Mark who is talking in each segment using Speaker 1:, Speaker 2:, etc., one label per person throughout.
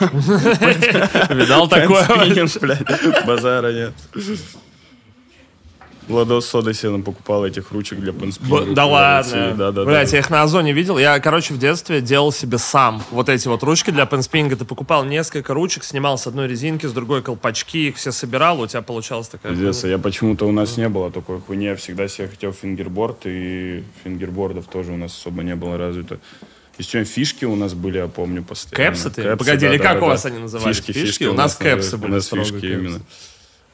Speaker 1: Видал такое?
Speaker 2: Базара нет. Владос Сода себе нам покупал этих ручек для пенспиннинга.
Speaker 1: Б- Да ладно.
Speaker 2: Да, да,
Speaker 1: Блять,
Speaker 2: да.
Speaker 1: я их на Озоне видел. Я, короче, в детстве делал себе сам вот эти вот ручки для пенспиннинга. Ты покупал несколько ручек, снимал с одной резинки, с другой колпачки, их все собирал, у тебя получалась такая...
Speaker 2: Пиздец, а я почему-то у нас не было такой хуйни. Я всегда себе хотел фингерборд, и фингербордов тоже у нас особо не было развито. Естественно, фишки у нас были, я помню, постоянно.
Speaker 1: Кэпсы ты? Погоди, или как у вас они назывались?
Speaker 2: Фишки,
Speaker 1: Фишки?
Speaker 2: фишки.
Speaker 1: У нас кэпсы были
Speaker 2: У нас фишки
Speaker 1: кэпсы.
Speaker 2: именно.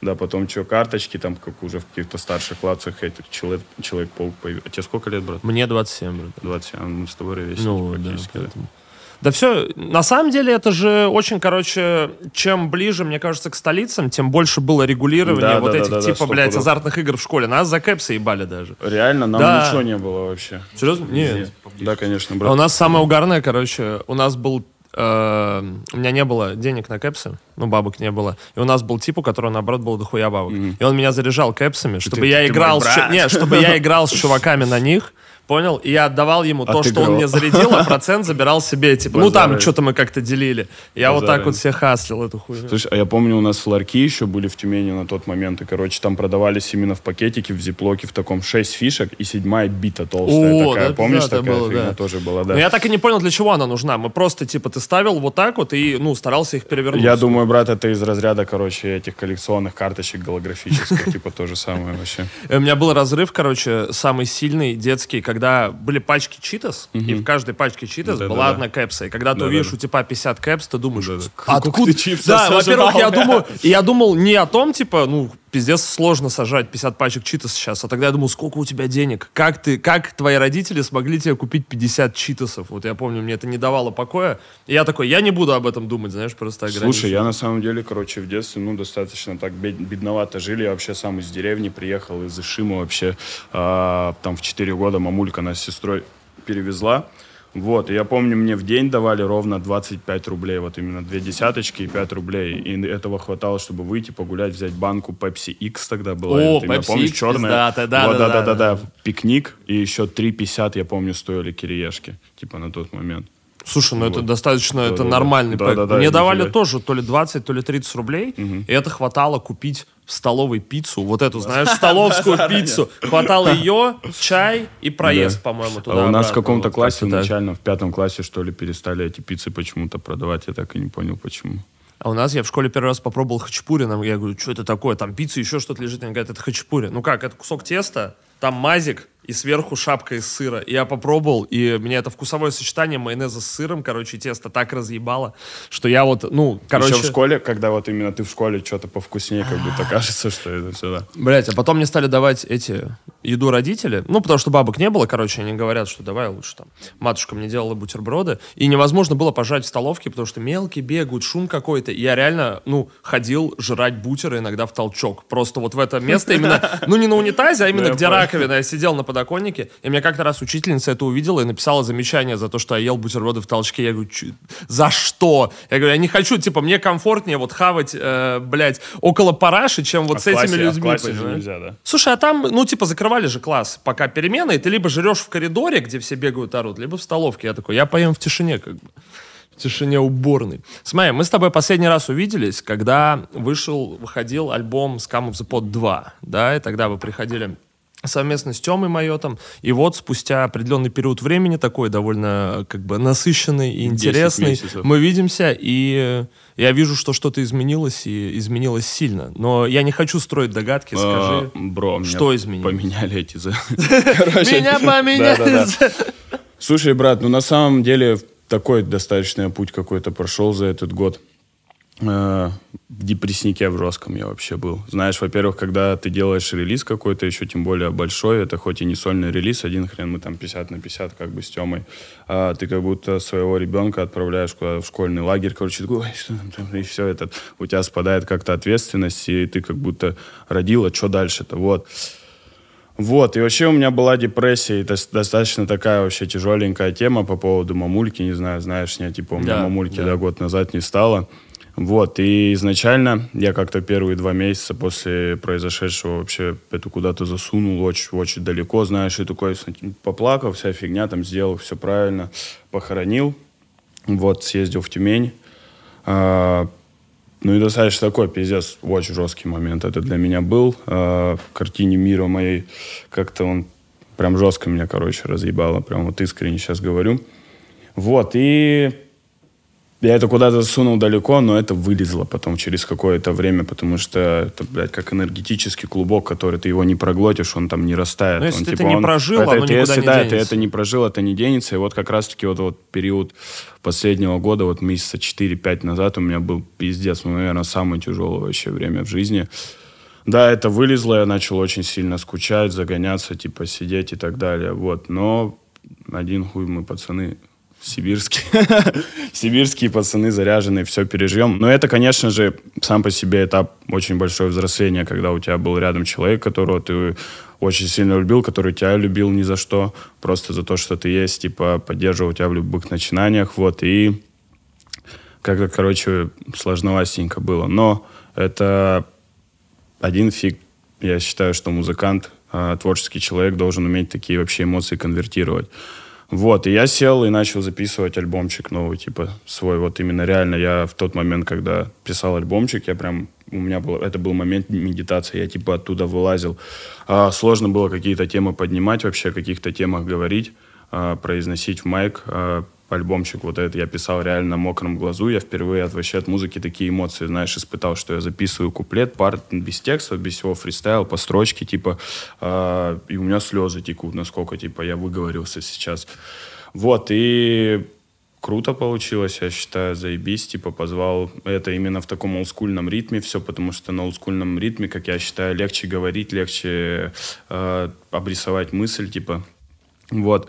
Speaker 2: Да, потом что, карточки, там, как уже в каких-то старших классах, этих человек, Человек-паук появился. А тебе сколько лет, брат?
Speaker 1: Мне 27, брат.
Speaker 2: 20, а мы с тобой ровесники
Speaker 1: Ну, да,
Speaker 2: практически. да.
Speaker 1: поэтому. Да все, на самом деле это же очень, короче, чем ближе, мне кажется, к столицам, тем больше было регулирование
Speaker 2: Да,
Speaker 1: вот
Speaker 2: да,
Speaker 1: этих
Speaker 2: да, да,
Speaker 1: типа,
Speaker 2: сто
Speaker 1: блядь, азартных игр в школе. Нас за кэпсы ебали даже.
Speaker 2: Реально, нам
Speaker 1: Да.
Speaker 2: ничего не было вообще.
Speaker 1: Серьезно? Нет.
Speaker 2: Да, конечно,
Speaker 1: А у
Speaker 2: брат.
Speaker 1: нас самое угарное, короче, у нас был... э, у меня не было денег на кэпсы, ну, бабок не было. И у нас был тип, у которого, наоборот, было дохуя бабок. И он меня заряжал кэпсами, чтобы
Speaker 2: ты-
Speaker 1: я
Speaker 2: ты
Speaker 1: играл... с
Speaker 2: брат.
Speaker 1: Нет, чтобы я играл с чуваками на них, Понял? И я отдавал ему то, что он мне зарядил, а процент забирал себе. Типа, ну там что-то мы как-то делили. Я вот так вот все хаслил эту хуйню.
Speaker 2: Слушай, а я помню, у нас ларьки еще были в Тюмени на тот момент, и, короче, там продавались именно в пакетике, в зиплоке, в таком 6 фишек, и седьмая бита толстая
Speaker 1: О,
Speaker 2: такая. Помнишь, такая фигня тоже была, да.
Speaker 1: Но я так и не понял, для чего она нужна. Мы просто, типа, ты ставил вот так вот и, ну, старался их перевернуть.
Speaker 2: Я думаю, брат, это из разряда, короче, этих коллекционных карточек голографических, типа то же самое вообще.
Speaker 1: Э, У меня был разрыв, короче, самый сильный, детский, когда были пачки читас, и в каждой пачке читас
Speaker 2: Да-да-да.
Speaker 1: была одна кэпса. И когда ты
Speaker 2: Да-да-да.
Speaker 1: увидишь у типа 50 кэпс, ты думаешь,
Speaker 2: Да-да.
Speaker 1: откуда?
Speaker 2: Сколько ты чипсов
Speaker 1: Да, во-первых, я и я думал не о том, типа, ну, пиздец, сложно сажать 50 пачек читас сейчас, а тогда я думал, сколько у тебя денег? Как ты, как твои родители смогли тебе купить 50 читасов? Вот я помню, мне это не давало покоя. И я такой, я не буду об этом думать, знаешь, просто
Speaker 2: Слушай,
Speaker 1: ограничу.
Speaker 2: я на самом деле, короче, в детстве, ну, достаточно так бед- бедновато жили. Я вообще сам из деревни приехал, из Ишима вообще. А, там в 4 года мамулька нас с сестрой перевезла. Вот, и я помню, мне в день давали ровно 25 рублей, вот именно две десяточки и 5 рублей. И этого хватало, чтобы выйти погулять, взять банку Pepsi X тогда была.
Speaker 1: О,
Speaker 2: Ты меня
Speaker 1: Pepsi
Speaker 2: помнишь,
Speaker 1: X
Speaker 2: черная?
Speaker 1: пиздатая, да,
Speaker 2: Вот,
Speaker 1: да,
Speaker 2: да,
Speaker 1: да,
Speaker 2: да, да, Пикник, и еще 3,50, я помню, стоили кириешки, типа на тот момент.
Speaker 1: Слушай, ну это
Speaker 2: Вот.
Speaker 1: достаточно, это
Speaker 2: Да-да-да.
Speaker 1: нормальный проект.
Speaker 2: Да-да-да,
Speaker 1: Мне
Speaker 2: я
Speaker 1: давали тоже то ли 20, то ли 30 рублей, и это хватало купить в столовой пиццу, вот эту, знаешь, столовскую пиццу. Хватало ее, чай и проезд,
Speaker 2: Да.
Speaker 1: по-моему, туда
Speaker 2: А у нас в каком-то классе, начальном, в пятом классе, что ли, перестали эти пиццы почему-то продавать. Я так и не понял, почему.
Speaker 1: А у нас я в школе первый раз попробовал хачапури, нам я говорю, что это такое, там пицца, еще что-то лежит, они говорят, это хачапури. Ну как, это кусок теста, там мазик, и сверху шапка из сыра. И я попробовал, и мне это вкусовое сочетание майонеза с сыром, короче, тесто так разъебало, что я вот, ну, короче...
Speaker 2: Еще в школе, когда вот именно ты в школе что-то повкуснее, как будто кажется, что это сюда.
Speaker 1: Блять, а потом мне стали давать эти еду родители. Ну, потому что бабок не было, короче, они говорят, что давай лучше там. Матушка мне делала бутерброды. И невозможно было пожрать в столовке, потому что мелкие бегают, шум какой-то. И я реально, ну, ходил жрать бутеры иногда в толчок. Просто вот в это место именно, ну, не на унитазе, а именно
Speaker 2: Да,
Speaker 1: где раковина. Я сидел на подоконнике, и мне как-то раз учительница это увидела и написала замечание за то, что я ел бутерброды в толчке. Я говорю, «Чё- за что? Я говорю, я не хочу, типа, мне комфортнее вот хавать, э, блядь, около параши, чем вот
Speaker 2: А
Speaker 1: с
Speaker 2: в
Speaker 1: этими
Speaker 2: классе- а
Speaker 1: людьми.
Speaker 2: классе же нельзя, да?
Speaker 1: Слушай, а там, ну, типа, закрывали же класс, пока перемена, и ты либо жрешь в коридоре, где все бегают, орут, либо в столовке. Я такой, я поем в тишине, как бы. В тишине уборной. Смотри, мы с тобой последний раз увиделись, когда вышел, выходил альбом Scum of the Pod 2, да, и тогда вы приходили совместно с Тёмой Майотом, и вот спустя определенный период времени, такой довольно как бы насыщенный и
Speaker 2: 10
Speaker 1: интересный, мы видимся, и э, я вижу, что что-то изменилось, и изменилось сильно. Но я не хочу строить догадки, скажи.
Speaker 2: А, Бро, меня
Speaker 1: что изменилось?
Speaker 2: Поменяли эти...
Speaker 1: Меня поменяли.
Speaker 2: Слушай, брат, ну на самом деле такой достаточно путь какой-то прошел за этот год. В депресснике в жестком я вообще был. Знаешь, во-первых, когда ты делаешь релиз какой-то, еще тем более большой, это хоть и не сольный релиз, один хрен, мы там 50 на 50 как бы с Темой, а ты как будто своего ребенка отправляешь куда в школьный лагерь, короче, такой, «Ой, что там, там?» и все это, у тебя спадает как-то ответственность, и ты как будто родила, что дальше-то, вот. Вот, и вообще у меня была депрессия, и дос- достаточно такая вообще тяжеленькая тема по поводу мамульки, не знаю, знаешь, не, типа у меня
Speaker 1: Да,
Speaker 2: мамульки,
Speaker 1: да.
Speaker 2: да, год назад не стало. Вот, и изначально я как-то первые два месяца после произошедшего вообще это куда-то засунул очень-очень далеко, знаешь, и такой поплакал, вся фигня, там сделал все правильно, похоронил, вот, съездил в Тюмень, А, ну и достаточно такой, пиздец, очень жесткий момент это для меня был. А, в картине мира моей как-то он прям жестко меня, короче, разъебало. Прям вот искренне сейчас говорю. Вот, и я это куда-то засунул далеко, но это вылезло потом через какое-то время, потому что это, блядь, как энергетический клубок, который ты его не проглотишь, он там не растает. Но
Speaker 1: если
Speaker 2: он,
Speaker 1: ты
Speaker 2: типа,
Speaker 1: это не
Speaker 2: он,
Speaker 1: прожил,
Speaker 2: это,
Speaker 1: оно
Speaker 2: это, если,
Speaker 1: не
Speaker 2: да,
Speaker 1: денется.
Speaker 2: ты это не прожил, это не денется. И вот как раз-таки вот, вот период последнего года, вот месяца 4-5 назад у меня был пиздец, ну, наверное, самое тяжелое вообще время в жизни. Да, это вылезло, я начал очень сильно скучать, загоняться, типа сидеть и так далее, вот. Но один хуй мы, пацаны, сибирские. Сибирские пацаны заряженные, все переживем. Но это, конечно же, сам по себе этап очень большое взросление, когда у тебя был рядом человек, которого ты очень сильно любил, который тебя любил ни за что, просто за то, что ты есть, типа, поддерживал тебя в любых начинаниях, вот, и как-то, короче, сложновастенько было. Но это один фиг. Я считаю, что музыкант, а, творческий человек должен уметь такие вообще эмоции конвертировать. Вот, и я сел и начал записывать альбомчик новый, типа, свой. Вот именно реально я в тот момент, когда писал альбомчик, я прям, у меня был, это был момент медитации, я типа оттуда вылазил. А, сложно было какие-то темы поднимать вообще, о каких-то темах говорить, а, произносить в майк. А, альбомчик вот этот я писал реально на мокром глазу. Я впервые от, вообще от музыки такие эмоции, знаешь, испытал, что я записываю куплет, пар без текста, без всего фристайл, по строчке, типа, э, и у меня слезы текут, насколько, типа, я выговорился сейчас. Вот, и круто получилось, я считаю, заебись, типа, позвал это именно в таком олдскульном ритме все, потому что на олдскульном ритме, как я считаю, легче говорить, легче э, обрисовать мысль, типа, вот.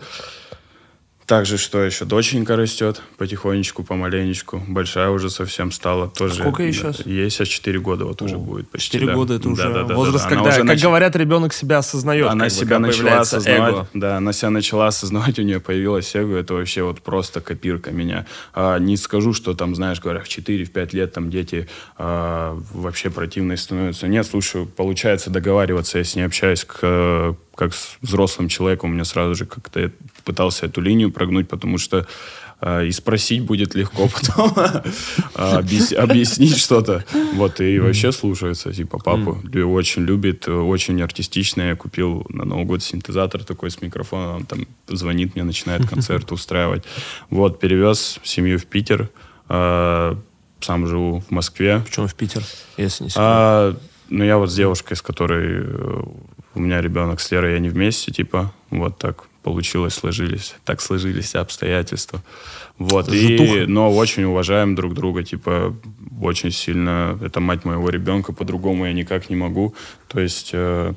Speaker 2: Также, что еще, доченька растет потихонечку, помаленечку. Большая уже совсем стала. Тоже,
Speaker 1: Сколько ей
Speaker 2: да,
Speaker 1: сейчас?
Speaker 2: Ей сейчас 4 года вот уже будет почти.
Speaker 1: 4
Speaker 2: да.
Speaker 1: года это
Speaker 2: Да,
Speaker 1: уже
Speaker 2: да, да, да,
Speaker 1: возраст,
Speaker 2: да. Она
Speaker 1: когда,
Speaker 2: уже
Speaker 1: как
Speaker 2: нач-
Speaker 1: говорят, ребенок себя осознает.
Speaker 2: она
Speaker 1: бы,
Speaker 2: себя
Speaker 1: когда
Speaker 2: начала осознавать.
Speaker 1: эго.
Speaker 2: Да, она себя начала осознавать, у нее появилась эго. Это вообще вот просто копирка меня. А, не скажу, что там, знаешь, говорят, в 4-5 лет там дети а, вообще противные становятся. Нет, слушай, получается договариваться, я с ней общаюсь к, как с взрослым человеком. У меня сразу же как-то я пытался эту линию прогнуть, потому что а, и спросить будет легко потом, а, объяс- объяснить что-то. Вот, и вообще слушается, типа, папу очень любит, очень артистичный. Я купил на Новый год синтезатор такой с микрофоном, он там звонит мне, начинает концерт устраивать. Вот, перевез семью в Питер, а, сам живу в Москве.
Speaker 1: Почему в Питер, если не секрет?
Speaker 2: А, ну, я вот с девушкой, с которой э, у меня ребенок с Лерой, я не вместе, типа, вот так получилось, сложились, так сложились обстоятельства. Вот, и,
Speaker 1: Житуха.
Speaker 2: но очень уважаем друг друга, типа, очень сильно, это мать моего ребенка, по-другому я никак не могу, то есть, э,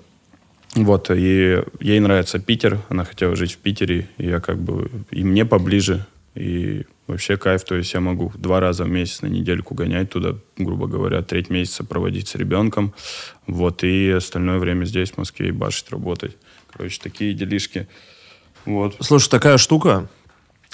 Speaker 2: вот, и ей нравится Питер, она хотела жить в Питере, и я как бы, и мне поближе, и вообще кайф, то есть я могу два раза в месяц на недельку гонять туда, грубо говоря, треть месяца проводить с ребенком, вот, и остальное время здесь, в Москве, и башить, работать. Короче, такие делишки. Вот.
Speaker 1: Слушай, такая штука.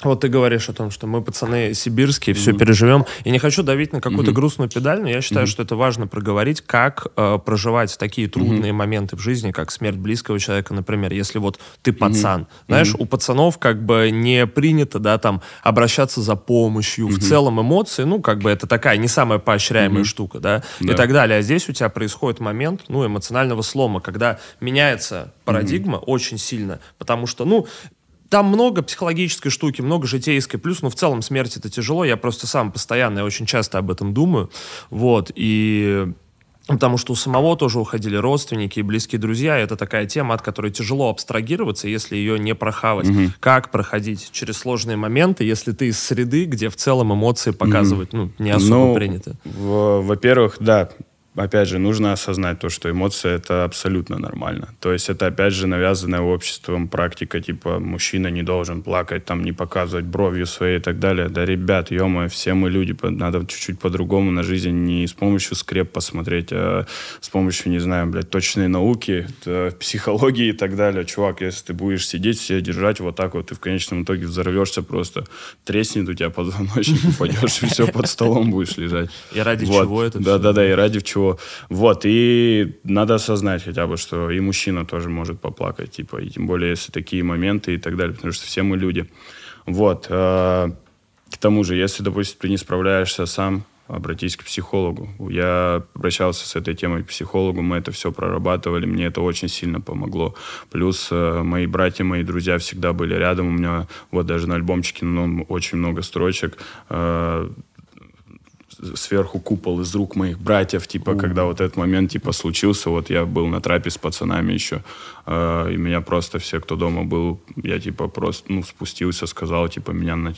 Speaker 1: Вот ты говоришь о том, что мы пацаны сибирские, все переживем. Я не хочу давить на какую-то грустную педаль, но я считаю, что это важно проговорить, как э, проживать такие трудные моменты в жизни, как смерть близкого человека, например. Если вот ты пацан, знаешь, у пацанов как бы не принято, да, там обращаться за помощью. В целом эмоции, ну, как бы это такая не самая поощряемая штука, да, и
Speaker 2: Да.
Speaker 1: так далее. А здесь у тебя происходит момент, ну, эмоционального слома, когда меняется парадигма очень сильно, потому что, ну, там много психологической штуки, много житейской. Плюс, ну, в целом, смерть это тяжело. Я просто сам постоянно, я очень часто об этом думаю. Вот, и... Потому что у самого тоже уходили родственники и близкие друзья. И это такая тема, от которой тяжело абстрагироваться, если ее не прохавать. Как проходить через сложные моменты, если ты из среды, где в целом эмоции показывать ну, не особо
Speaker 2: Ну,
Speaker 1: принято.
Speaker 2: Во-первых, да, опять же, нужно осознать то, что эмоции — это абсолютно нормально. То есть это, опять же, навязанная обществом практика, типа, мужчина не должен плакать, там, не показывать бровью своей и так далее. Да, ребят, ё все мы люди, надо чуть-чуть по-другому на жизнь не с помощью скреп посмотреть, а с помощью, не знаю, блядь, точной науки, т- психологии и так далее. Чувак, если ты будешь сидеть, себя держать вот так вот, ты в конечном итоге взорвешься просто, треснет у тебя позвоночник, упадешь, и все, под столом будешь лежать.
Speaker 1: И ради чего это
Speaker 2: Да,
Speaker 1: всё?
Speaker 2: да, да, и ради чего. Вот, и надо осознать хотя бы, что и мужчина тоже может поплакать, типа, и тем более, если такие моменты и так далее, потому что все мы люди. Вот. э, К тому же, если, допустим, ты не справляешься сам обратись к психологу. Я обращался с этой темой к психологу, мы это все прорабатывали, мне это очень сильно помогло. Плюс э, мои братья, мои друзья всегда были рядом, у меня вот даже на альбомчике ну, очень много строчек, э, сверху купол из рук моих братьев, типа, mm. когда вот этот момент, типа, случился, вот я был на трапе с пацанами еще, э, и меня просто все, кто дома был, я, типа, просто, ну, спустился, сказал, типа, меня на...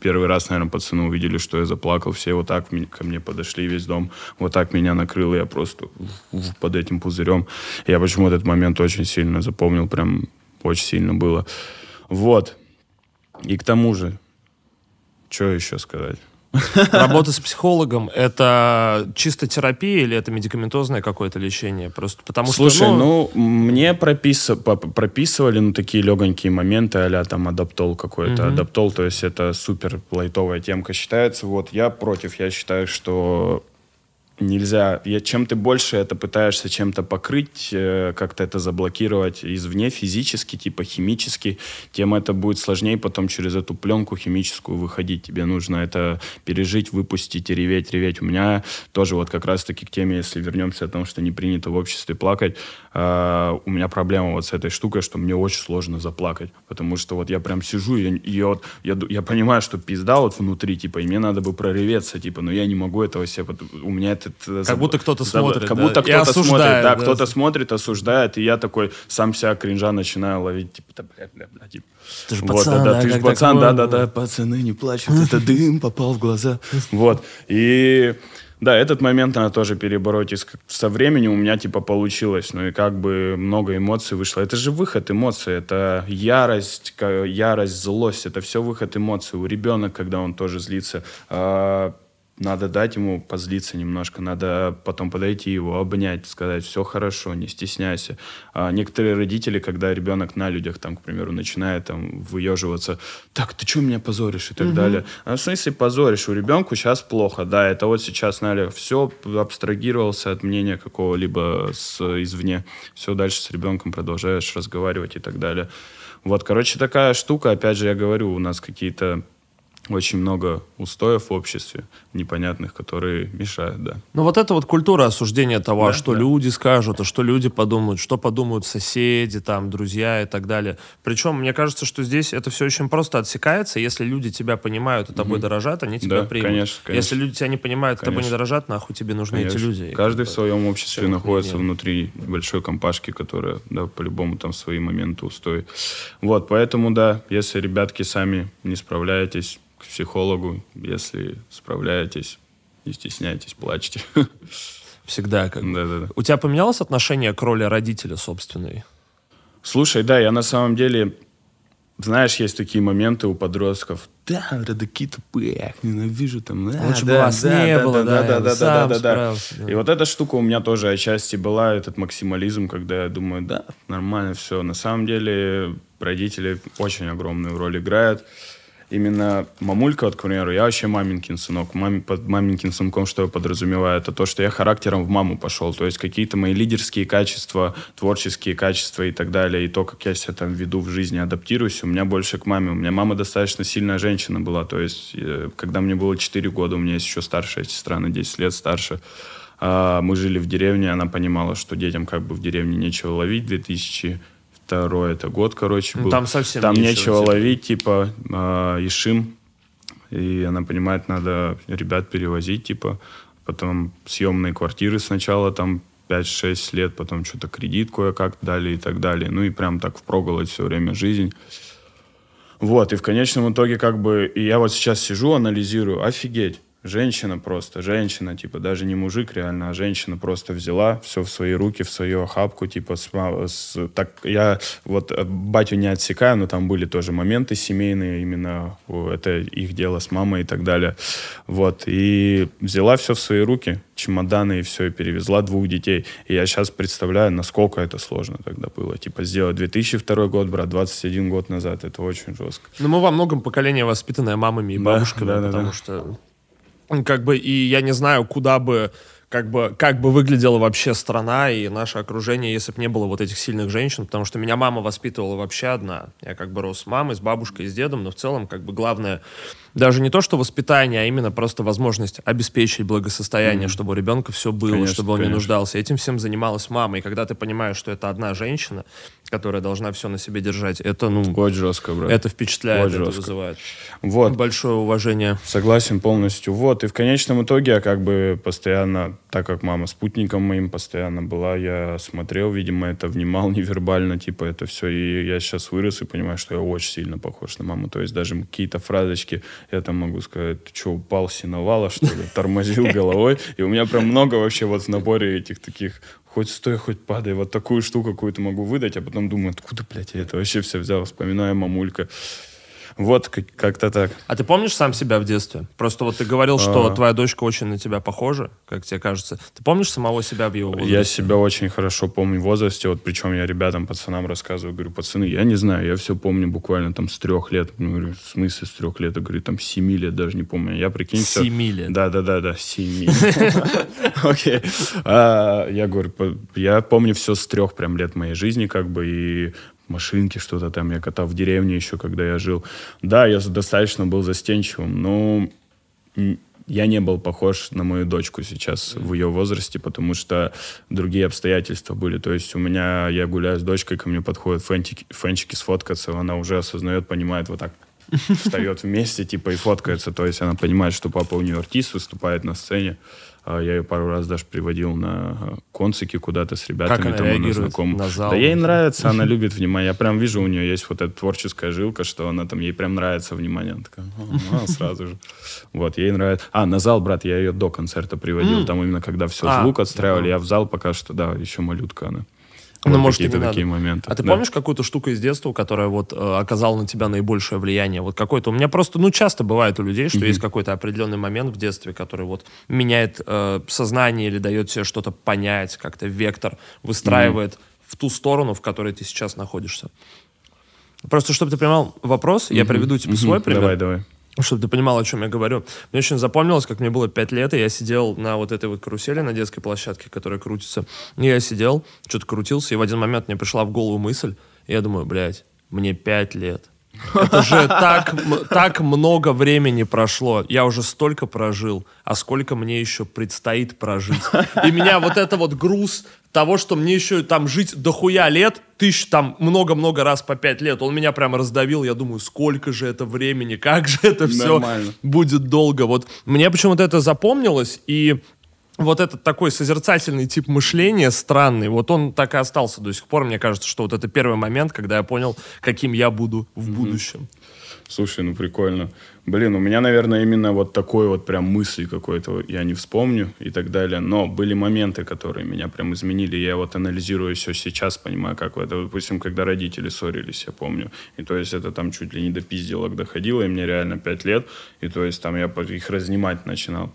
Speaker 2: первый раз, наверное, пацаны увидели, что я заплакал, все вот так ко мне подошли, весь дом вот так меня накрыло, я просто под этим пузырем. Я почему этот момент очень сильно запомнил, прям очень сильно было. Вот. И к тому же, что еще сказать?
Speaker 1: Работа с психологом — это чисто терапия или это медикаментозное какое-то лечение? Просто потому
Speaker 2: Слушай,
Speaker 1: что,
Speaker 2: ну, ну мне пропис... прописывали ну, такие легонькие моменты, а там адаптол какой-то. Угу. Адаптол, то есть это супер лайтовая темка считается. Вот я против, я считаю, что нельзя, я, чем ты больше это пытаешься чем-то покрыть, э, как-то это заблокировать извне физически, типа химически, тем это будет сложнее потом через эту пленку химическую выходить. Тебе нужно это пережить, выпустить реветь, реветь. У меня тоже вот как раз-таки к теме, если вернемся о том, что не принято в обществе плакать, э, у меня проблема вот с этой штукой, что мне очень сложно заплакать, потому что вот я прям сижу и, и вот я, я понимаю, что пизда вот внутри, типа, и мне надо бы прореветься, типа, но я не могу этого себе, у меня это
Speaker 1: этот... Как будто кто-то смотрит,
Speaker 2: Как будто кто-то смотрит, да, кто-то смотрит, осуждает, и я такой сам себя кринжа начинаю ловить, типа, да, бля, бля, бля, типа.
Speaker 1: Ты же пацан,
Speaker 2: да, ты же пацан, да-да-да, пацаны не плачут, это дым попал в глаза. Вот, и... Да, этот момент надо тоже перебороть. И со временем у меня типа получилось. Ну и как бы много эмоций вышло. Это же выход эмоций. Это ярость, ярость, злость. Это все выход эмоций. У ребенка, когда он тоже злится. А, надо дать ему позлиться немножко, надо потом подойти его, обнять, сказать, все хорошо, не стесняйся. А некоторые родители, когда ребенок на людях, там, к примеру, начинает там выеживаться, так, ты что меня позоришь и так угу. далее. А в смысле позоришь? У ребенка сейчас плохо, да, это вот сейчас, Наля, все абстрагировался от мнения какого-либо с, извне. Все дальше с ребенком продолжаешь разговаривать и так далее. Вот, короче, такая штука, опять же, я говорю, у нас какие-то очень много устоев в обществе непонятных, которые мешают, да.
Speaker 1: Ну вот это вот культура осуждения того, да, что да. люди скажут, а что люди подумают, что подумают соседи, там, друзья и так далее. Причем, мне кажется, что здесь это все очень просто отсекается. Если люди тебя понимают и тобой угу. дорожат, они тебя
Speaker 2: да,
Speaker 1: примут.
Speaker 2: Конечно, конечно.
Speaker 1: Если люди тебя не понимают и тобой не дорожат, нахуй тебе нужны конечно. эти люди.
Speaker 2: Каждый в своем обществе находится мнение. внутри большой компашки, которая, да, по-любому там свои моменты устоит. Вот, поэтому, да, если ребятки сами не справляетесь, к психологу, если справляетесь, не стесняйтесь, плачьте.
Speaker 1: Всегда как да, да, да. У тебя поменялось отношение к роли родителя собственной?
Speaker 2: Слушай, да, я на самом деле, знаешь, есть такие моменты у подростков. Да, родаки тупые, ненавижу там. Да,
Speaker 1: Лучше да, бы вас да, не да, было, да, да, да, да, да, да,
Speaker 2: да. И вот эта штука у меня тоже отчасти была, этот максимализм, когда я думаю, да, нормально все. На самом деле родители очень огромную роль играют именно мамулька, вот, к примеру, я вообще маменькин сынок. Мам, под маменькин сынком что я подразумеваю? Это то, что я характером в маму пошел. То есть какие-то мои лидерские качества, творческие качества и так далее, и то, как я себя там веду в жизни, адаптируюсь, у меня больше к маме. У меня мама достаточно сильная женщина была. То есть, э, когда мне было 4 года, у меня есть еще старшая сестра на 10 лет старше. А, мы жили в деревне, она понимала, что детям как бы в деревне нечего ловить. 2000 второй это год, короче, ну, был.
Speaker 1: Там совсем
Speaker 2: Там нечего, нечего ловить, типа, э, Ишим. И она понимает, надо ребят перевозить, типа. Потом съемные квартиры сначала там 5-6 лет, потом что-то кредит кое-как дали и так далее. Ну и прям так впроголодь все время жизнь. Вот, и в конечном итоге как бы... И я вот сейчас сижу, анализирую, офигеть женщина просто, женщина, типа, даже не мужик реально, а женщина просто взяла все в свои руки, в свою охапку, типа, с, с, так, я вот э, батю не отсекаю, но там были тоже моменты семейные, именно это их дело с мамой и так далее, вот, и взяла все в свои руки, чемоданы и все, и перевезла двух детей, и я сейчас представляю, насколько это сложно тогда было, типа, сделать 2002 год, брат, 21 год назад, это очень жестко.
Speaker 1: Ну, мы во многом поколение воспитанное мамами и бабушками, да, да, потому да. что как бы, и я не знаю, куда бы как бы, как бы выглядела вообще страна и наше окружение, если бы не было вот этих сильных женщин, потому что меня мама воспитывала вообще одна. Я как бы рос с мамой, с бабушкой, с дедом, но в целом как бы главное даже не то, что воспитание, а именно просто возможность обеспечить благосостояние, mm-hmm. чтобы у ребенка все было, конечно, чтобы он конечно. не нуждался. Этим всем занималась мама. И когда ты понимаешь, что это одна женщина, которая должна все на себе держать, это, ну...
Speaker 2: Очень жестко, брат.
Speaker 1: Это впечатляет, Очень это жестко. вызывает. Вот. Большое уважение.
Speaker 2: Согласен полностью. Вот. И в конечном итоге я как бы постоянно, так как мама спутником моим постоянно была, я смотрел, видимо, это внимал невербально, типа это все. И я сейчас вырос и понимаю, что я очень сильно похож на маму. То есть даже какие-то фразочки я там могу сказать, ты что, упал синовала, что ли, тормозил головой. И у меня прям много вообще вот в наборе этих таких хоть стой, хоть падай, вот такую штуку какую-то могу выдать, а потом думаю, откуда, блядь, я это вообще все взял, вспоминаю мамулька. Вот как-то так.
Speaker 1: А ты помнишь сам себя в детстве? Просто вот ты говорил, что а... твоя дочка очень на тебя похожа, как тебе кажется. Ты помнишь самого себя в его возрасте?
Speaker 2: Я себя очень хорошо помню в возрасте. Вот причем я ребятам, пацанам рассказываю, говорю, пацаны, я не знаю, я все помню буквально там с трех лет. Ну, говорю, в смысле с трех лет? Я говорю, там семи лет даже не помню. Я прикинь, все...
Speaker 1: Семи лет?
Speaker 2: Да, да, да, да, семи. Окей. А, я говорю, я помню все с трех прям лет моей жизни, как бы, и машинки что-то там. Я катал в деревне еще, когда я жил. Да, я достаточно был застенчивым, но я не был похож на мою дочку сейчас в ее возрасте, потому что другие обстоятельства были. То есть у меня, я гуляю с дочкой, ко мне подходят фэнчики, фэнчики сфоткаться, она уже осознает, понимает, вот так встает вместе, типа, и фоткается. То есть она понимает, что папа у нее артист, выступает на сцене. А, я ее пару раз даже приводил на а, концики куда-то с ребятами.
Speaker 1: Как она там знаком... на зал?
Speaker 2: Да ей нравится, она любит внимание. Я прям вижу, у нее есть вот эта творческая жилка, что она там, ей прям нравится внимание. Она такая, а, сразу же. Вот, ей нравится. А, на зал, брат, я ее до концерта приводил. Там именно когда все, а, звук отстраивали. Я в зал пока что, да, еще малютка она.
Speaker 1: Ну, вот может, какие-то такие надо. моменты. А ты да. помнишь какую-то штуку из детства, которая вот э, оказала на тебя наибольшее влияние? Вот какой-то... У меня просто, ну, часто бывает у людей, что mm-hmm. есть какой-то определенный момент в детстве, который вот меняет э, сознание или дает тебе что-то понять, как-то вектор выстраивает mm-hmm. в ту сторону, в которой ты сейчас находишься. Просто, чтобы ты понимал вопрос, mm-hmm. я приведу тебе mm-hmm. свой пример.
Speaker 2: Давай, давай
Speaker 1: чтобы ты понимал, о чем я говорю. Мне очень запомнилось, как мне было 5 лет, и я сидел на вот этой вот карусели на детской площадке, которая крутится. И я сидел, что-то крутился, и в один момент мне пришла в голову мысль, и я думаю, блядь, мне 5 лет. Это же так, так много времени прошло. Я уже столько прожил, а сколько мне еще предстоит прожить. И меня вот это вот груз того, что мне еще там жить дохуя лет, тысяч там много-много раз по пять лет, он меня прямо раздавил. Я думаю, сколько же это времени, как же это все Нормально. будет долго. Вот мне почему-то это запомнилось, и вот этот такой созерцательный тип мышления странный, вот он так и остался до сих пор. Мне кажется, что вот это первый момент, когда я понял, каким я буду в mm-hmm. будущем.
Speaker 2: Слушай, ну прикольно. Блин, у меня, наверное, именно вот такой вот прям мысли какой-то я не вспомню и так далее. Но были моменты, которые меня прям изменили. Я вот анализирую все сейчас, понимаю, как это, допустим, когда родители ссорились, я помню. И то есть это там чуть ли не до пизделок доходило, и мне реально пять лет. И то есть там я их разнимать начинал.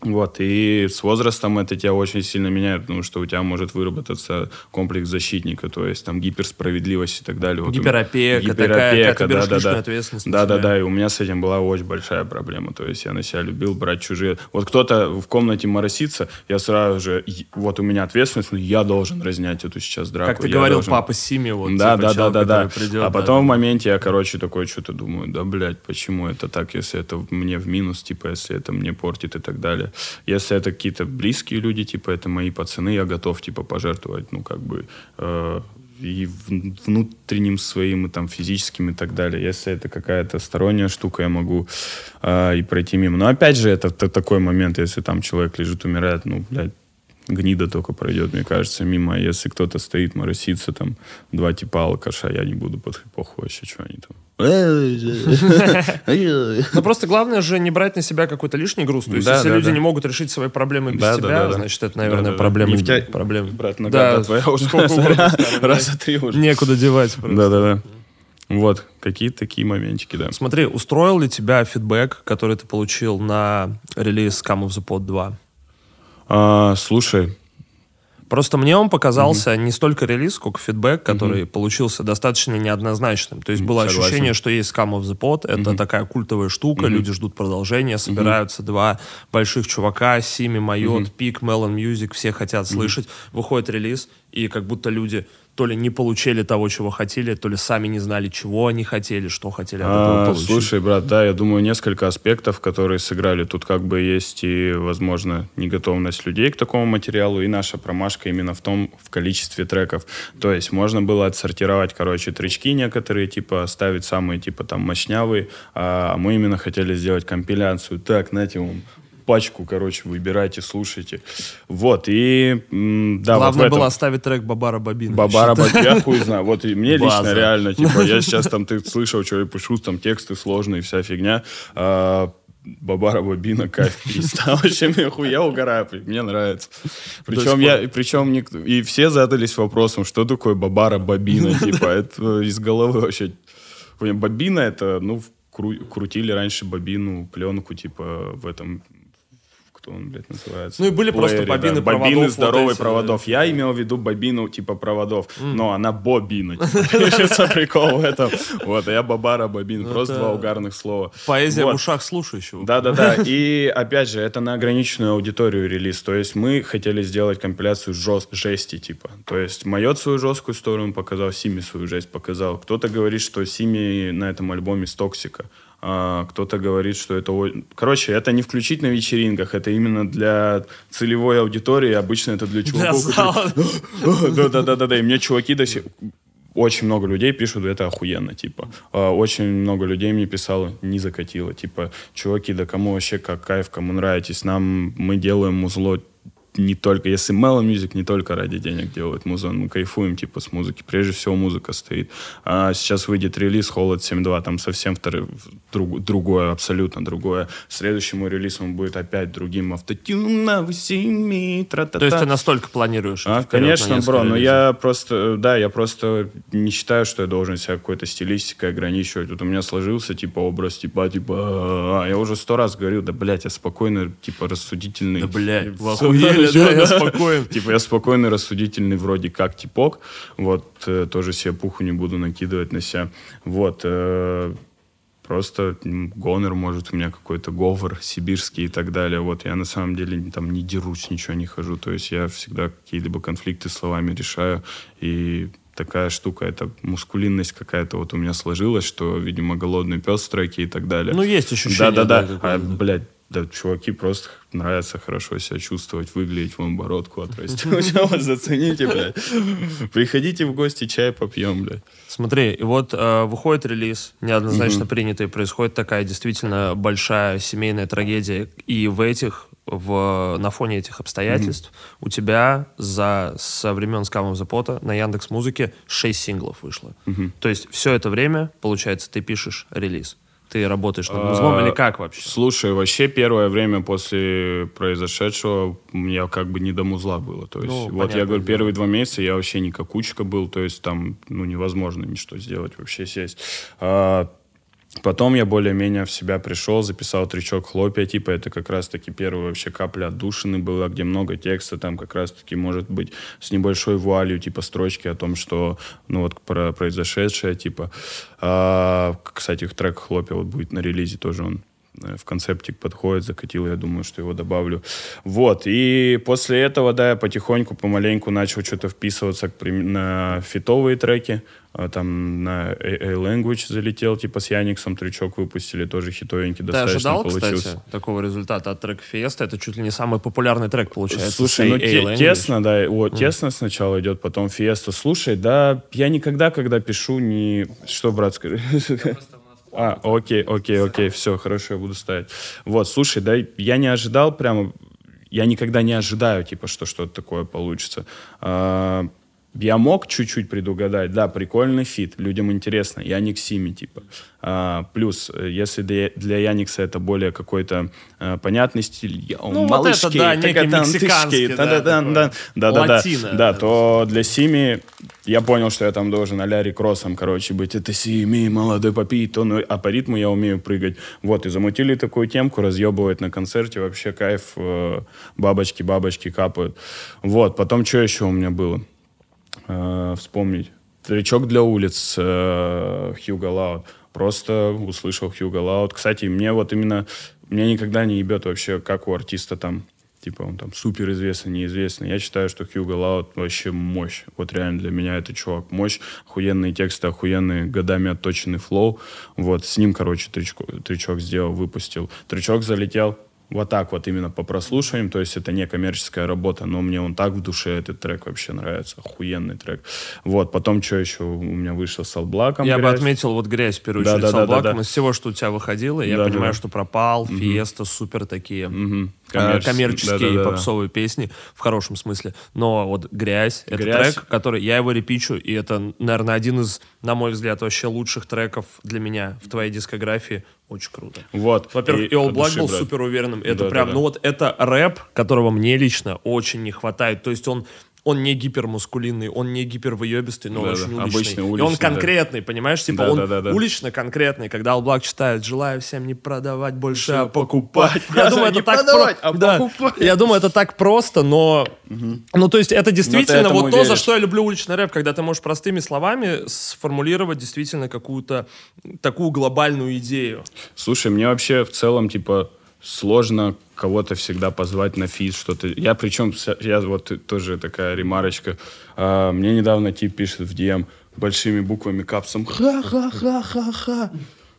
Speaker 2: Вот, и с возрастом это тебя очень сильно меняет, потому что у тебя может выработаться комплекс защитника, то есть там гиперсправедливость и так далее.
Speaker 1: Вот гиперопека, гиперопека, такая, да, да, да. ответственность.
Speaker 2: Да, да, да, и у меня с этим была очень большая проблема, то есть я на себя любил брать чужие. Вот кто-то в комнате моросится, я сразу же, вот у меня ответственность, но я должен разнять эту сейчас драку.
Speaker 1: Как ты говорил, должен... папа Сими, вот,
Speaker 2: да, типа, да, чел, да, да, да. Придет, а потом да. в моменте я, короче, такой что-то думаю, да, блядь, почему это так, если это мне в минус, типа, если это мне портит и так далее. Если это какие-то близкие люди, типа, это мои пацаны, я готов, типа, пожертвовать, ну, как бы, э, и внутренним своим, и там, физическим и так далее. Если это какая-то сторонняя штука, я могу э, и пройти мимо. Но опять же, это, это такой момент, если там человек лежит, умирает, ну, блядь, гнида только пройдет, мне кажется, мимо. А если кто-то стоит, моросится, там, два типа алкаша, я не буду под похуй вообще, что они там.
Speaker 1: Ну просто главное же не брать на себя какой-то лишний груз. То есть если люди не могут решить свои проблемы без тебя, значит это, наверное, проблема.
Speaker 2: Проблема. Брат, нога твоя уже раза три уже.
Speaker 1: Некуда девать
Speaker 2: Да-да-да. Вот, какие-то такие моментики, да.
Speaker 1: Смотри, устроил ли тебя фидбэк, который ты получил на релиз Come of the Pod 2?
Speaker 2: А, слушай,
Speaker 1: Просто мне он показался не столько релиз, сколько фидбэк, который получился достаточно неоднозначным. То есть было
Speaker 2: Согласен.
Speaker 1: ощущение, что есть Scum of the Pod, это такая культовая штука, люди ждут продолжения, собираются два больших чувака, Сими, Майот, Пик, Melon Music, все хотят слышать, выходит релиз, и как будто люди то ли не получили того, чего хотели, то ли сами не знали, чего они хотели, что хотели от этого
Speaker 2: А,
Speaker 1: получить.
Speaker 2: слушай, брат, да, я думаю, несколько аспектов, которые сыграли. Тут как бы есть и, возможно, неготовность людей к такому материалу, и наша промашка именно в том, в количестве треков. То есть можно было отсортировать, короче, тречки некоторые, типа, ставить самые, типа, там, мощнявые, а мы именно хотели сделать компиляцию. Так, знаете, вам пачку, короче, выбирайте, слушайте. Вот, и, м, да, вот
Speaker 1: Главное
Speaker 2: этом-
Speaker 1: было оставить трек Бабара Бабина.
Speaker 2: Бабара Баб- я хуй знаю. Вот и мне лично
Speaker 1: База.
Speaker 2: реально, типа, я сейчас там, ты слышал, что я пишу, там тексты сложные, вся фигня. А, Бабара Бабина, кайф, пизда. Вообще, мне хуй, я угораю, мне нравится. Причем я, причем никто, и все задались вопросом, что такое Бабара Бабина, типа, это из головы вообще. Бабина это, ну, кру- крутили раньше бобину, пленку, типа, в этом кто он, блядь, называется?
Speaker 1: Ну и были просто
Speaker 2: Плеере,
Speaker 1: бобины
Speaker 2: да.
Speaker 1: проводов,
Speaker 2: Бобины
Speaker 1: вот
Speaker 2: здоровой
Speaker 1: эти,
Speaker 2: проводов. Я имел в виду бобину типа проводов, но она бобина. Типа, Сейчас прикол в этом. Вот, а я бабара бобин. Просто
Speaker 1: это
Speaker 2: два угарных слова.
Speaker 1: Поэзия
Speaker 2: Вот.
Speaker 1: в ушах слушающего.
Speaker 2: Да-да-да. И опять же, это на ограниченную аудиторию релиз. То есть мы хотели сделать компиляцию жест- жести, типа. То есть Майот свою жесткую сторону показал, Сими свою жесть показал. Кто-то говорит, что Сими на этом альбоме с Токсика. А, кто-то говорит, что это... Короче, это не включить на вечеринках, это именно для целевой аудитории. Обычно это для чуваков, да-да-да-да. И мне чуваки до сих очень много людей пишут, это охуенно, типа. А, Очень много людей мне писало, не закатило, типа, чуваки, да кому вообще как кайф, кому нравитесь, нам, мы делаем музло не только, если Mellow Music не только ради денег делает музон, мы кайфуем типа с музыки. Прежде всего музыка стоит. А сейчас выйдет релиз Холод 7.2, там совсем второй, друг- другое, абсолютно другое. Следующему релизу он будет опять другим. Автотюна, семи.
Speaker 1: То есть ты настолько планируешь?
Speaker 2: А,
Speaker 1: на
Speaker 2: конечно,
Speaker 1: несколько
Speaker 2: бро, но я просто, да, я просто не считаю, что я должен себя какой-то стилистикой ограничивать. Вот у меня сложился, типа, образ, типа, типа, а, я уже сто раз говорил, да, блядь, я спокойный, типа, рассудительный.
Speaker 1: Да, блядь,
Speaker 2: Всё,
Speaker 1: вы охуели, да, я спокоен.
Speaker 2: Типа, я спокойный, рассудительный, вроде как типок. Вот, э, тоже себе пуху не буду накидывать на себя. Вот, э, Просто гонор, может, у меня какой-то говор сибирский и так далее. Вот я на самом деле там не дерусь, ничего не хожу. То есть я всегда какие-либо конфликты словами решаю. И такая штука, это мускулинность какая-то вот у меня сложилась, что, видимо, голодный пес в треке и так далее.
Speaker 1: Ну, есть ощущение,
Speaker 2: Да-да-да.
Speaker 1: да,
Speaker 2: А, блядь, да, чуваки просто нравится хорошо себя чувствовать, выглядеть, вон бородку отрастить. Вот зацените, блядь. Приходите в гости, чай попьем, блядь.
Speaker 1: Смотри, и вот э, выходит релиз, неоднозначно принятый, происходит такая действительно большая семейная трагедия, и в этих, в, на фоне этих обстоятельств у тебя за, со времен Scam of Pot на Яндекс Музыке 6 синглов вышло. То есть все это время, получается, ты пишешь релиз. Ты работаешь над музлом
Speaker 2: А,
Speaker 1: или как вообще?
Speaker 2: Слушай, вообще первое время после произошедшего у меня как бы не до музла было. То есть,
Speaker 1: Ну,
Speaker 2: вот
Speaker 1: понятное
Speaker 2: я говорю,
Speaker 1: дело.
Speaker 2: первые два месяца я вообще не какучка был, то есть там, ну, невозможно ничто сделать, вообще сесть. А, Потом я более-менее в себя пришел, записал тречок хлопья, типа это как раз-таки первая вообще капля отдушины была, где много текста, там как раз-таки может быть с небольшой вуалью, типа строчки о том, что, ну вот про произошедшее, типа. А, кстати, трек хлопья вот будет на релизе тоже он в концептик подходит, закатил, я думаю, что его добавлю. Вот, и после этого, да, я потихоньку, помаленьку начал что-то вписываться к прим- на фитовые треки, А там на A-Language залетел, типа с Яниксом трючок выпустили, тоже хитовенький
Speaker 1: Ты
Speaker 2: достаточно
Speaker 1: ожидал,
Speaker 2: получился.
Speaker 1: кстати, такого результата от трека Феста? Это чуть ли не самый популярный трек, получается.
Speaker 2: Слушай, ну те- тесно, да, вот, тесно сначала идет, потом Фиеста. Слушай, да, я никогда, когда пишу, не... Что, брат, скажи? А, окей, окей, окей, все, хорошо, я буду ставить. Вот, слушай, да, я не ожидал прямо, я никогда не ожидаю, типа, что что-то такое получится. А, я мог чуть-чуть предугадать, да, прикольный фит, людям интересно, Яник Сими, типа. А, плюс, э, если для, для Яникса это более какой-то а, понятный стиль, я,
Speaker 1: ну, малышки, вот это, да, некий мексиканский, да, да, да, да,
Speaker 2: да, да, да, да, то для Сими я понял, что я там должен а-ля короче, быть. Это Сими, молодой попит, он, а по ритму я умею прыгать. Вот, и замутили такую темку, разъебывать на концерте, вообще кайф, э, бабочки, бабочки капают. Вот, потом что еще у меня было? Э, вспомнить. Тречок для улиц э, Hugo Loud. Просто услышал Hugo Loud. Кстати, мне вот именно... Меня никогда не ебет вообще, как у артиста там типа он там супер известный, неизвестный. Я считаю, что Hugo Loud вообще мощь. Вот реально для меня это чувак мощь. Охуенные тексты, охуенные годами отточенный flow. Вот с ним, короче, тречок, тречок сделал, выпустил. Тречок залетел, вот так вот именно по прослушиваниям, то есть это не коммерческая работа, но мне он так в душе этот трек вообще нравится, охуенный трек. Вот, потом что еще у меня вышло с Алблаком.
Speaker 1: Я грязь. бы отметил вот грязь в первую очередь да, да, с Алблаком, да, да, да. из всего, что у тебя выходило, я да, понимаю, да. что пропал, угу. Фиеста, супер такие. Угу. Коммерческие, коммерческие да, да, да, попсовые песни в хорошем смысле. Но вот «Грязь» — это «Грязь». трек, который я его репичу, и это, наверное, один из, на мой взгляд, вообще лучших треков для меня в твоей дискографии. Очень круто.
Speaker 2: Вот.
Speaker 1: Во-первых, и, All Black был брать. супер уверенным. Это да, прям, да, да. ну вот это рэп, которого мне лично очень не хватает. То есть он он не гипермускулинный, он не гипервыебистый, но да, очень да, уличный. Обычный, уличный. И он конкретный, да. понимаешь? Типа да, он да, да, да. улично конкретный, когда Алблак читает «Желаю всем не продавать больше, а покупать». Я думаю, это так просто. Я думаю, это так просто, но... Ну, то есть это действительно вот то, за что я люблю уличный рэп, когда ты можешь простыми словами сформулировать действительно какую-то такую глобальную идею.
Speaker 2: Слушай, мне вообще в целом, типа, сложно кого-то всегда позвать на физ, что-то. Я причем, я вот тоже такая ремарочка. А, мне недавно тип пишет в DM большими буквами капсом. Ха-ха-ха-ха-ха.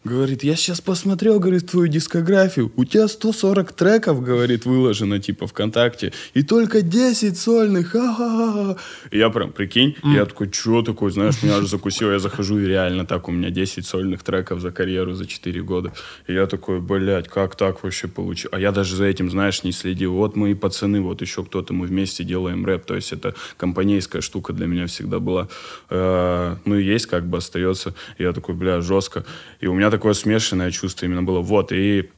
Speaker 2: Говорит, я сейчас посмотрел, говорит, твою дискографию. У тебя 140 треков, говорит, выложено, типа, ВКонтакте. И только 10 сольных. Ха-ха-ха. Я прям, прикинь, mm. я такой, что такой, знаешь, меня аж закусило. Я захожу, и реально так, у меня 10 сольных треков за карьеру за 4 года. И я такой, блядь, как так вообще получилось? А я даже за этим, знаешь, не следил. Вот мои пацаны, вот еще кто-то, мы вместе делаем рэп. То есть это компанейская штука для меня всегда была. Э, ну и есть, как бы остается. Я такой, бля, жестко. И у меня такое смешанное чувство именно было. Вот, и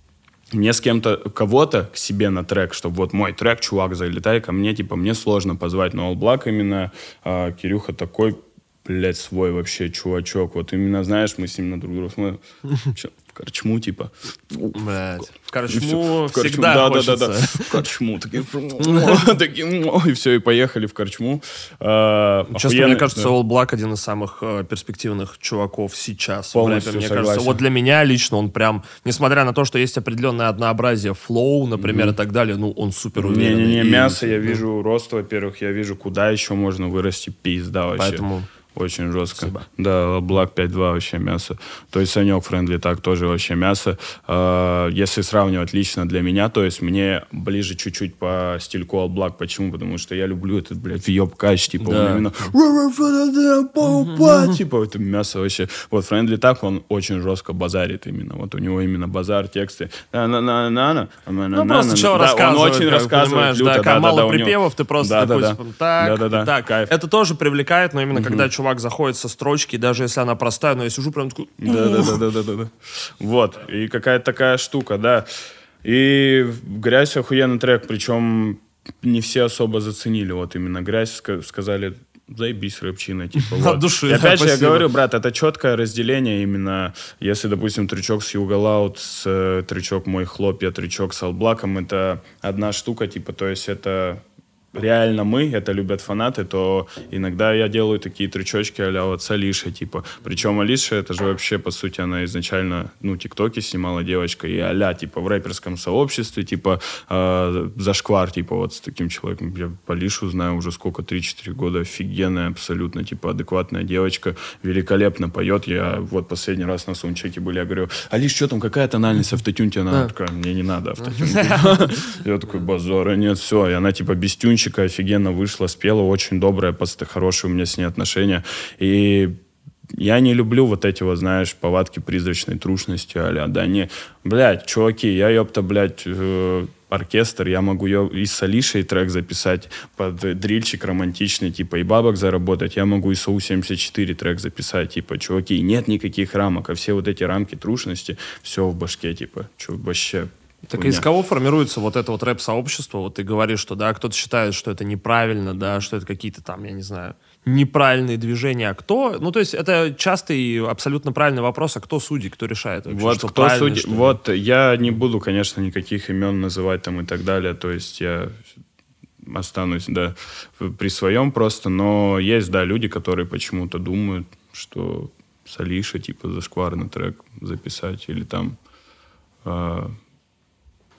Speaker 2: мне с кем-то, кого-то к себе на трек, чтобы вот мой трек, чувак, залетай ко мне, типа, мне сложно позвать, но All Black именно, а, Кирюха такой, блядь, свой вообще чувачок. Вот именно, знаешь, мы с ним на друг друга смотрим корчму, типа.
Speaker 1: Блядь. В корчму всегда да. Да, да, да.
Speaker 2: В корчму. Такие, и все, и поехали в корчму.
Speaker 1: А, Честно, мне кажется, All Black один из самых э, перспективных чуваков сейчас
Speaker 2: Полностью
Speaker 1: Мне кажется, вот для меня лично он прям, несмотря на то, что есть определенное однообразие флоу, например, и так далее, ну, он супер уверенный.
Speaker 2: Не-не-не, мясо я вижу, рост, во-первых, я вижу, куда еще можно вырасти, пизда вообще.
Speaker 1: Поэтому
Speaker 2: очень жестко. Спасибо. Да, Black 5.2 вообще мясо. То есть Санек Френдли так тоже вообще мясо. Э, если сравнивать лично для меня, то есть мне ближе чуть-чуть по стильку All Black. Почему? Потому что я люблю этот, блядь, въеб кач, типа да. он именно типа это мясо вообще. Вот Френдли так, он очень жестко базарит именно. Вот у него именно базар, тексты.
Speaker 1: Ну, просто сначала рассказывает.
Speaker 2: Он очень рассказывает. Да,
Speaker 1: да, мало припевов, ты просто такой, так, так. Это тоже привлекает, но именно когда чувак заходит со строчки, даже если она простая, но я сижу прям такой...
Speaker 2: Да-да-да-да-да. Вот. И какая-то такая штука, да. И «Грязь» охуенный трек, причем не все особо заценили. Вот именно «Грязь» сказали, заебись рэпчина, типа.
Speaker 1: Вот. От души.
Speaker 2: И опять же, я говорю, брат, это четкое разделение именно, если, допустим, трючок с Югалаут, с э, трючок Мой Хлопья, трючок с Алблаком, это одна штука, типа, то есть это реально мы, это любят фанаты, то иногда я делаю такие трючочки а-ля вот с Алишей, типа. Причем Алиша, это же вообще, по сути, она изначально, ну, тиктоки снимала девочка, и а типа, в рэперском сообществе, типа, э, зашквар, типа, вот с таким человеком. Я Алишу знаю уже сколько, 3-4 года, офигенная абсолютно, типа, адекватная девочка, великолепно поет. Я вот последний раз на саундчеке были, я говорю, Алиш, что там, какая тональность автотюн тебе надо? Такая, мне не надо автотюн. Я такой, базара нет, все. И она, типа, без тюн Дунчика офигенно вышла, спела, очень добрая, просто хорошие у меня с ней отношения. И я не люблю вот эти вот, знаешь, повадки призрачной трушности, а да не, блядь, чуваки, я, ёпта, блядь, э, оркестр, я могу ее и с Алишей трек записать под дрильчик романтичный, типа, и бабок заработать. Я могу и с СОУ-74 трек записать, типа, чуваки, нет никаких рамок, а все вот эти рамки трушности, все в башке, типа, что вообще
Speaker 1: так из кого формируется вот это вот рэп-сообщество? Вот ты говоришь, что, да, кто-то считает, что это неправильно, да, что это какие-то там, я не знаю, неправильные движения, а кто? Ну, то есть это частый и абсолютно правильный вопрос, а кто судьи, кто решает вообще,
Speaker 2: Вот
Speaker 1: что
Speaker 2: кто судьи,
Speaker 1: что
Speaker 2: вот я не буду, конечно, никаких имен называть там и так далее, то есть я останусь, да, при своем просто, но есть, да, люди, которые почему-то думают, что с Алишей, типа, зашкварный трек записать или там э,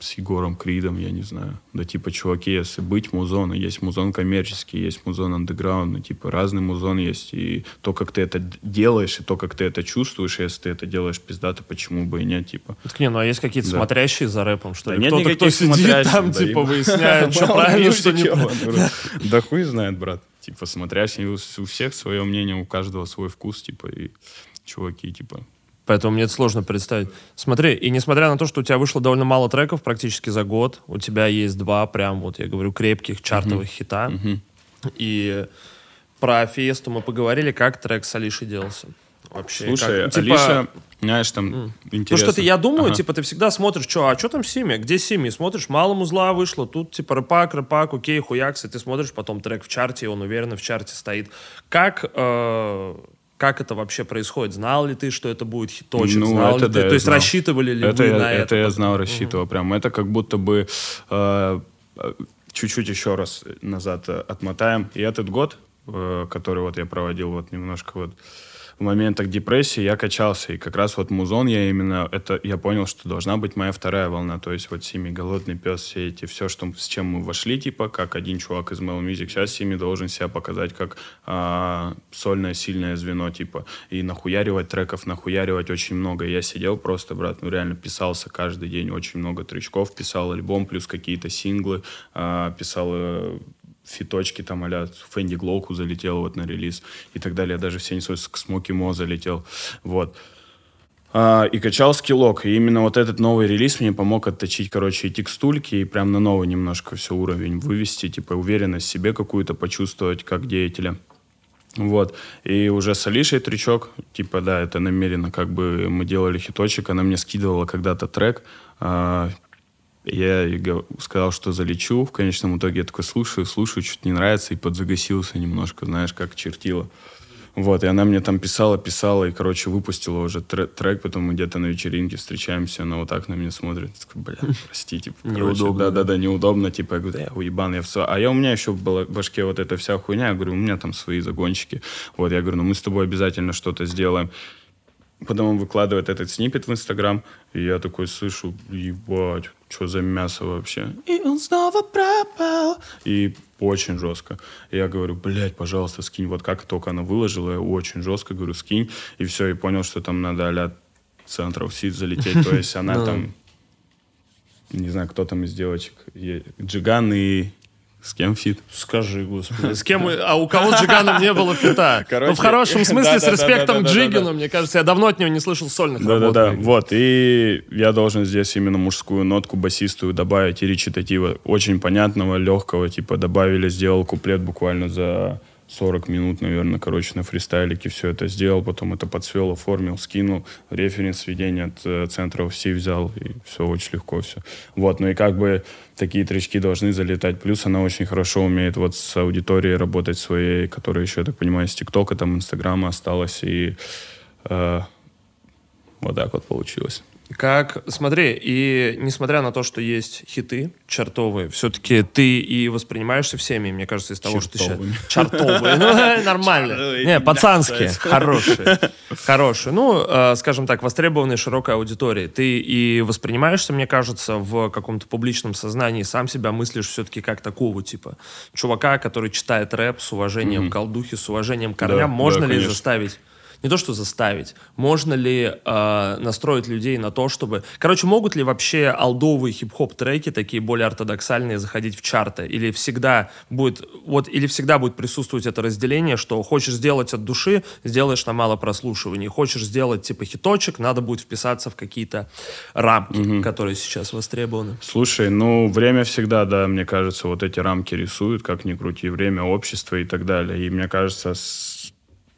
Speaker 2: с Егором Кридом, я не знаю. Да типа, чуваки, если быть музоном, есть музон коммерческий, есть музон андеграундный, типа разный музон есть. И то, как ты это делаешь, и то, как ты это чувствуешь, если ты это делаешь пиздато, почему бы и нет, типа.
Speaker 1: Так не, ну а есть какие-то да. смотрящие за рэпом, что ли? Да Кто-то, кто сидит там, да, типа, выясняет, что правильно, что неправильно.
Speaker 2: Да хуй знает, брат. Типа, смотрящие, у всех свое мнение, у каждого свой вкус, типа, и чуваки, типа,
Speaker 1: Поэтому мне это сложно представить. Смотри, и несмотря на то, что у тебя вышло довольно мало треков, практически за год, у тебя есть два прям, вот я говорю, крепких чартовых uh-huh. хита. Uh-huh. И про Фиесту мы поговорили, как трек с Алишей делался.
Speaker 2: Вообще, Слушай, как, типа, Алиша, знаешь, там mm. интересно.
Speaker 1: Ну что ты, я думаю, ага. типа, ты всегда смотришь, что, а что там Сими, где Сими? Смотришь, мало музла вышло, тут, типа, рыпак, рыпак, окей, хуякс, и ты смотришь потом трек в чарте, и он уверенно в чарте стоит. Как, э, как это вообще происходит? Знал ли ты, что это будет хиточек? Ну, знал это, ли да, ты? То есть знал. рассчитывали ли
Speaker 2: это
Speaker 1: вы
Speaker 2: я,
Speaker 1: на
Speaker 2: это? Это я знал, рассчитывал. Угу. Прям это как будто бы э, чуть-чуть еще раз назад отмотаем. И этот год, э, который вот я проводил вот немножко вот в моментах депрессии я качался. И как раз вот музон я именно, это я понял, что должна быть моя вторая волна. То есть вот Сими, Голодный пес, все эти, все, что, с чем мы вошли, типа, как один чувак из Mel Music. Сейчас Сими должен себя показать как а, сольное сильное звено, типа, и нахуяривать треков, нахуяривать очень много. я сидел просто, брат, ну реально писался каждый день очень много трючков, писал альбом, плюс какие-то синглы, а, писал э, фиточки там а-ля Фэнди Глоуку залетел вот на релиз и так далее. Даже в Сенсус к Смоки Мо залетел. Вот. А, и качал скиллок. И именно вот этот новый релиз мне помог отточить, короче, и текстульки, и прям на новый немножко все уровень вывести, типа уверенность в себе какую-то почувствовать как деятеля. Вот. И уже с Алишей трючок, типа, да, это намеренно, как бы мы делали хиточек, она мне скидывала когда-то трек, а, я сказал, что залечу. В конечном итоге я такой слушаю, слушаю, что-то не нравится, и подзагасился немножко, знаешь, как чертила. Вот, и она мне там писала, писала, и, короче, выпустила уже трек, потом мы где-то на вечеринке встречаемся, она вот так на меня смотрит, такой, бля, прости, типа, неудобно. Да-да-да, неудобно, типа, я говорю, да я уебан, я все. А я у меня еще в башке вот эта вся хуйня, я говорю, у меня там свои загончики. Вот, я говорю, ну мы с тобой обязательно что-то сделаем. Потом он выкладывает этот снипет в Инстаграм, и я такой слышу, ебать, что за мясо вообще? И он снова пропал. И очень жестко. И я говорю, блядь, пожалуйста, скинь. Вот как только она выложила, я очень жестко говорю, скинь. И все, и понял, что там надо а центров сид залететь. То есть она там, не знаю, кто там из девочек, Джиган и с кем фит?
Speaker 1: Скажи, господи. С кем? А у кого с Джиганом не было фита? Короче, ну, в хорошем смысле, да, с респектом да, да, к Джигану, мне кажется. Я давно от него не слышал сольных
Speaker 2: Да-да-да, вот. И я должен здесь именно мужскую нотку басистую добавить и речитатива очень понятного, легкого, типа добавили, сделал куплет буквально за 40 минут, наверное, короче, на фристайлике все это сделал, потом это подсвел, оформил, скинул, референс ведения от э, центра все взял, и все очень легко все. Вот, ну и как бы такие тречки должны залетать. Плюс она очень хорошо умеет вот с аудиторией работать своей, которая еще, я так понимаю, с ТикТока, там, Инстаграма осталась, и э, вот так вот получилось.
Speaker 1: Как, смотри, и несмотря на то, что есть хиты чартовые, все-таки ты и воспринимаешься всеми, мне кажется, из того, что ты сейчас... Чартовые. Ну, нормально. Не, пацанские. Хорошие. Хорошие. Ну, э, скажем так, востребованные широкой аудиторией. Ты и воспринимаешься, мне кажется, в каком-то публичном сознании, сам себя мыслишь все-таки как такого типа чувака, который читает рэп с уважением к колдухе, с уважением к корням. Можно ли заставить не то что заставить, можно ли э, настроить людей на то, чтобы... Короче, могут ли вообще алдовые хип-хоп треки, такие более ортодоксальные, заходить в чарты? Или всегда будет, вот, или всегда будет присутствовать это разделение, что хочешь сделать от души, сделаешь на мало прослушиваний. Хочешь сделать типа хиточек, надо будет вписаться в какие-то рамки, угу. которые сейчас востребованы.
Speaker 2: Слушай, ну, время всегда, да, мне кажется, вот эти рамки рисуют, как ни крути, время, общество и так далее. И мне кажется, с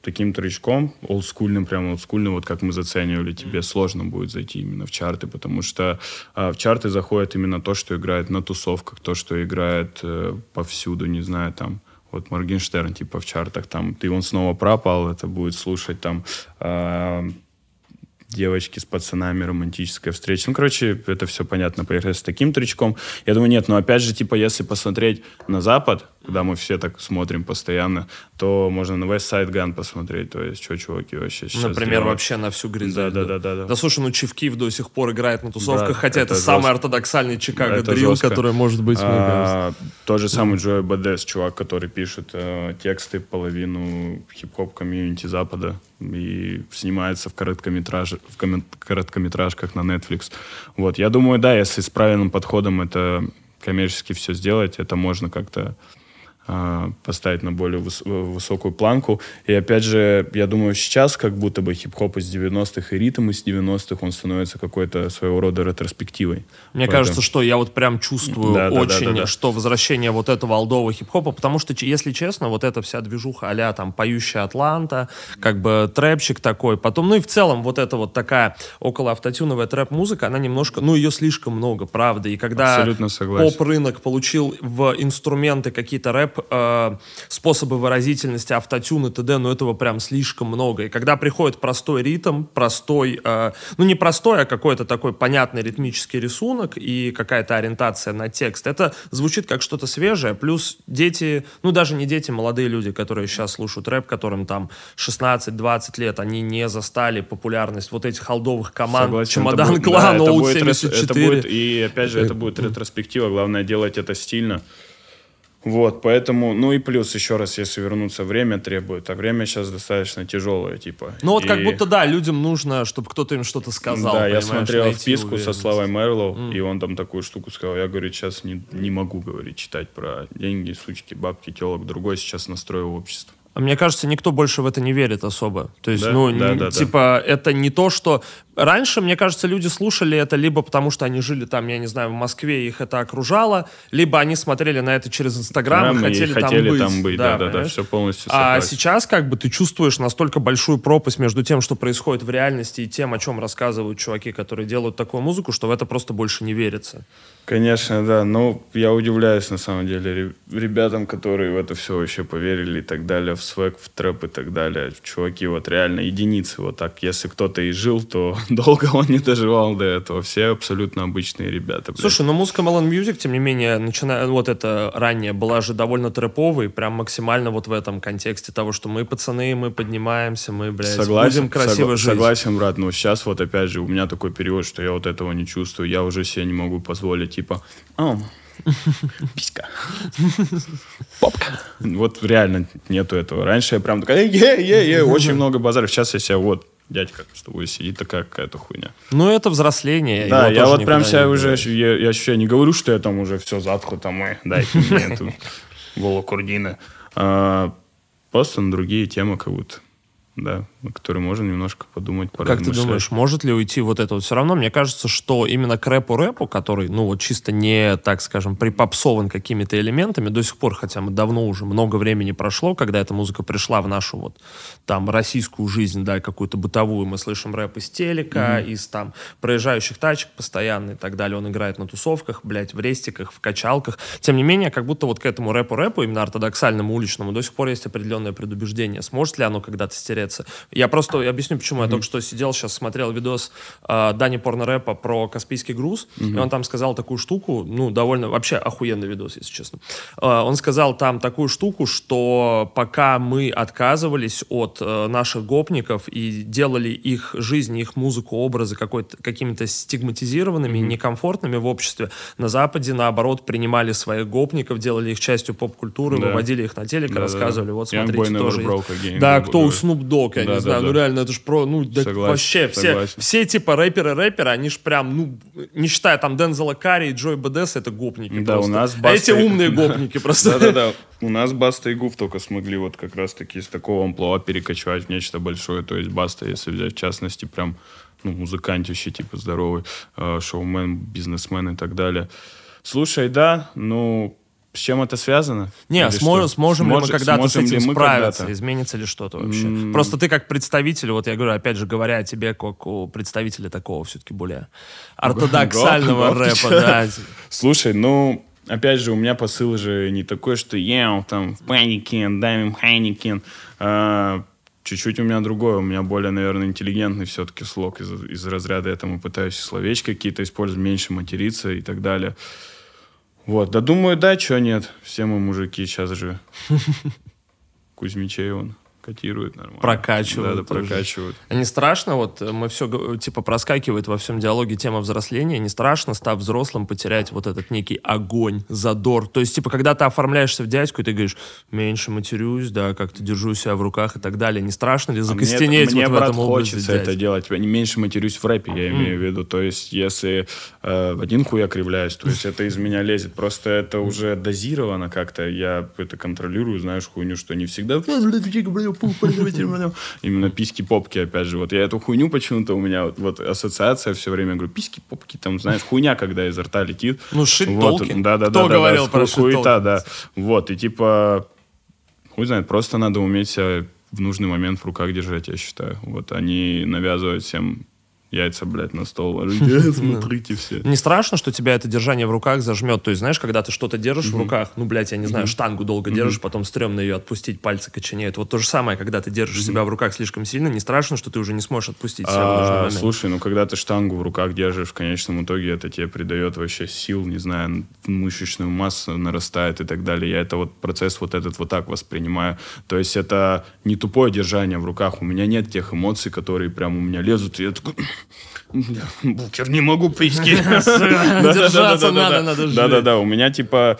Speaker 2: таким тречком, олдскульным, прямо олдскульным, вот как мы заценивали, тебе сложно будет зайти именно в чарты, потому что а, в чарты заходит именно то, что играет на тусовках, то, что играет э, повсюду, не знаю, там, вот Моргенштерн, типа, в чартах, там, ты он снова пропал, это будет слушать, там, э, девочки с пацанами, романтическая встреча. Ну, короче, это все понятно, поехали с таким тречком. Я думаю, нет, но опять же, типа, если посмотреть на Запад, когда мы все так смотрим постоянно, то можно на West Side Gun посмотреть, то есть, что чуваки вообще сейчас
Speaker 1: Например, делают. вообще на всю грязь.
Speaker 2: Да, да, да, да, да.
Speaker 1: Да, слушай, ну Чивкив до сих пор играет на тусовках, да, хотя это, это самый ортодоксальный Чикаго дрил, который может быть,
Speaker 2: а, Тот же самый Джой Бадес, чувак, который пишет э, тексты половину хип-хоп комьюнити Запада и снимается в короткометраж, в короткометражках на Netflix. Вот, я думаю, да, если с правильным подходом это коммерчески все сделать, это можно как-то поставить на более выс высокую планку. И опять же, я думаю, сейчас как будто бы хип-хоп из 90-х и ритм из 90-х, он становится какой-то своего рода ретроспективой.
Speaker 1: Мне Поэтому... кажется, что я вот прям чувствую да, очень, да, да, да, что возвращение вот этого алдового хип-хопа, потому что, если честно, вот эта вся движуха а там «Поющая Атланта», как бы трэпчик такой, потом, ну и в целом вот эта вот такая около автотюновая трэп-музыка, она немножко, ну ее слишком много, правда, и когда поп-рынок получил в инструменты какие-то рэп э, способы выразительности, автотюн и т.д., но этого прям слишком много. И когда приходит простой ритм, простой, э, ну не простой, а какой-то такой понятный ритмический рисунок и какая-то ориентация на текст, это звучит как что-то свежее, плюс дети, ну даже не дети, молодые люди, которые сейчас слушают рэп, которым там 16-20 лет, они не застали популярность вот этих холдовых команд, Согласен, Чемодан Клан, да, Old 74. Это будет,
Speaker 2: и опять же, это будет ретроспектива, главное делать это стильно. Вот, поэтому, ну и плюс, еще раз, если вернуться, время требует, а время сейчас достаточно тяжелое, типа.
Speaker 1: Ну вот и... как будто, да, людям нужно, чтобы кто-то им что-то сказал.
Speaker 2: Да, я смотрел вписку со Славой Мерлоу, mm. и он там такую штуку сказал, я, говорю, сейчас не, не могу, говорить, читать про деньги, сучки, бабки, телок, другой сейчас настроил общество.
Speaker 1: А мне кажется, никто больше в это не верит особо. То есть, да? ну, да, не, да, типа, да. это не то, что... Раньше, мне кажется, люди слушали это либо потому, что они жили там, я не знаю, в Москве, их это окружало, либо они смотрели на это через Инстаграм и хотели, и хотели там быть. Там быть
Speaker 2: да, да, да, все полностью
Speaker 1: согласен. А сейчас как бы ты чувствуешь настолько большую пропасть между тем, что происходит в реальности, и тем, о чем рассказывают чуваки, которые делают такую музыку, что в это просто больше не верится.
Speaker 2: Конечно, да. Но я удивляюсь, на самом деле, ребятам, которые в это все вообще поверили и так далее, в свек, в трэп и так далее. Чуваки, вот реально единицы. Вот так, если кто-то и жил, то долго он не доживал до этого. Все абсолютно обычные ребята. Блядь.
Speaker 1: Слушай, ну музыка Malone Music, тем не менее, начиная, вот это ранее была же довольно трэповой, прям максимально вот в этом контексте того, что мы пацаны, мы поднимаемся, мы, блядь, согласен, будем красиво согла- жить.
Speaker 2: Согласен, брат, но сейчас вот опять же у меня такой период, что я вот этого не чувствую. Я уже себе не могу позволить типа, о, писька, попка. Вот реально нету этого. Раньше я прям такая, е-е-е, очень много базаров. Сейчас я себя вот дядька с тобой сидит, такая какая-то хуйня.
Speaker 1: Ну, это взросление.
Speaker 2: Да, я вот прям себя уже, я, я еще не говорю, что я там уже все затхло, там, и дайте мне эту волокурдины. А, просто на другие темы как будто да, на который можно немножко подумать,
Speaker 1: Как ты думаешь, может ли уйти вот это вот? Все равно, мне кажется, что именно к рэпу-рэпу, который, ну, вот чисто не, так скажем, припопсован какими-то элементами, до сих пор, хотя мы давно уже, много времени прошло, когда эта музыка пришла в нашу вот там российскую жизнь, да, какую-то бытовую, мы слышим рэп из телека, mm-hmm. из там проезжающих тачек постоянно и так далее, он играет на тусовках, блядь, в рестиках, в качалках. Тем не менее, как будто вот к этому рэпу-рэпу, именно ортодоксальному, уличному, до сих пор есть определенное предубеждение. Сможет ли оно когда-то стереться появляется. Я просто объясню, почему. Mm-hmm. Я только что сидел, сейчас смотрел видос э, Дани Порнорэпа про Каспийский груз, mm-hmm. и он там сказал такую штуку, ну, довольно, вообще охуенный видос, если честно. Э, он сказал там такую штуку, что пока мы отказывались от э, наших гопников и делали их жизнь, их музыку, образы какой-то, какими-то стигматизированными, mm-hmm. некомфортными в обществе, на Западе, наоборот, принимали своих гопников, делали их частью поп-культуры, да. выводили их на телек, да, рассказывали, да. вот смотрите, тоже... Да, кто у Snoop Dogg, я
Speaker 2: Да,
Speaker 1: не
Speaker 2: да,
Speaker 1: знаю,
Speaker 2: да.
Speaker 1: ну реально, это ж про, ну, да
Speaker 2: Согласен,
Speaker 1: вообще, все,
Speaker 2: согласен.
Speaker 1: все типа рэперы-рэперы, они ж прям, ну, не считая там Дензела Карри и Джой БДС, это гопники
Speaker 2: Да, у
Speaker 1: просто.
Speaker 2: нас
Speaker 1: А
Speaker 2: Баста
Speaker 1: эти умные гопники просто.
Speaker 2: Да-да-да. У нас Баста и Гуф только смогли вот как раз-таки из такого амплуа перекочевать в нечто большое. То есть Баста, если взять в частности, прям ну, музыкантище, типа здоровый, э, шоумен, бизнесмен и так далее. Слушай, да, ну, с чем это связано?
Speaker 1: Не,
Speaker 2: Или
Speaker 1: смо-
Speaker 2: что?
Speaker 1: сможем ли мы когда-то с
Speaker 2: сможем
Speaker 1: этим справиться? Изменится ли что-то вообще? Просто ты как представитель, вот я говорю, опять же, говоря о тебе, как о представителе такого все-таки более ортодоксального
Speaker 2: Гав-
Speaker 1: рэпа, да.
Speaker 2: Слушай, ну, опять же, у меня посыл же не такой, что я там в панике, дай им Хайникен. Чуть-чуть у меня другое. У меня более, наверное, интеллигентный все-таки слог из, из разряда этому пытаюсь словечки какие-то использовать, меньше материться и так далее. Вот, да думаю, да, что нет. Все мы мужики сейчас же. Кузьмичей он котирует нормально.
Speaker 1: Прокачивают
Speaker 2: Да, да, прокачивают.
Speaker 1: А не страшно, вот э, мы все, типа, проскакивает во всем диалоге тема взросления, не страшно, став взрослым, потерять вот этот некий огонь, задор. То есть, типа, когда ты оформляешься в дядьку, и ты говоришь, меньше матерюсь, да, как-то держу себя в руках и так далее. Не страшно ли
Speaker 2: А мне
Speaker 1: закостенеть
Speaker 2: мне,
Speaker 1: вот в
Speaker 2: брат,
Speaker 1: этом
Speaker 2: хочется
Speaker 1: дяди?
Speaker 2: это делать. Я не меньше матерюсь в рэпе, я имею в виду. То есть, если э, в один хуй я кривляюсь, то есть это из меня лезет. Просто это уже дозировано как-то. Я это контролирую, знаешь, хуйню, что не всегда... Именно письки-попки, опять же. Вот я эту хуйню почему-то у меня вот, вот ассоциация все время, говорю, письки-попки, там, знаешь, хуйня, когда изо рта летит.
Speaker 1: Ну, shit
Speaker 2: Вот. Да, да,
Speaker 1: Кто
Speaker 2: да,
Speaker 1: говорил
Speaker 2: да,
Speaker 1: про
Speaker 2: хуета, да. Вот, и типа, хуй знает, просто надо уметь себя в нужный момент в руках держать, я считаю. Вот, они навязывают всем яйца, блядь, на стол ложить. «Э, Смотрите все.
Speaker 1: Не страшно, что тебя это держание в руках зажмет? То есть, знаешь, когда ты что-то держишь в руках, ну, блядь, я не знаю, штангу долго держишь, потом стрёмно ее отпустить, пальцы коченеют. Вот то же самое, когда ты держишь себя в руках слишком сильно, не страшно, что ты уже не сможешь отпустить себя
Speaker 2: А, слушай, ну когда ты штангу в руках держишь, в конечном итоге это тебе придает вообще сил, не знаю, мышечную массу нарастает и так далее. Я это вот процесс вот этот вот так воспринимаю. То есть это не тупое держание в руках. У меня нет тех эмоций, которые прям у меня лезут. И я такой, «Бля, букер, не могу письки.
Speaker 1: Держаться надо, надо жить.
Speaker 2: Да-да-да, у меня типа...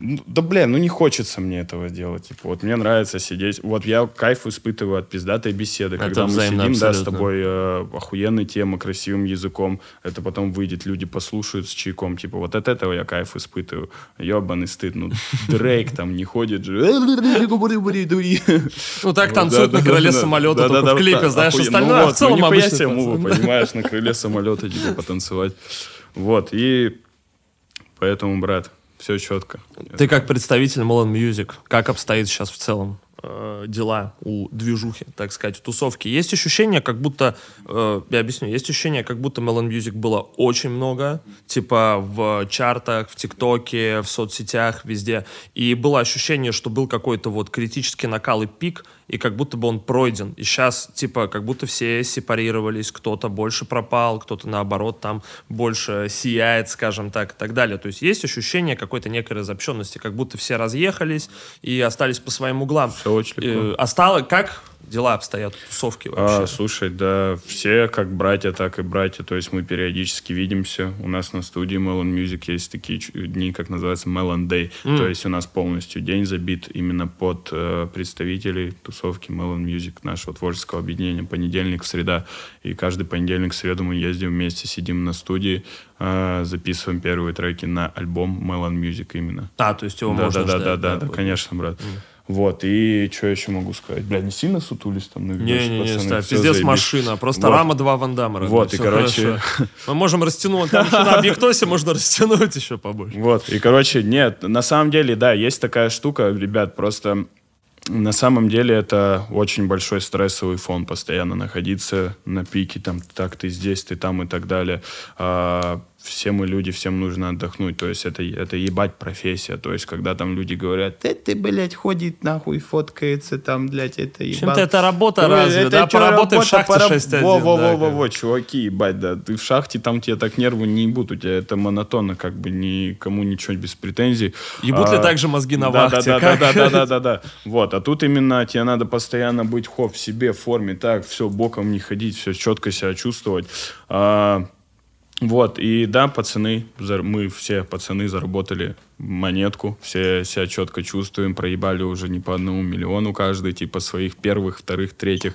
Speaker 2: Да, бля, ну не хочется мне этого делать. Типа, вот мне нравится сидеть. Вот я кайф испытываю от пиздатой беседы.
Speaker 1: Это
Speaker 2: когда мы сидим, да, с
Speaker 1: абсолютно.
Speaker 2: тобой э, охуенная тема, красивым языком. Это потом выйдет, люди послушают с чайком. Типа, вот от этого я кайф испытываю. Ебаный стыд. Ну, Дрейк там не ходит же.
Speaker 1: Ну, так танцуют на крыле самолета, только в клипе, знаешь, остальное, в целом
Speaker 2: мувы, понимаешь, на крыле самолета, типа, потанцевать. Вот, и поэтому, брат, все четко.
Speaker 1: Ты как представитель Melon Music, как обстоит сейчас в целом э, дела у движухи, так сказать, в тусовке? Есть ощущение, как будто, э, я объясню, есть ощущение, как будто Melon Music было очень много, типа в чартах, в ТикТоке, в соцсетях, везде, и было ощущение, что был какой-то вот критический накал и пик, и как будто бы он пройден. И сейчас, типа, как будто все сепарировались, кто-то больше пропал, кто-то, наоборот, там больше сияет, скажем так, и так далее. То есть есть ощущение какой-то некой разобщенности, как будто все разъехались и остались по своим углам.
Speaker 2: Все очень легко.
Speaker 1: Э, осталось, как дела обстоят в тусовке вообще?
Speaker 2: А, слушай, да, все как братья, так и братья. То есть мы периодически видимся. У нас на студии Melon Music есть такие дни, как называется Melon Day. То есть у нас полностью день забит именно под э, представителей тусовки Melon Music, нашего творческого объединения. Понедельник, среда. И каждый понедельник, среду мы ездим вместе, сидим на студии, э, записываем первые треки на альбом Melon Music именно.
Speaker 1: а, то есть его
Speaker 2: Да,
Speaker 1: можно
Speaker 2: да, да,
Speaker 1: ждать,
Speaker 2: да, да, да,
Speaker 1: вот.
Speaker 2: конечно, брат. Вот, и что еще могу сказать? Бля, не сильно сутулись там на
Speaker 1: Не-не-не, ставь, пиздец
Speaker 2: заебись.
Speaker 1: машина, просто
Speaker 2: Вот.
Speaker 1: рама два Вандама. родной,
Speaker 2: Вот, и, короче-
Speaker 1: хорошо. Мы можем растянуть, там на объектосе можно растянуть еще побольше.
Speaker 2: Вот, и, короче, нет, на самом деле, да, есть такая штука, ребят, просто на самом деле это очень большой стрессовый фон постоянно находиться на пике, там, так, ты здесь, ты там и так далее. Все мы люди, всем нужно отдохнуть, то есть это, это ебать профессия, то есть когда там люди говорят, «Э, ты, блядь, ходит нахуй, фоткается там, блядь, это ебать.
Speaker 1: Чем-то это работа
Speaker 2: Ну,
Speaker 1: разве,
Speaker 2: это
Speaker 1: да? Поработай в
Speaker 2: работа,
Speaker 1: шахте
Speaker 2: пора-
Speaker 1: 6
Speaker 2: Во, во, во, во, во, чуваки, ебать, да. Ты в шахте, там тебе так нервы не ебут, у тебя это монотонно, как бы никому ничего без претензий.
Speaker 1: Ебут ли
Speaker 2: А,
Speaker 1: также мозги на
Speaker 2: да,
Speaker 1: вахте?
Speaker 2: Да, да,
Speaker 1: Как?
Speaker 2: да, да, да, да, да. Вот, а тут именно тебе надо постоянно быть хоп в себе, в форме, так, все, боком не ходить, все четко себя чувствовать. А, вот, и да, пацаны, мы все пацаны заработали монетку, все себя четко чувствуем, проебали уже не по одному миллиону каждый, типа своих первых, вторых, третьих.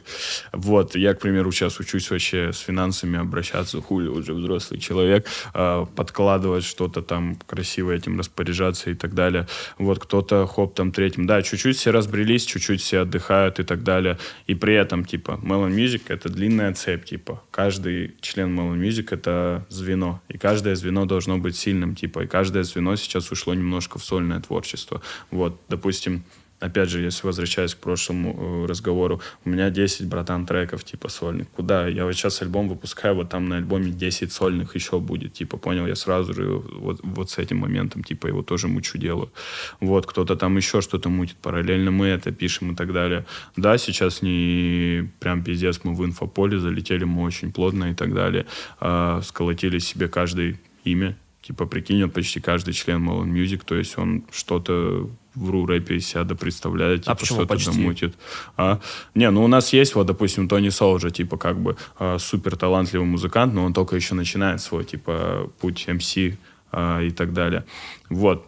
Speaker 2: Вот, я, к примеру, сейчас учусь вообще с финансами обращаться, хули уже взрослый человек, э, подкладывать что-то там красиво этим распоряжаться и так далее. Вот, кто-то хоп там третьим. Да, чуть-чуть все разбрелись, чуть-чуть все отдыхают и так далее. И при этом, типа, Melon Music — это длинная цепь, типа, каждый член Melon Music — это звено, и каждое звено должно быть сильным, типа, и каждое звено сейчас ушло немножко в сольное творчество. Вот, допустим, опять же, если возвращаясь к прошлому э, разговору, у меня 10, братан, треков, типа, сольных. Куда? Я вот сейчас альбом выпускаю, вот там на альбоме 10 сольных еще будет, типа, понял? Я сразу же вот, вот с этим моментом, типа, его тоже мучу делаю. Вот, кто-то там еще что-то мутит, параллельно мы это пишем и так далее. Да, сейчас не прям пиздец, мы в инфополе залетели, мы очень плотно и так далее. А, сколотили себе каждый имя, Типа, прикинь, он почти каждый член Malone Music, то есть он что-то в ру рэпе из себя представляет,
Speaker 1: а
Speaker 2: типа, а что-то почти? домутит. А? Не, ну у нас есть, вот, допустим, Тони Солджа, типа, как бы а, супер талантливый музыкант, но он только еще начинает свой, типа, путь MC а, и так далее. Вот.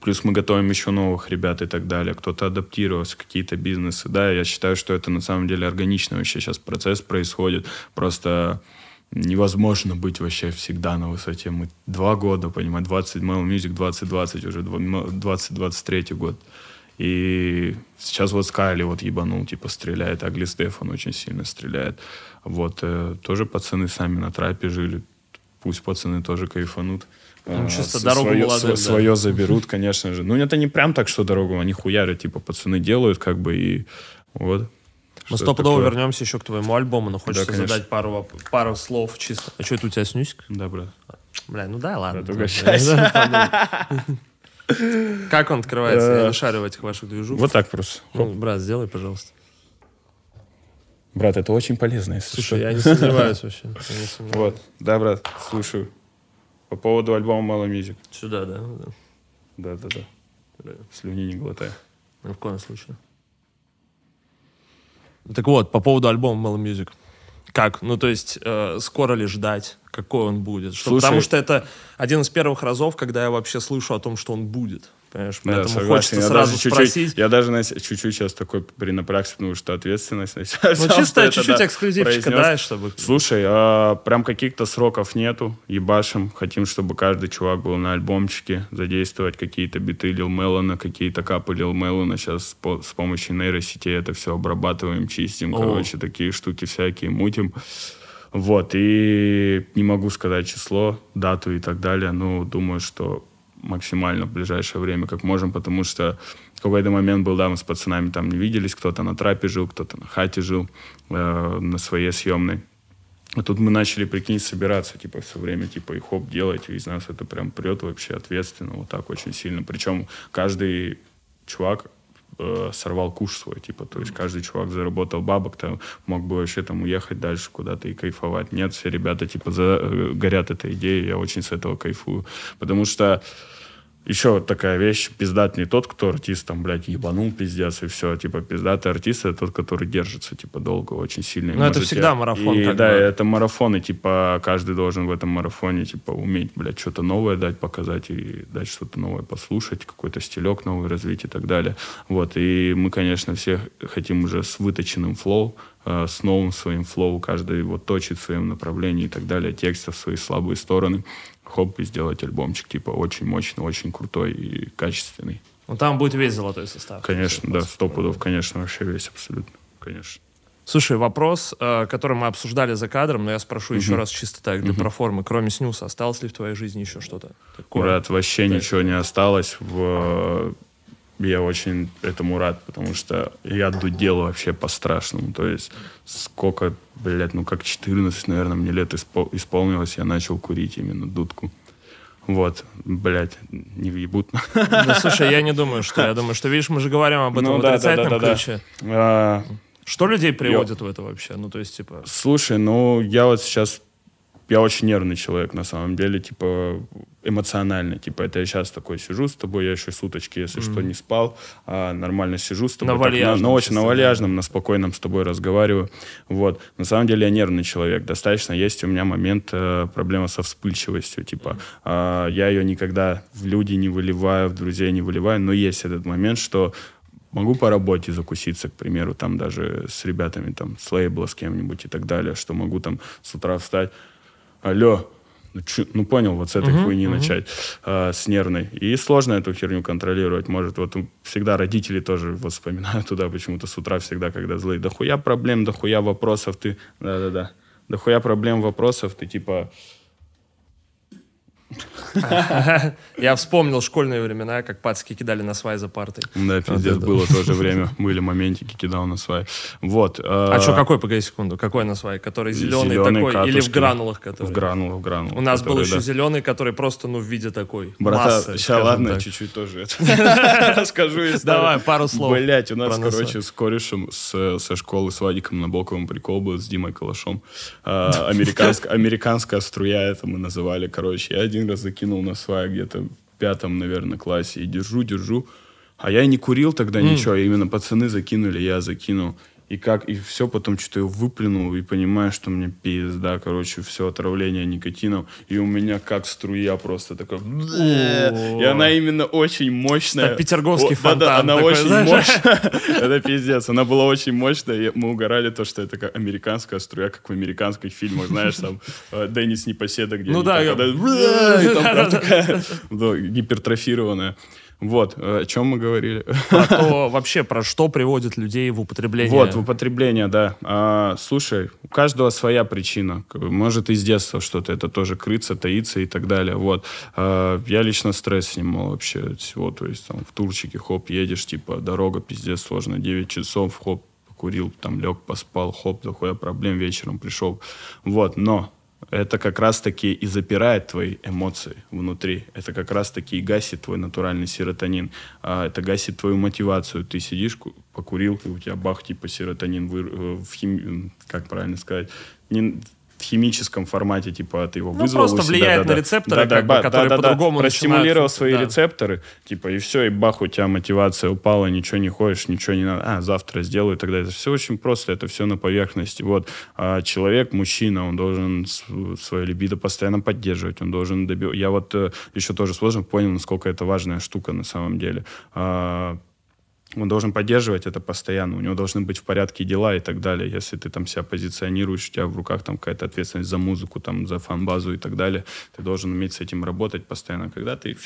Speaker 2: Плюс мы готовим еще новых ребят и так далее. Кто-то адаптировался, какие-то бизнесы. Да, я считаю, что это на самом деле органичный вообще сейчас процесс происходит. Просто невозможно быть вообще всегда на высоте. Мы два года, понимаете, 20, Mail Music 2020, уже 2023 год. И сейчас вот Скайли вот ебанул, типа стреляет, Агли Стефан очень сильно стреляет. Вот, э, тоже пацаны сами на трапе жили. Пусть пацаны тоже кайфанут.
Speaker 1: Ну, чисто а, дорогу
Speaker 2: свое,
Speaker 1: молодым,
Speaker 2: свое да. заберут, конечно же. Ну, это не прям так, что дорогу, они хуярят, типа, пацаны делают, как бы, и вот.
Speaker 1: Мы стопудово вернемся еще к твоему альбому, но хочется да, задать пару, пару слов чисто. А что это у тебя снюсик?
Speaker 2: Да, брат.
Speaker 1: Бля, ну да, ладно.
Speaker 2: Да,
Speaker 1: Как он открывается? Я не шарю в этих ваших движухах.
Speaker 2: Вот так просто.
Speaker 1: Ну, брат, сделай, пожалуйста.
Speaker 2: Брат, это очень полезно, если
Speaker 1: Слушай, я не сомневаюсь вообще.
Speaker 2: Вот, да, брат, слушаю. По поводу альбома Mala Music.
Speaker 1: Сюда, да?
Speaker 2: Да, да, да. Слюни не глотай.
Speaker 1: Ни в коем случае. Так вот, по поводу альбома Mellow Music. Как? Ну, то есть, э, скоро ли ждать, какой он будет? Что, потому что это один из первых разов, когда я вообще слышу о том, что он будет. Понимаешь?
Speaker 2: Да, Поэтому согласен. хочется я сразу чуть -чуть, спросить. Я даже чуть-чуть сейчас такой перенапрягся, потому что ответственность.
Speaker 1: Ну, чисто чуть-чуть да, эксклюзивчика, да, чтобы...
Speaker 2: Слушай, а, прям каких-то сроков нету, ебашим. Хотим, чтобы каждый чувак был на альбомчике, задействовать какие-то биты Лил Мелона, какие-то капы Лил Мелона. Сейчас по, с помощью нейросетей это все обрабатываем, чистим, О. короче, такие штуки всякие мутим. Вот, и не могу сказать число, дату и так далее, но думаю, что максимально в ближайшее время, как можем, потому что в какой-то момент был, да, мы с пацанами там не виделись, кто-то на трапе жил, кто-то на хате жил, э, на своей съемной. А тут мы начали, прикинь, собираться, типа, все время, типа, и хоп, делать, и из нас это прям прет вообще ответственно, вот так очень сильно. Причем каждый чувак э, сорвал куш свой, типа, то есть каждый чувак заработал бабок, там, мог бы вообще там уехать дальше куда-то и кайфовать. Нет, все ребята, типа, за, э, горят этой идеей, я очень с этого кайфую. Потому что еще вот такая вещь, пиздат не тот, кто артист, там, блядь, ебанул пиздец, и все, типа, пиздатый артист, это тот, который держится, типа, долго, очень сильно.
Speaker 1: Ну, это всегда марафон.
Speaker 2: И, да, бы. это марафон, и, типа, каждый должен в этом марафоне, типа, уметь, блядь, что-то новое дать, показать, и дать что-то новое послушать, какой-то стилек новый развить и так далее. Вот, и мы, конечно, все хотим уже с выточенным flow, э, с новым своим flow, каждый вот точит в своем направлении и так далее, текстов, свои слабые стороны хоп, и сделать альбомчик, типа, очень мощный, очень крутой и качественный.
Speaker 1: Ну, там будет весь золотой состав.
Speaker 2: Конечно, да, сто пудов, конечно, вообще весь абсолютно, конечно.
Speaker 1: Слушай, вопрос, э, который мы обсуждали за кадром, но я спрошу uh-huh. еще раз чисто так, для uh-huh. проформы. Кроме снюса, осталось ли в твоей жизни еще что-то
Speaker 2: такое? Брат, вообще да. ничего не осталось. В я очень этому рад, потому что я дудел вообще по-страшному. То есть сколько, блядь, ну как 14, наверное, мне лет испол- исполнилось, я начал курить именно дудку. Вот, блядь, не въебут.
Speaker 1: Да, слушай, я не думаю, что. Я думаю, что, видишь, мы же говорим об этом ну, да, отрицательном да, да, да, ключе. Да. А, что людей приводит я... в это вообще? Ну, то есть, типа...
Speaker 2: Слушай, ну, я вот сейчас я очень нервный человек, на самом деле, типа, эмоционально. Типа, это я сейчас такой сижу с тобой, я еще суточки, если mm-hmm. что, не спал, а нормально сижу с тобой. На так, на, на очень на вальяжном, на спокойном с тобой разговариваю. Вот. На самом деле я нервный человек. Достаточно есть у меня момент э, проблема со вспыльчивостью. Типа, mm-hmm. э, я ее никогда в люди не выливаю, в друзей не выливаю, но есть этот момент, что могу по работе закуситься, к примеру, там даже с ребятами, там, с лейбла, с кем-нибудь и так далее, что могу там с утра встать, алло, ну, чё, ну понял, вот с этой uh-huh, хуйни uh-huh. начать, э, с нервной. И сложно эту херню контролировать. Может, вот всегда родители тоже вот вспоминают туда почему-то с утра всегда, когда злые. Да хуя проблем, да хуя вопросов, ты... Да-да-да. Да хуя проблем, вопросов, ты типа...
Speaker 1: Я вспомнил школьные времена, как пацки кидали на свай за партой.
Speaker 2: Да, пиздец, было тоже время. Были моментики, кидал на свай. Вот.
Speaker 1: А что, какой, погоди секунду, какой на свай? Который зеленый такой или в гранулах?
Speaker 2: В гранулах, в гранулах.
Speaker 1: У нас был еще зеленый, который просто, ну, в виде такой
Speaker 2: Брата, сейчас ладно, чуть-чуть тоже расскажу
Speaker 1: Давай, пару слов.
Speaker 2: Блять, у нас, короче, с корешем со школы с Вадиком на Боковом прикол был с Димой Калашом. А, американская струя это мы называли, короче. Я один раз закинул на свай где-то в пятом, наверное, классе. И держу, держу. А я не курил тогда mm. ничего, а именно пацаны закинули, я закинул. И как, и все потом что-то я выплюнул, и понимаю, что мне пизда, короче, все отравление никотином. И у меня как струя просто такая... И она именно очень мощная.
Speaker 1: Петерговский фонтан.
Speaker 2: Да, она очень мощная. Это пиздец. Она была очень мощная. Мы угорали то, что это как американская струя, как в американских фильмах, знаешь, там Деннис Непоседа, где...
Speaker 1: Ну да.
Speaker 2: Гипертрофированная. Вот, э, о чем мы говорили?
Speaker 1: Про то вообще, про что приводит людей в употребление.
Speaker 2: Вот, в употребление, да. А, слушай, у каждого своя причина. Может, из детства что-то это тоже крыться, таится и так далее. Вот. А, я лично стресс снимал вообще от всего. То есть там в Турчике, хоп, едешь, типа, дорога пиздец сложно, 9 часов, хоп, покурил, там лег, поспал, хоп, такое проблем вечером пришел. Вот, но это как раз-таки и запирает твои эмоции внутри. Это как раз-таки и гасит твой натуральный серотонин. А это гасит твою мотивацию. Ты сидишь, покурил, и у тебя бах, типа серотонин, э, в хим... как правильно сказать, не, химическом формате, типа, ты его ну, вызвал
Speaker 1: просто влияет да, на рецепторы,
Speaker 2: да,
Speaker 1: как да, бы, которые да, по-другому
Speaker 2: Простимулировал свои да. рецепторы, типа, и все, и бах, у тебя мотивация упала, ничего не ходишь, ничего не надо, а, завтра сделаю и так далее. Это все очень просто, это все на поверхности. Вот, а человек, мужчина, он должен свою либидо постоянно поддерживать, он должен добиваться. Я вот э, еще тоже сложно понял, насколько это важная штука на самом деле. А, он должен поддерживать это постоянно, у него должны быть в порядке дела и так далее. Если ты там себя позиционируешь, у тебя в руках там какая-то ответственность за музыку, там, за фан-базу и так далее, ты должен уметь с этим работать постоянно. Когда ты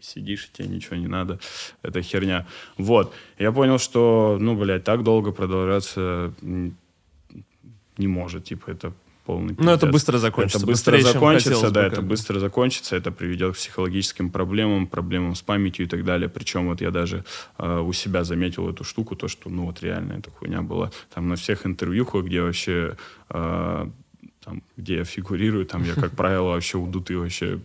Speaker 2: сидишь, и тебе ничего не надо, это херня. Вот. Я понял, что, ну, блядь, так долго продолжаться не может. Типа, это полный
Speaker 1: Ну, это быстро закончится.
Speaker 2: Это быстро быстрее, закончится, да, это быстро закончится, это приведет к психологическим проблемам, проблемам с памятью и так далее. Причем вот я даже э, у себя заметил эту штуку, то, что, ну, вот реально эта хуйня была. Там на всех интервьюхах, где вообще э, там, где я фигурирую, там я, как правило, вообще удутый вообще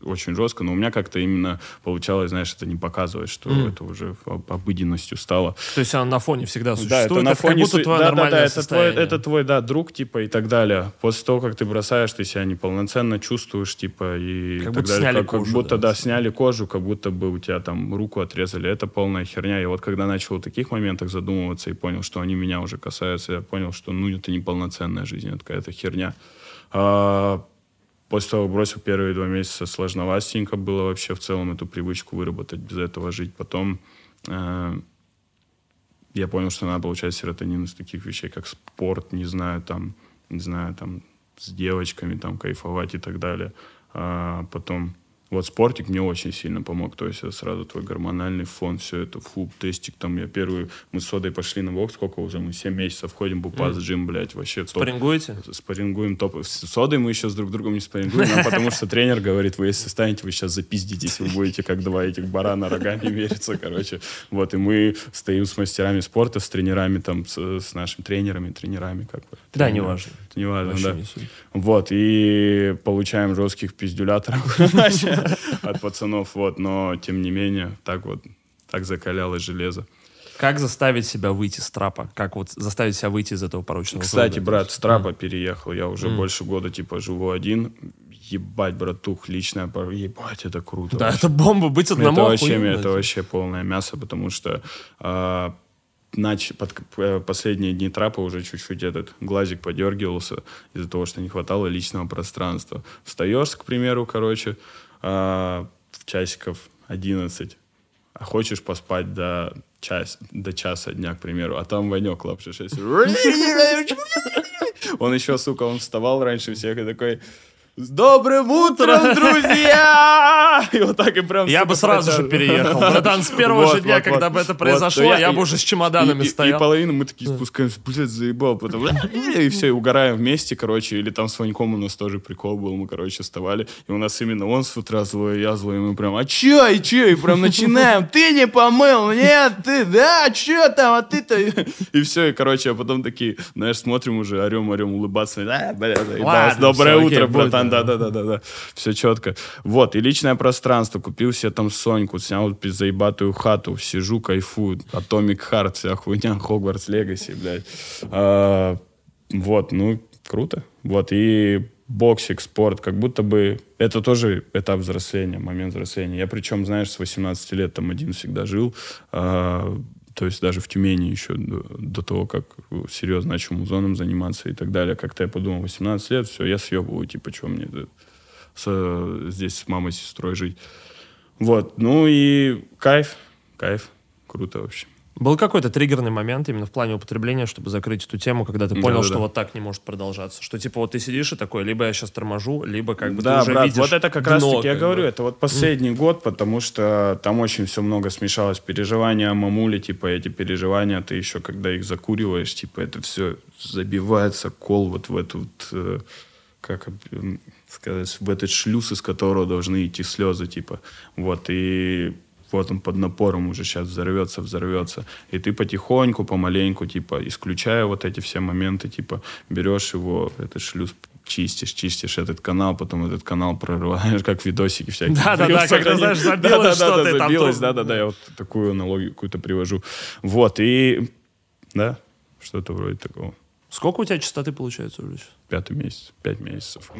Speaker 2: очень жестко, но у меня как-то именно получалось, знаешь, это не показывать, что mm. это уже обыденностью стало.
Speaker 1: То есть она на фоне всегда существует,
Speaker 2: да, это на фоне
Speaker 1: как будто твое да, нормальное да, да,
Speaker 2: это твой, это твой, да, друг, типа, и так далее. После того, как ты бросаешь, ты себя неполноценно чувствуешь, типа, и
Speaker 1: как
Speaker 2: так
Speaker 1: будто
Speaker 2: далее.
Speaker 1: Сняли
Speaker 2: как,
Speaker 1: кожу,
Speaker 2: как будто, да. да, сняли кожу, как будто бы у тебя там руку отрезали. Это полная херня. И вот когда начал в таких моментах задумываться и понял, что они меня уже касаются, я понял, что, ну, это неполноценная жизнь, это какая-то херня. А, После того, как бросил первые два месяца, сложновастенько было вообще в целом эту привычку выработать, без этого жить. Потом э, я понял, что надо получать серотонин из таких вещей, как спорт, не знаю, там, не знаю, там, с девочками, там, кайфовать и так далее. А потом вот спортик мне очень сильно помог. То есть сразу твой гормональный фон, все это, фу, тестик. Там я первый, мы с Содой пошли на бокс, сколько уже, мы 7 месяцев ходим, бупаз, mm. джим, блядь, вообще
Speaker 1: топ. Спаррингуете?
Speaker 2: Спаррингуем топ. С Содой мы еще с друг другом не спаррингуем, а потому что тренер говорит, вы если станете, вы сейчас запиздитесь, вы будете как два этих барана рогами мериться, короче. Вот, и мы стоим с мастерами спорта, с тренерами, там, с, с нашими тренерами, тренерами, как бы.
Speaker 1: Да, неважно.
Speaker 2: Неважно, да. Не вот, и получаем жестких пиздюляторов от пацанов, вот, но тем не менее, так вот, так закалялось железо.
Speaker 1: Как заставить себя выйти с трапа? Как вот заставить себя выйти из этого порочного
Speaker 2: Кстати,
Speaker 1: круга?
Speaker 2: брат, с трапа переехал. Я уже больше года, типа, живу один. Ебать, братух, личная пара. Ебать, это круто.
Speaker 1: Да,
Speaker 2: вообще.
Speaker 1: это бомба, быть одному
Speaker 2: это вообще,
Speaker 1: охуенно.
Speaker 2: это вообще полное мясо, потому что а, нач- под э, последние дни трапа уже чуть-чуть этот глазик подергивался из-за того, что не хватало личного пространства. Встаешь, к примеру, короче, а, в часиков 11, а хочешь поспать до, час, до часа дня, к примеру, а там Ванек лапши 6. Он еще, сука, он вставал раньше всех и такой... С добрым утром, друзья! И вот так и прям...
Speaker 1: Я бы сразу же переехал. Братан, с первого
Speaker 2: Вот,
Speaker 1: же дня,
Speaker 2: вот,
Speaker 1: когда
Speaker 2: вот.
Speaker 1: бы это произошло, я бы уже с чемоданами
Speaker 2: и,
Speaker 1: стоял.
Speaker 2: И половину мы такие спускаемся, блядь, заебал, потом и все, и угораем вместе, короче, или там с Ваньком у нас тоже прикол был, мы, короче, вставали, и у нас именно он с утра злой, я злой, и мы прям, а чё, и чё, и прям начинаем, ты не помыл, нет, ты, да, чё там, а ты-то, и все, и, короче, а потом такие, знаешь, смотрим уже, орем, орем, улыбаться, да, бля, заебалось.
Speaker 1: Ладно,
Speaker 2: доброе утро,
Speaker 1: будь,
Speaker 2: братан,
Speaker 1: да.
Speaker 2: да-да-да-да, все четко. Вот, и личное пространство, купил себе там Соньку, снял заебатую хату, сижу, кайфую, Atomic Heart, вся хуйня, Хогвартс Легаси, блядь. А, вот, ну, круто. Вот, и боксик, спорт, как будто бы это тоже этап взросления, момент взросления. Я причем, знаешь, с 18 лет там один всегда жил, а, то есть даже в Тюмени еще до, до того, как серьезно начал музоном заниматься и так далее. Как-то я подумал, 18 лет, все, я съебываю, типа, что мне с- здесь с мамой, с сестрой жить. Вот, ну и кайф, кайф, круто вообще.
Speaker 1: Был какой-то триггерный момент именно в плане употребления, чтобы закрыть эту тему, когда ты понял,
Speaker 2: Да-да-да.
Speaker 1: что вот так не может продолжаться? Что типа вот ты сидишь и такой, либо я сейчас торможу, либо как бы
Speaker 2: да,
Speaker 1: ты уже
Speaker 2: брат,
Speaker 1: видишь
Speaker 2: вот это как
Speaker 1: дно,
Speaker 2: раз таки я говорю,
Speaker 1: бы.
Speaker 2: это вот последний год, потому что там очень все много смешалось. Переживания о мамуле, типа эти переживания, ты еще когда их закуриваешь, типа это все забивается кол вот в эту вот, э, как сказать, в этот шлюз, из которого должны идти слезы, типа. Вот, и вот он под напором уже сейчас взорвется, взорвется. И ты потихоньку, помаленьку, типа, исключая вот эти все моменты, типа, берешь его, этот шлюз чистишь, чистишь этот канал, потом этот канал прорываешь, как видосики всякие.
Speaker 1: Да-да-да, когда, знаешь, забилось
Speaker 2: Да-да-да,
Speaker 1: что-то, то-
Speaker 2: да-да-да, я вот такую аналогию какую-то привожу. Вот, и, да, что-то вроде такого.
Speaker 1: Сколько у тебя частоты получается уже? сейчас?
Speaker 2: Пятый месяц, пять месяцев.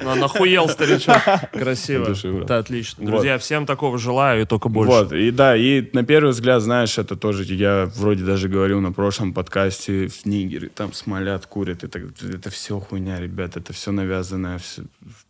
Speaker 1: Ну, нахуел, старичок. Красиво. Это отлично. Друзья, всем такого желаю и только больше.
Speaker 2: Вот, и да, и на первый взгляд, знаешь, это тоже, я вроде даже говорил на прошлом подкасте, в нигеры там смолят, курят, это, это все хуйня, ребят, это все навязанное,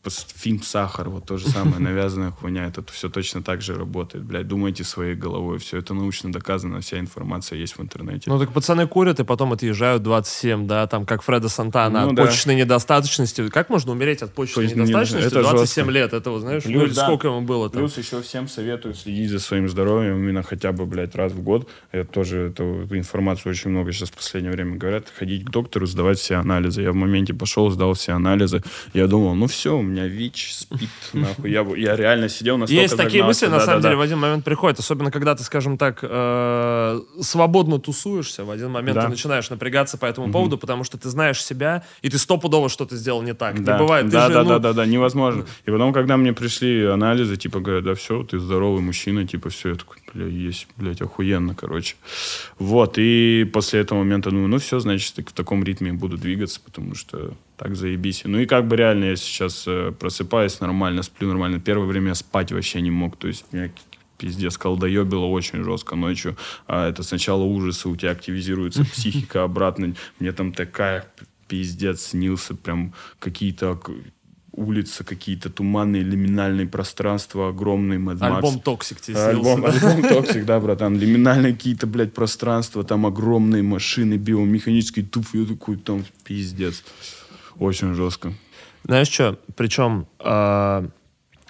Speaker 2: фильм «Сахар», вот то же самое, навязанная хуйня, это все точно так же работает, блядь, думайте своей головой, все это научно доказано, вся информация есть в интернете.
Speaker 1: Ну так пацаны курят и потом отъезжают 27, да, там как Фреда Сантана
Speaker 2: Ну
Speaker 1: от
Speaker 2: да.
Speaker 1: почечной недостаточности. Как можно умереть от почечной
Speaker 2: Почечной
Speaker 1: недостаточности
Speaker 2: это
Speaker 1: 27
Speaker 2: жестко.
Speaker 1: лет? Это, знаешь,
Speaker 2: Плюс,
Speaker 1: ну
Speaker 2: да.
Speaker 1: сколько ему было там?
Speaker 2: Плюс еще всем советую следить за своим здоровьем именно хотя бы, блядь, раз в год. Это тоже эту информацию очень много сейчас в последнее время говорят. Ходить к доктору, сдавать все анализы. Я в моменте пошел, сдал все анализы. Я думал, ну все, у меня ВИЧ, СПИД, нахуй. Я, я реально сидел настолько
Speaker 1: Есть такие мысли, на самом деле, в один момент приходят. Особенно, когда ты, скажем так, э, свободно тусуешься, в один момент ты начинаешь напрягаться по этому поводу, потому что ты знаешь себя, и ты стопудово что-то сделал не так.
Speaker 2: Да,
Speaker 1: Не бывает. Ты
Speaker 2: да,
Speaker 1: же,
Speaker 2: да,
Speaker 1: ну,
Speaker 2: да, да, да, невозможно. И потом, когда мне пришли анализы, типа, говорят, да все, ты здоровый мужчина, типа, все, я такой, бля, есть, блядь, охуенно, короче. Вот, и после этого момента, ну, ну все, значит, так- в таком ритме буду двигаться, потому что так заебись. Ну и как бы реально я сейчас э, просыпаюсь нормально, сплю нормально. Первое время я спать вообще не мог, то есть меня пиздец, колдоебило очень жестко ночью. А это сначала ужасы, у тебя активизируется психика обратно. Мне там такая пиздец снился, прям какие-то улицы, какие-то туманные лиминальные пространства, огромные Mad.
Speaker 1: Альбом Toxic тебе
Speaker 2: Альбом,
Speaker 1: снился.
Speaker 2: альбом Toxic, да, братан. Лиминальные какие-то, блядь, пространства, там огромные машины, биомеханические туф, я такой, там, пиздец. Очень жестко.
Speaker 1: Знаешь что? Причем э,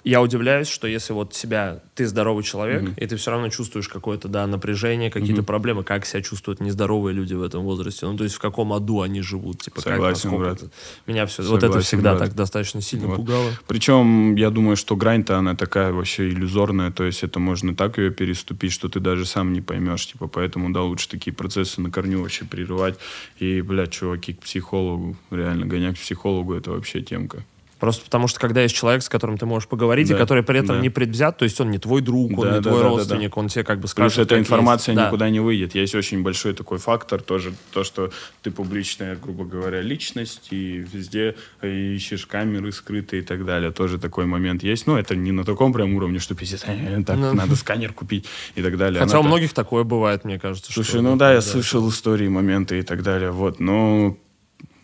Speaker 1: я удивляюсь, что если вот себя, ты здоровый человек, и ты все равно чувствуешь какое-то, да, напряжение, какие-то проблемы, как себя чувствуют нездоровые люди в этом возрасте. Ну, то есть в каком аду они живут, типа, как,
Speaker 2: Согласен,
Speaker 1: насколько
Speaker 2: брат.
Speaker 1: это- Меня все, вот это
Speaker 2: Согласен,
Speaker 1: всегда
Speaker 2: брат.
Speaker 1: так достаточно сильно
Speaker 2: Вот.
Speaker 1: пугало.
Speaker 2: Причем, я думаю, что грань-то она такая вообще иллюзорная, то есть это можно так ее переступить, что ты даже сам не поймешь, типа, поэтому, да, лучше такие процессы на корню вообще прерывать. И, блядь, чуваки, к психологу, реально, гонять к психологу, это вообще темка.
Speaker 1: Просто потому что когда есть человек, с которым ты можешь поговорить,
Speaker 2: Да,
Speaker 1: и который при этом
Speaker 2: да.
Speaker 1: не предвзят, то есть он не твой друг, он
Speaker 2: Да,
Speaker 1: не
Speaker 2: да,
Speaker 1: твой
Speaker 2: да, да,
Speaker 1: родственник, он тебе как бы
Speaker 2: Плюс
Speaker 1: скажет,
Speaker 2: эта
Speaker 1: как есть.
Speaker 2: информация
Speaker 1: Да.
Speaker 2: никуда не выйдет. Есть очень большой такой фактор тоже, то, что ты публичная, грубо говоря, личность, и везде ищешь камеры скрытые и так далее. Тоже такой момент есть. Ну, это не на таком прям уровне, что пиздец, э, так,
Speaker 1: Ну.
Speaker 2: надо сканер купить и так далее.
Speaker 1: Хотя у
Speaker 2: Она-то-
Speaker 1: многих такое бывает, мне кажется.
Speaker 2: Слушай, ну да, я слышал истории, моменты и так далее. Вот, но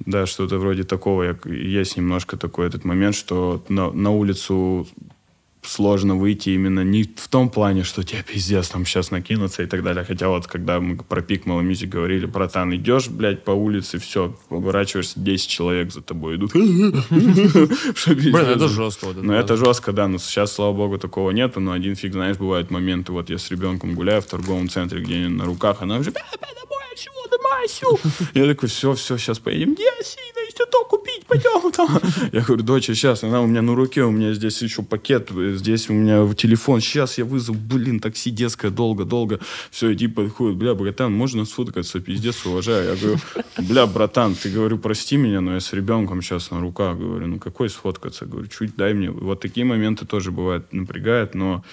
Speaker 2: да, что-то вроде такого. Я- Есть немножко такой этот момент, что на, на улицу сложно выйти именно не в том плане, что тебе пиздец там сейчас накинуться и так далее. Хотя вот когда мы про пик Мало Music говорили, братан, идешь, блядь, по улице, все, поворачиваешься, 10 человек за тобой идут.
Speaker 1: Блин, это жестко.
Speaker 2: Ну, это жестко, да. Но сейчас, слава богу, такого нету. Но один фиг, знаешь, бывают моменты. Вот я с ребенком гуляю в торговом центре, где на руках, она уже... Я такой, все, все, сейчас поедем. Где сильно, если то купить, пойдем там. Я говорю, доча, сейчас, она у меня на руке, у меня здесь еще пакет, здесь у меня телефон, сейчас я вызову, блин, такси детское, долго-долго. Все, иди подходит, бля, братан, можно сфоткаться, пиздец, уважаю. Я говорю, бля, братан, ты, говорю, прости меня, но я с ребенком сейчас на руках, говорю, ну какой сфоткаться? Говорю, чуть дай мне. Вот такие моменты тоже бывают, напрягают, но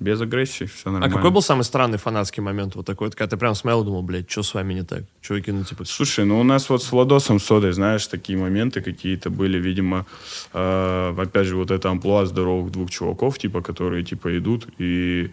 Speaker 2: без агрессии все
Speaker 1: А
Speaker 2: нормально.
Speaker 1: какой был самый странный фанатский момент вот такой, вот, когда ты прям смотрел и думал, блядь, что с вами не так? Чуваки, ну типа...
Speaker 2: Слушай, ну у нас вот с Владосом Содой, знаешь, такие моменты какие-то были, видимо, э, опять же, вот это амплуа здоровых двух чуваков, типа, которые, типа, идут и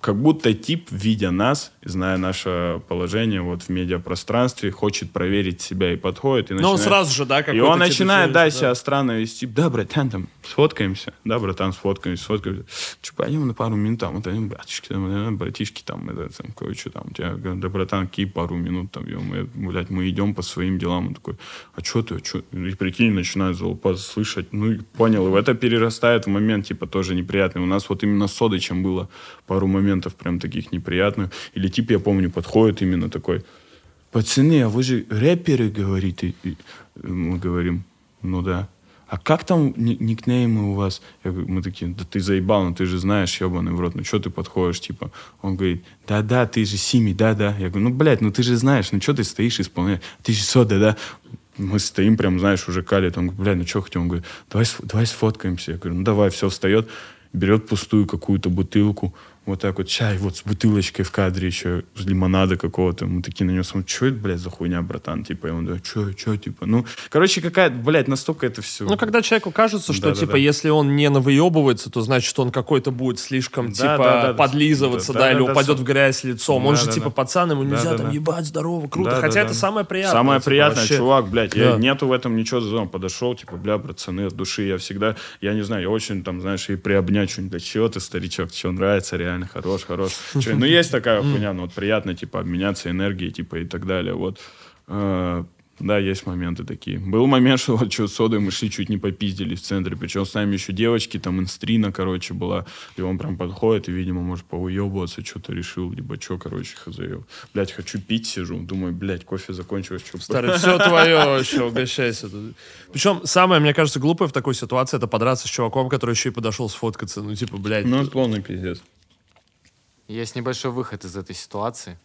Speaker 2: как будто тип, видя нас, зная наше положение вот в медиапространстве, хочет проверить себя и подходит. И
Speaker 1: Ну, он сразу же, да,
Speaker 2: И
Speaker 1: какой-то...
Speaker 2: он начинает, да,
Speaker 1: челлендж,
Speaker 2: себя странно вести. Да, братан, там, сфоткаемся. Да, братан, сфоткаемся, сфоткаемся. Че, пойдем на пару минут там, вот они, братишки, там, э, братишки, там, это, там, кое-что там. У тебя, да, братан, какие пару минут там, ё, мы, блядь, мы идем по своим делам. Он такой, а что ты, что? И прикинь, начинает залупаться, слышать. Ну, и понял, и это перерастает в момент, типа, тоже неприятный. У нас вот именно с Содычем было пару моментов прям таких неприятных. Или тип, я помню, подходит именно такой, пацаны, а вы же рэперы, говорит, и, и мы говорим, ну да. А как там ни- никнеймы у вас? Я говорю, мы такие, да ты заебал, ну ты же знаешь, ебаный в рот, ну что ты подходишь, типа? Он говорит, да-да, ты же Сими, да-да. Я говорю, ну, блядь, ну ты же знаешь, ну что ты стоишь, исполняешь? Ты же Сода, да? Мы стоим прям, знаешь, уже. Он говорит, блядь, ну что хотим? Он говорит, давай, давай сфоткаемся. Я говорю, ну давай, все, встает, берет пустую какую-то бутылку, вот так вот чай, вот с бутылочкой в кадре еще, с лимонада какого-то. Мы такие на него смотрим, что это, блядь, за хуйня, братан? Типа, и он говорит, что, что, типа, ну, короче, какая, блядь, настолько это все...
Speaker 1: Ну, когда человеку кажется, что,
Speaker 2: Да-да-да.
Speaker 1: типа, если он не навыебывается, то значит, он какой-то будет слишком,
Speaker 2: Да,
Speaker 1: типа,
Speaker 2: да, да,
Speaker 1: подлизываться,
Speaker 2: да,
Speaker 1: да,
Speaker 2: да,
Speaker 1: или
Speaker 2: да,
Speaker 1: упадет
Speaker 2: да.
Speaker 1: в грязь лицом. Он же,
Speaker 2: Да-да-да.
Speaker 1: типа, пацан, ему нельзя
Speaker 2: Да-да-да.
Speaker 1: там ебать, здорово, круто.
Speaker 2: Да,
Speaker 1: Хотя
Speaker 2: да,
Speaker 1: это
Speaker 2: да.
Speaker 1: самое приятное.
Speaker 2: Самое
Speaker 1: типа,
Speaker 2: приятное,
Speaker 1: вообще.
Speaker 2: чувак, блядь, я,
Speaker 1: Да.
Speaker 2: нету в этом ничего зазора. Подошел, типа, бля, пацаны, от души, я всегда, я не знаю, я очень там, знаешь, и приобнять что-нибудь, да чего ты, старичок, что нравится, реально, хорош, хорош. Чё, ну, есть такая хуйня, ну, вот приятно, типа, обменяться энергией, типа, и так далее, вот. Э, Да, есть моменты такие. Был момент, что вот что, с содой мы шли, чуть не попиздили в центре. Причем с нами еще девочки, там инстрина, короче, была. И он прям подходит и, видимо, может поуебываться, что-то решил, либо что, короче, хз. Блять, хочу пить, сижу. Думаю, блядь, кофе закончилось, что
Speaker 1: Старый, все твое вообще, угощайся. Причем самое, мне кажется, глупое в такой ситуации это подраться с чуваком, который еще и подошел сфоткаться. Ну, типа, блядь.
Speaker 2: Ну, полный пиздец.
Speaker 3: Есть небольшой выход из этой ситуации.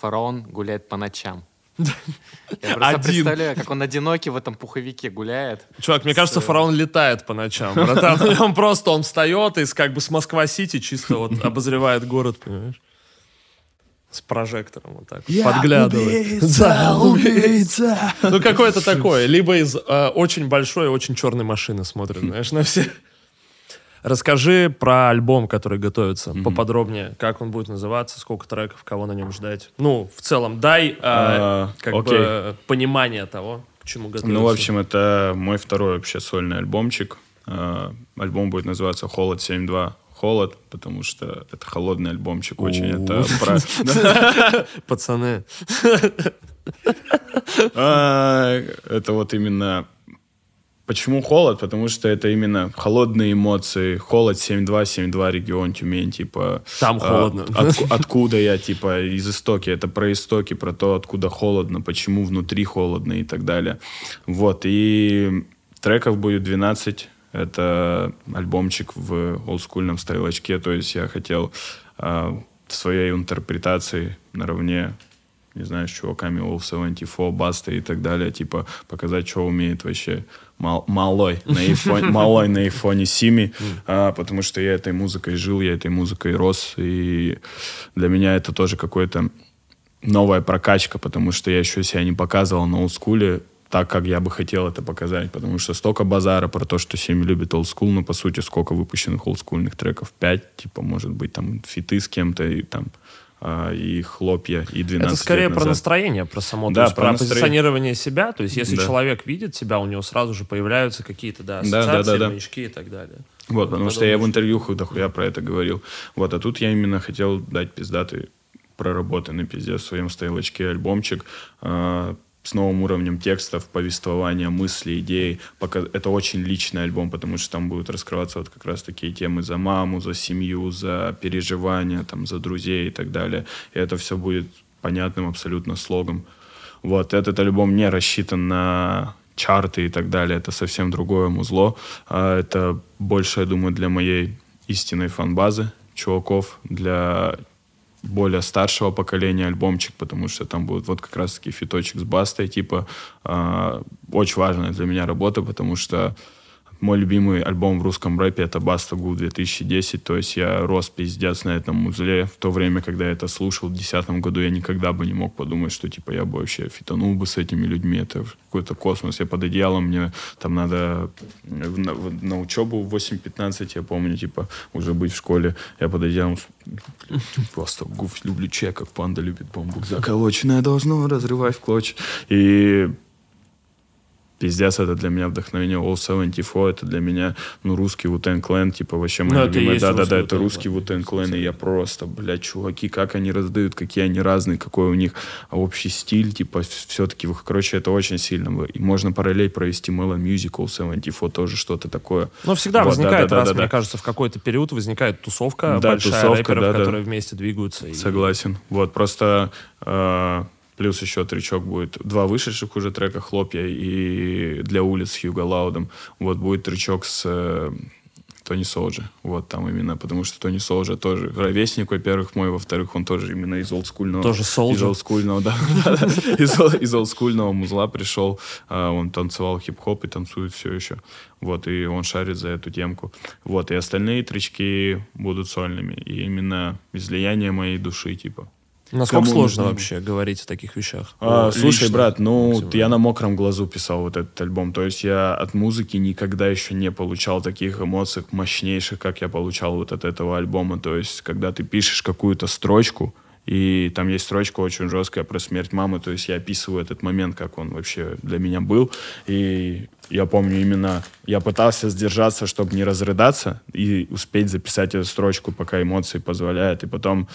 Speaker 3: Фараон гуляет по ночам. Я просто
Speaker 1: Один.
Speaker 3: представляю, как он одинокий в этом пуховике гуляет.
Speaker 1: Чувак, мне кажется, фараон летает по ночам, братан. Он просто, он встает и с, как бы с Москва-Сити чисто вот обозревает город, понимаешь? С прожектором вот так вот подглядывает. Да, убийца. Ну, какое-то такое. Либо из э, очень большой, очень черной машины смотрит, знаешь, на все. Расскажи про альбом, который готовится, поподробнее. Как он будет называться, сколько треков, кого на нем ждать. Ну, в целом, дай э,
Speaker 2: А,
Speaker 1: как
Speaker 2: окей.
Speaker 1: бы понимание того, к чему готовится.
Speaker 2: Ну, в общем, это мой второй вообще сольный альбомчик. Э, Альбом будет называться «Холод 7.2». Холод, потому что это холодный альбомчик очень. Это про...
Speaker 1: Пацаны.
Speaker 2: А, Это вот именно... Почему холод? Потому что это именно холодные эмоции. Холод 7.2, 7.2 регион Тюмень, типа...
Speaker 1: Там
Speaker 2: а,
Speaker 1: холодно.
Speaker 2: отку- откуда я, типа, из истоки. Это про истоки, про то, откуда холодно, почему внутри холодно и так далее. Вот, и треков будет 12. Это альбомчик в олдскульном стрелочке. То есть я хотел в своей интерпретации наравне не знаю, с чуваками All 74, Баста и так далее, типа, показать, что умеет вообще мал, малой на айфоне, малой на айфоне Сими, а, потому что я этой музыкой жил, я этой музыкой рос, и для меня это тоже какой-то новая прокачка, потому что я еще себя не показывал на олдскуле, так, как я бы хотел это показать, потому что столько базара про то, что Семи любит олдскул, но по сути сколько выпущенных олдскульных треков? Пять, типа, может быть, там фиты с кем-то и там и хлопья, и 12
Speaker 1: Это скорее про настроение, про само,
Speaker 2: Да,
Speaker 1: есть
Speaker 2: про
Speaker 1: про,
Speaker 2: настроение.
Speaker 1: позиционирование себя. То есть если
Speaker 2: Да.
Speaker 1: человек видит себя, у него сразу же появляются какие-то да,
Speaker 2: Да, да,
Speaker 1: ассоциации,
Speaker 2: да, да.
Speaker 1: маячки и так далее.
Speaker 2: Вот, потому что я в интервьюхах дохуя про это говорил. Вот, а тут я именно хотел дать пиздатый проработанный пиздец в своем стейлочке альбомчик а, с новым уровнем текстов, повествования, мыслей, идей. Пока... Это очень личный альбом, потому что там будут раскрываться вот как раз такие темы за маму, за семью, за переживания, там, за друзей и так далее. И это все будет понятным абсолютно слогом. Вот, этот альбом не рассчитан на чарты и так далее. Это совсем другое музло. А Это больше, я думаю, для моей истинной фан-базы чуваков, для более старшего поколения альбомчик, потому что там будет вот как раз-таки фиточек с бастой, типа, а, очень важная для меня работа, потому что мой любимый альбом в русском рэпе это Баста Гу 2010, то есть я рос пиздец на этом музле. В то время, когда я это слушал в 2010 году, я никогда бы не мог подумать, что типа я бы вообще фитанул бы с этими людьми. Это какой-то космос. Я под одеялом, мне там надо в- на, на учебу в 8.15, я помню, типа уже быть в школе. Я под одеялом просто гуф, люблю чек, как панда любит бамбук. Заколоченное должно разрывать в клочья. И пиздец, это для меня вдохновение. All 74, это для меня, ну, русский Wu-Tang Clan, типа, вообще мой
Speaker 1: Ну, и есть
Speaker 2: Да-да-да, это русский. Wu-Tang Clan, и я просто, блядь, чуваки, как они раздают, какие они разные, какой у них общий стиль, типа, все-таки, короче, это очень сильно. И можно параллель провести Melon Music, All 74, тоже что-то такое.
Speaker 1: Но всегда
Speaker 2: Вот,
Speaker 1: возникает
Speaker 2: да-да-да-да-да.
Speaker 1: раз, мне кажется, в какой-то период возникает тусовка
Speaker 2: Да,
Speaker 1: большая
Speaker 2: тусовка,
Speaker 1: рэперов,
Speaker 2: да, да.
Speaker 1: которые вместе двигаются. и-
Speaker 2: Согласен. Вот, просто э, плюс еще тречок будет. Два вышедших уже трека «Хлопья» и «Для улиц» Хьюго Лаудом. Вот будет тречок с э, Тони Солджи. Вот там именно, потому что Тони Солджи тоже ровесник, во-первых, мой, во-вторых, он тоже именно из олдскульного.
Speaker 1: Тоже Soulja?
Speaker 2: Из олдскульного, да. из олдскульного музла пришел. А, Он танцевал хип-хоп и танцует все еще. Вот, и он шарит за эту темку. Вот, и остальные тречки будут сольными. И именно излияние моей души, типа.
Speaker 1: Насколько
Speaker 2: Кому
Speaker 1: сложно
Speaker 2: нужно?
Speaker 1: вообще говорить о таких вещах?
Speaker 2: А,
Speaker 1: Вот
Speaker 2: слушай,
Speaker 1: лично,
Speaker 2: брат, ну,
Speaker 1: максимально.
Speaker 2: я на мокром глазу писал вот этот альбом. То есть я от музыки никогда еще не получал таких эмоций мощнейших, как я получал вот от этого альбома. То есть, когда ты пишешь какую-то строчку, и там есть строчка очень жесткая про смерть мамы, то есть я описываю этот момент, как он вообще для меня был. И я помню именно, я пытался сдержаться, чтобы не разрыдаться и успеть записать эту строчку, пока эмоции позволяют. И потом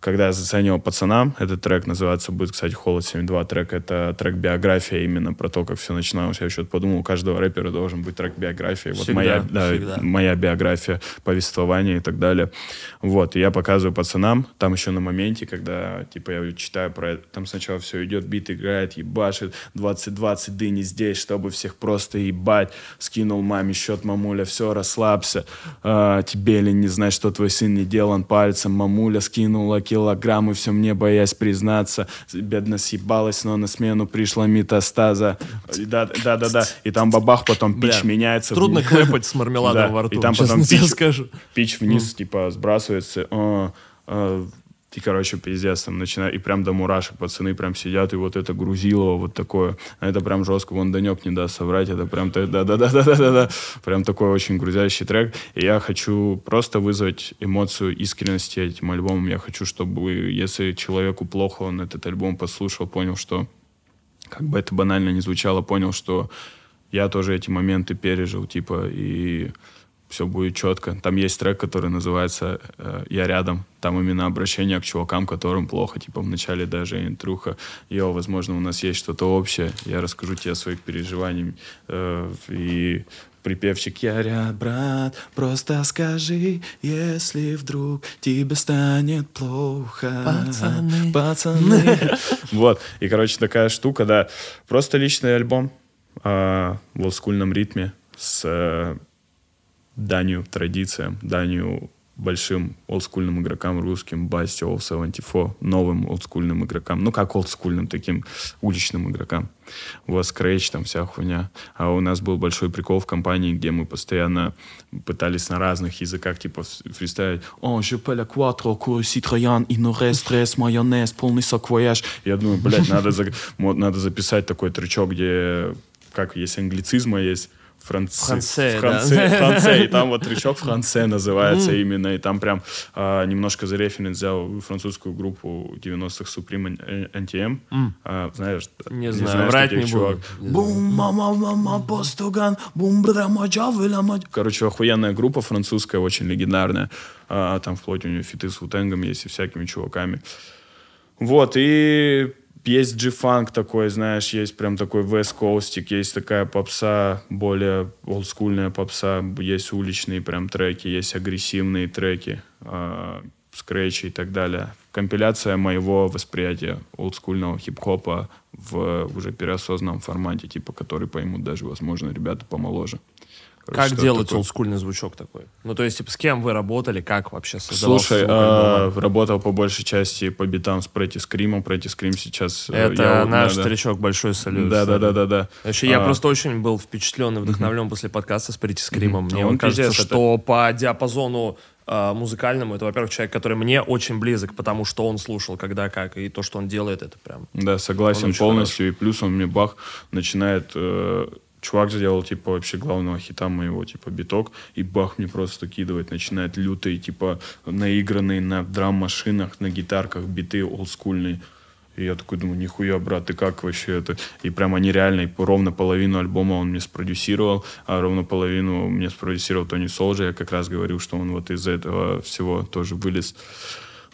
Speaker 2: когда я заценивал пацанам, этот трек называется, будет, кстати, Холод 72 трек, это трек биография именно про то, как все начиналось. Я что-то подумал, у каждого рэпера должен быть трек биографии. Вот моя, да,
Speaker 1: всегда.
Speaker 2: моя биография, повествование и так далее. Вот, и я показываю пацанам, там еще на моменте, когда, типа, я читаю про это, там сначала все идет, бит играет, ебашит, 20-20 дыни здесь, чтобы всех просто ебать. Скинул маме счет, мамуля, все, расслабься. А, тебе ли не знать, что твой сын не делан пальцем? Мамуля скинула килограммы, все мне боясь признаться. Бедно съебалась, но на смену пришла метастаза. И Да, да, да, да. И там бабах, потом пич меняется.
Speaker 1: Трудно клепать с мармеладом во рту.
Speaker 2: И там потом пич,
Speaker 1: скажу.
Speaker 2: пич вниз, типа, сбрасывается. И, короче, пиздец, там начинает, и прям до мурашек пацаны прям сидят, и вот это грузилово вот такое. А это прям жестко, вон Данек не даст соврать, это прям, да-да-да-да-да-да, прям такой очень грузящий трек. И я хочу просто вызвать эмоцию искренности этим альбомом. Я хочу, чтобы, если человеку плохо, он этот альбом послушал, понял, что, как бы это банально не звучало, понял, что я тоже эти моменты пережил, типа, и все будет четко. Там есть трек, который называется э, «Я рядом». Там именно обращение к чувакам, которым плохо. Типа в начале даже интруха. Йо, возможно, у нас есть что-то общее. Я расскажу тебе о своих переживаниях. Э, и припевчик «Я ряд, брат, просто скажи, если вдруг тебе станет плохо».
Speaker 1: Пацаны.
Speaker 2: Пацаны. Вот. И, короче, такая штука, да. Просто личный альбом а, в олдскульном ритме с э, данью традициям, данью большим олдскульным игрокам русским, Басти, All 74, новым олдскульным игрокам, ну как олдскульным, таким уличным игрокам. Вот Scratch, там вся хуйня. А у нас был большой прикол в компании, где мы постоянно пытались на разных языках, типа, фристайлить. «О, je peux la quattro, cour citoyen, il nous майонез, полный саквояж». Я думаю, блядь, надо, за... надо записать такой трючок, где как есть англицизма, есть Франце,
Speaker 1: Франце,
Speaker 2: Франце,
Speaker 1: да.
Speaker 2: Франце, и там вот трючок Франце называется именно, и там прям а, немножко за референс взял французскую группу 90-х Supreme NTM, А, знаешь?
Speaker 1: Не
Speaker 2: знаешь
Speaker 1: знаю, врать
Speaker 2: таких
Speaker 1: не
Speaker 2: чувак?
Speaker 1: буду.
Speaker 2: Бум, мама, мама, постуган, бум, бра, мача, выля, мать. Короче, охуенная группа французская, очень легендарная. А, там вплоть у нее фиты с Вутенгом есть и всякими чуваками. Вот, и есть G-фанк такой, знаешь, есть прям такой West Coast, есть такая попса, более олдскульная попса, есть уличные прям треки, есть агрессивные треки, э, скретчи и так далее. Компиляция моего восприятия олдскульного хип-хопа в уже переосознанном формате, типа, который поймут даже, возможно, ребята помоложе.
Speaker 1: Как делать
Speaker 2: такое.
Speaker 1: олдскульный звучок такой? Ну, то есть, типа, с кем вы работали, как вообще создавался
Speaker 2: Слушай,
Speaker 1: звук
Speaker 2: а, работал по большей части по битам с Pretty Scream. Pretty Scream сейчас... э,
Speaker 1: Это
Speaker 2: я
Speaker 1: наш
Speaker 2: да,
Speaker 1: старичок, большой салют.
Speaker 2: Да, да, да, да, да.
Speaker 1: Вообще, я
Speaker 2: А,
Speaker 1: просто очень был впечатлен и вдохновлен после подкаста с Прити Скримом. Мне
Speaker 2: Он
Speaker 1: он кажется,
Speaker 2: пиздец, это-
Speaker 1: что по диапазону а, музыкальному, это, во-первых, человек, который мне очень близок, потому что он слушал, когда как, и то, что он делает, это прям...
Speaker 2: Да, согласен полностью. И плюс он мне бах начинает... э, чувак сделал, типа, вообще главного хита моего, типа, биток, и бах мне просто кидывать начинает лютые, типа, наигранные на драм-машинах, на гитарках биты олдскульные. И я такой думаю, нихуя, брат, ты как вообще это? И прям они реально, и ровно половину альбома он мне спродюсировал, а ровно половину мне спродюсировал Тони Солджи. Я как раз говорил, что он вот из этого всего тоже вылез.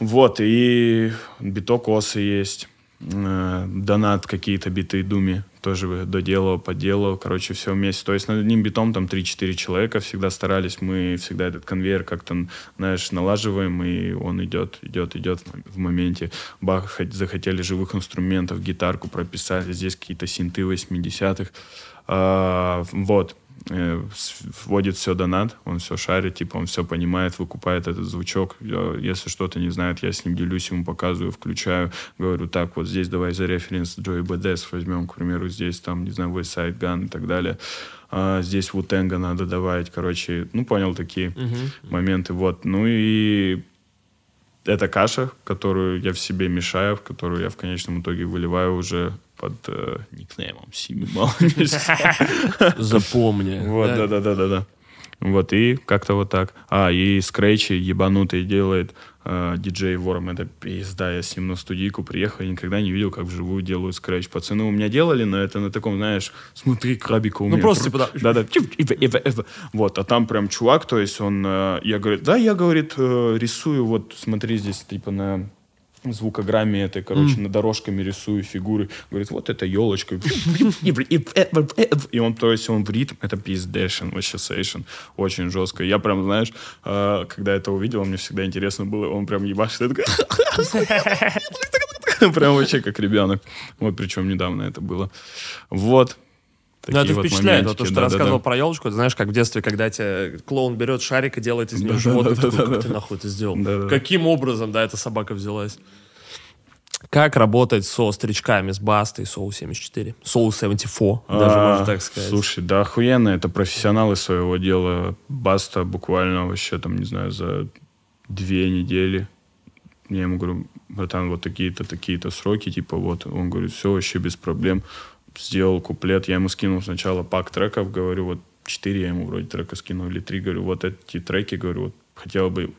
Speaker 2: Вот, и биток осы есть. Э, Донат какие-то биты Думи тоже доделал, подделал. Короче, все вместе. То есть над одним битом там 3-4 человека всегда старались. Мы всегда этот конвейер как-то, знаешь, налаживаем, и он идет, идет, идет в моменте. Бах, захотели живых инструментов, гитарку прописали. Здесь какие-то синты 80-х. А, вот. Э, вводит все донат, он все шарит, типа он все понимает, выкупает этот звучок. Если что-то не знает, я с ним делюсь, ему показываю, включаю, говорю, так, вот здесь давай за референс Джои БДС возьмем, к примеру, здесь там, не знаю, West Side Gun и так далее. А здесь Вутенга надо добавить, короче, ну, понял такие моменты, вот. Ну и это каша, которую я в себе мешаю, в которую я в конечном итоге выливаю уже под э, никнеймом Сими
Speaker 1: Запомни.
Speaker 2: Вот, да, да, да, да, да. Вот, и как-то вот так. А, и скретчи ебанутый делает э, диджей Ворм. Это пизда, я с ним на студийку приехал, я никогда не видел, как вживую делают скретч. Пацаны у меня делали, но это на таком, знаешь, смотри, крабика у
Speaker 1: Ну,
Speaker 2: меня.
Speaker 1: просто, типа, да.
Speaker 2: Да-да. Вот, а там прям чувак, то есть он, э, я говорю, да, я, говорит, э, рисую, вот смотри здесь, типа, на звукограмме этой, короче, на дорожками рисую фигуры. Говорит, вот это елочка. И он, то есть, он в ритм, это пиздешен, вообще сейшн, очень жестко. Я прям, знаешь, э, когда это увидел, мне всегда интересно было, он прям ебашит, я такой... Прям вообще как ребенок. Вот причем недавно это было. Вот.
Speaker 1: Ну,
Speaker 2: Такие
Speaker 1: это
Speaker 2: вот
Speaker 1: впечатляет. Вот то, что ты
Speaker 2: да-да-да.
Speaker 1: рассказывал про елочку, это знаешь, как в детстве, когда тебе клоун берет шарик и делает из него животное, ты такой, как ты нахуй это сделал?
Speaker 2: Да-да-да.
Speaker 1: Каким образом, да, эта собака взялась? Как работать со старичками, с Бастой, Soul 74? Soul 74, даже
Speaker 2: А,
Speaker 1: можно так сказать.
Speaker 2: Слушай, да охуенно, это профессионалы своего дела. Баста буквально вообще там, не знаю, за две недели. Я ему говорю, братан, вот такие-то, такие-то сроки, типа вот. Он говорит, все вообще без проблем. Сделал куплет, я ему скинул сначала пак треков, говорю, вот четыре я ему вроде трека скинул, или три, говорю, вот эти треки, говорю, вот хотел бы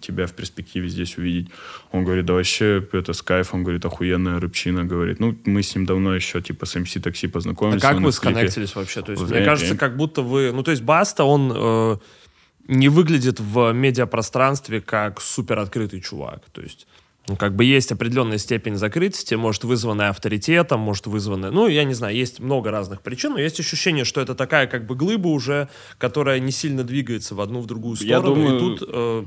Speaker 2: тебя в перспективе здесь увидеть. Он говорит, да вообще, это с кайфом, говорит, охуенная рыбчина, говорит. Ну, мы с ним давно еще, типа, с MC Такси
Speaker 1: А
Speaker 2: познакомились.
Speaker 1: как
Speaker 2: он
Speaker 1: вы сконнектились вообще? То есть,
Speaker 2: Вот
Speaker 1: мне кажется, как будто вы... Ну, то есть Баста, он э, не выглядит в медиапространстве как супер открытый чувак. То есть, ну, как бы есть определенная степень закрытости, может, вызванная авторитетом, может, вызванная... Ну, я не знаю, есть много разных причин, но есть ощущение, что это такая как бы глыба уже, которая не сильно двигается в одну, в другую сторону.
Speaker 2: Я думаю-
Speaker 1: И тут... э,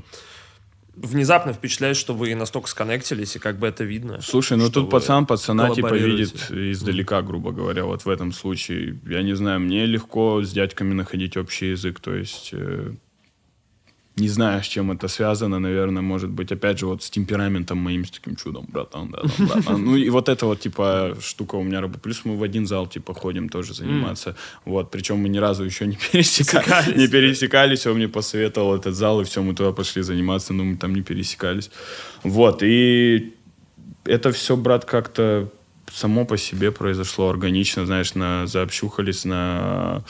Speaker 1: Внезапно впечатляет, что вы настолько сконнектились, и как бы это видно.
Speaker 2: Слушай, ну тут пацан пацана типа видит издалека, грубо говоря, вот в этом случае. Я не знаю, мне легко с дядьками находить общий язык, то есть... э, Не знаю, с чем это связано, наверное, может быть, опять же, вот с темпераментом моим, с таким чудом, братан, да, там, братан. Ну, и вот эта вот, типа, штука у меня работает. Плюс мы в один зал, типа, ходим тоже заниматься. Вот, причем мы ни разу еще не пересекались. Не пересекались, он мне посоветовал этот зал, и все, мы туда пошли заниматься, но мы там не пересекались. Вот, и это все, брат, как-то само по себе произошло органично, знаешь, на, заобщухались на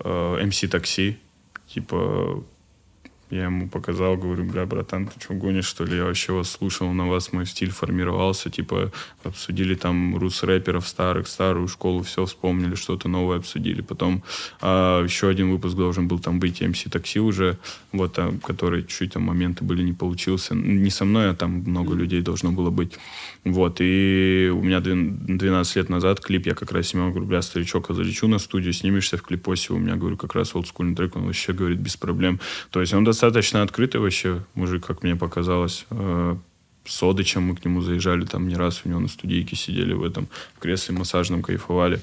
Speaker 2: э, MC-такси. Типа, я ему показал, говорю, бля, братан, ты что, гонишь, что ли? Я вообще вас слушал, на вас мой стиль формировался. Типа, обсудили там рус-рэперов старых, старую школу, все вспомнили, что-то новое обсудили. Потом а, еще один выпуск должен был там быть MC Такси уже, вот, а, который чуть там моменты были, не получился. Не со мной, а там много людей должно было быть. Вот, и у меня 12 лет назад клип, я как раз снимал, говорю, бля, старичок, я залечу на студию, снимешься в клипосе, у меня, говорю, как раз олдскульный трек, он вообще, говорит, без проблем. То есть он достаточно открытый вообще мужик, как мне показалось. Э, с Одычем мы к нему заезжали там не раз, у него на студийке сидели в этом, в кресле массажном кайфовали.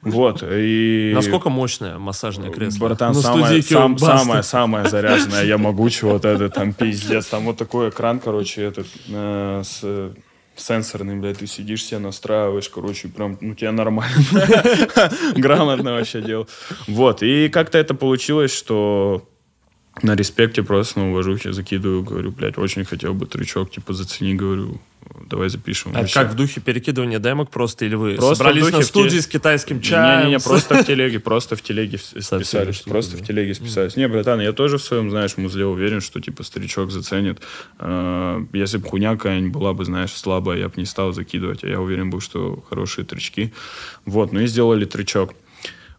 Speaker 2: Вот, и...
Speaker 1: Насколько мощное массажное кресло?
Speaker 2: Братан, самое, сам, самое, самое заряженное, я могучий, вот это там пиздец, там вот такой экран, короче, этот, э, с сенсорный, блядь, ты сидишь, себя настраиваешь, короче, прям, ну, тебя нормально, грамотно вообще делал. Вот, и как-то это получилось, что на респекте просто на уважухе закидываю, говорю, блядь, очень хотел бы трючок, типа, зацени, говорю, давай запишем.
Speaker 1: А вообще. как в духе перекидывания демок просто, или вы просто собрались на студии с китайским чаем?
Speaker 2: Не-не-не, просто в телеге, просто в телеге списались, просто в телеге списались. Не, братан, я тоже в своем, знаешь, музле уверен, что, типа, старичок заценит. А, если бы хуйня какая-нибудь была бы, знаешь, слабая, я бы не стал закидывать, а я уверен был, что хорошие трючки. Вот, ну и сделали трючок.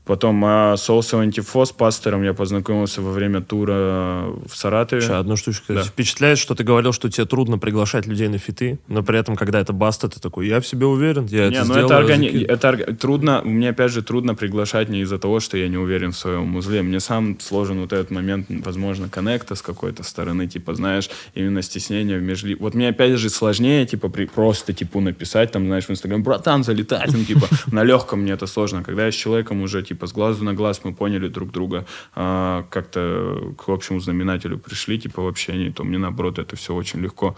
Speaker 2: Потом а, с Soul 74 с пастором я познакомился во время тура в Саратове.
Speaker 1: Сейчас, одну штучку. Да. Впечатляет, что ты говорил, что тебе трудно приглашать людей на фиты, но при этом, когда это баста, ты такой, я в себе уверен, я не, это ну сделаю. Это, органи...
Speaker 2: это трудно, мне опять же трудно приглашать не из-за того, что я не уверен в своем музле. Мне сам сложен вот этот момент, возможно, коннекта с какой-то стороны, типа, знаешь, именно стеснение в межли... Вот мне опять же сложнее, типа, при... просто, типа, написать, там, знаешь, в Инстаграм, братан, залетай, там, типа, на легком мне это сложно. Когда я с человеком уже, типа, типа, с глазу на глаз мы поняли друг друга, а, как-то к общему знаменателю пришли, типа, в общении, то мне, наоборот, это все очень легко.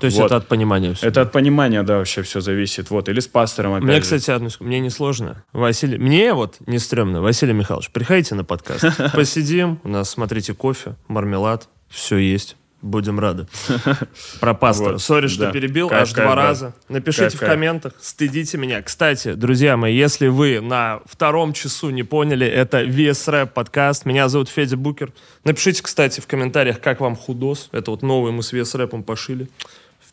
Speaker 1: То есть вот. это от понимания
Speaker 2: все? Это от понимания, да, вообще все зависит. Вот, или с пастором опять
Speaker 1: Мне,
Speaker 2: же.
Speaker 1: кстати, одну мне не сложно. Василий, мне вот не стрёмно. Василий Михайлович, приходите на подкаст, посидим, у нас, смотрите, кофе, мармелад, все есть. Будем рады. Про пастора. Сори, что да. перебил аж два да. раза. Напишите в комментах, стыдите меня. Кстати, друзья мои, если вы на втором часу не поняли, это VS Rap подкаст. Меня зовут Федя Букер. Напишите, кстати, в комментариях, как вам худос. Это вот новый мы с VS Рэпом пошили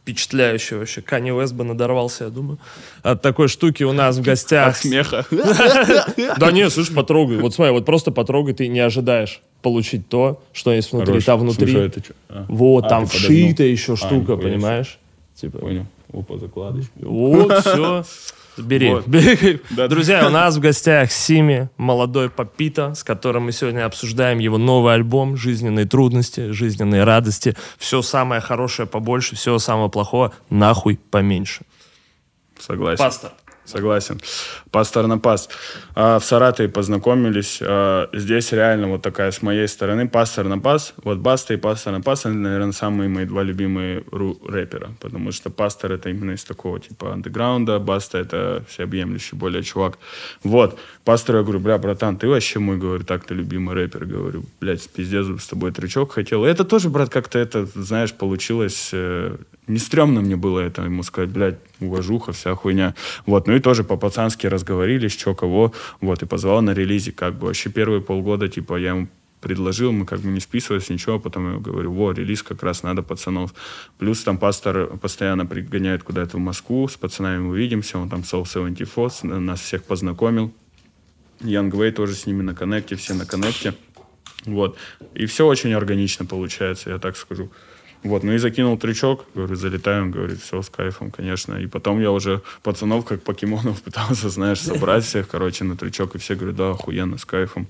Speaker 1: впечатляющий вообще. Канни Уэст бы надорвался, я думаю. От такой штуки у нас в гостях.
Speaker 2: От смеха.
Speaker 1: Да нет, слышь, потрогай. Вот смотри, вот просто потрогай, ты не ожидаешь получить то, что есть внутри. Хорош. Там внутри. Слушай, это что? А. Вот, а, там вшита еще а, штука, понимаешь?
Speaker 2: Типа. Понял. Опа, закладочка.
Speaker 1: Вот, все. Бери. Вот. Друзья, у нас в гостях Сими, молодой Папита, с которым мы сегодня обсуждаем его новый альбом «Жизненные трудности», «Жизненные радости». Все самое хорошее побольше, все самое плохое нахуй поменьше.
Speaker 2: Согласен. Пастор. Согласен. Пастор на пас. А, в Саратове познакомились. А, здесь реально вот такая с моей стороны пастор на пас. Вот Баста и пастор на пас, они, наверное, самые мои два любимые ру рэпера. Потому что пастор это именно из такого типа андеграунда, Баста это всеобъемлющий более чувак. Вот. Пастору я говорю, бля, братан, ты вообще мой, говорю, так ты любимый рэпер. Говорю, блядь, пиздец, с тобой трючок хотел. И это тоже, брат, как-то это, знаешь, получилось э, не стрёмно мне было это ему сказать, блядь, уважуха, вся хуйня. Вот, ну и тоже по-пацански разговорились, что кого, вот, и позвал на релизе, как бы, вообще первые полгода, типа, я ему предложил, мы как бы не списывались, ничего, потом я говорю, во, релиз как раз надо пацанов. Плюс там пастор постоянно пригоняет куда-то в Москву, с пацанами увидимся, он там Soul 74, нас всех познакомил. Way тоже с ними на коннекте, все на коннекте. Вот. И все очень органично получается, я так скажу. Вот, ну и закинул трючок, говорю, залетаем, говорит, все с кайфом, конечно. И потом я уже пацанов, как покемонов, пытался, знаешь, собрать всех, короче, на трючок, и все говорят, да, охуенно, с кайфом.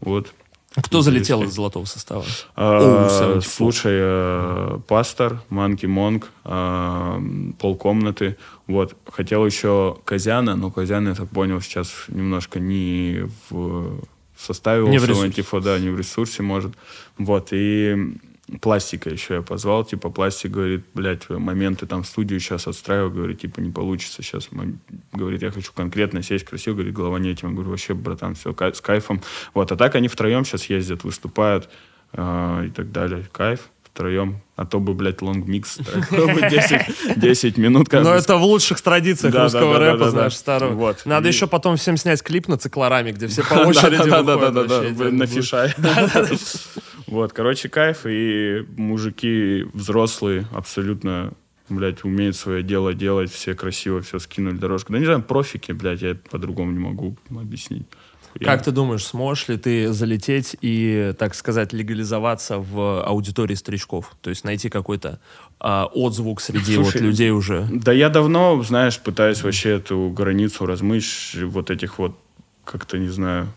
Speaker 2: Вот.
Speaker 1: Кто залетел из золотого состава?
Speaker 2: А, слушай, а, Пастор, Манки Монг, а, полкомнаты. Вот. Хотел еще Казяна, но Казяна, я так понял, сейчас немножко не в составил
Speaker 1: Не в ресурсе.
Speaker 2: антифо, да, не в ресурсе, может. Вот, и пластика еще я позвал, типа, пластик говорит, блядь, моменты там в студию сейчас отстраиваю, говорит, типа, не получится сейчас. Говорит, я хочу конкретно сесть красиво, говорит, голова не этим. Я говорю, вообще, братан, все с кайфом. Вот, а так они втроем сейчас ездят, выступают э, и так далее. Кайф втроем. А то бы, блядь, long mix. так, бы 10, 10 минут. как
Speaker 1: Но
Speaker 2: бы,
Speaker 1: это в лучших традициях
Speaker 2: Да,
Speaker 1: русского
Speaker 2: да, да,
Speaker 1: рэпа,
Speaker 2: да, да,
Speaker 1: знаешь,
Speaker 2: да.
Speaker 1: старого.
Speaker 2: Вот.
Speaker 1: Надо
Speaker 2: И-
Speaker 1: еще потом всем снять клип на циклораме, где все по
Speaker 2: Да,
Speaker 1: очереди
Speaker 2: да, да, да, да, да,
Speaker 1: идеально
Speaker 2: на фишай. Вот, короче, кайф, и мужики взрослые абсолютно, блядь, умеют свое дело делать, все красиво все скинули дорожку. Да не знаю, профики, блядь, я по-другому не могу объяснить. Я-
Speaker 1: Как ты думаешь, сможешь ли ты залететь и, так сказать, легализоваться в аудитории старичков? То есть найти какой-то а, отзвук среди вот
Speaker 2: Слушай,
Speaker 1: людей уже.
Speaker 2: Да я давно, знаешь, пытаюсь вообще эту границу размыть, вот этих вот, как-то, не знаю,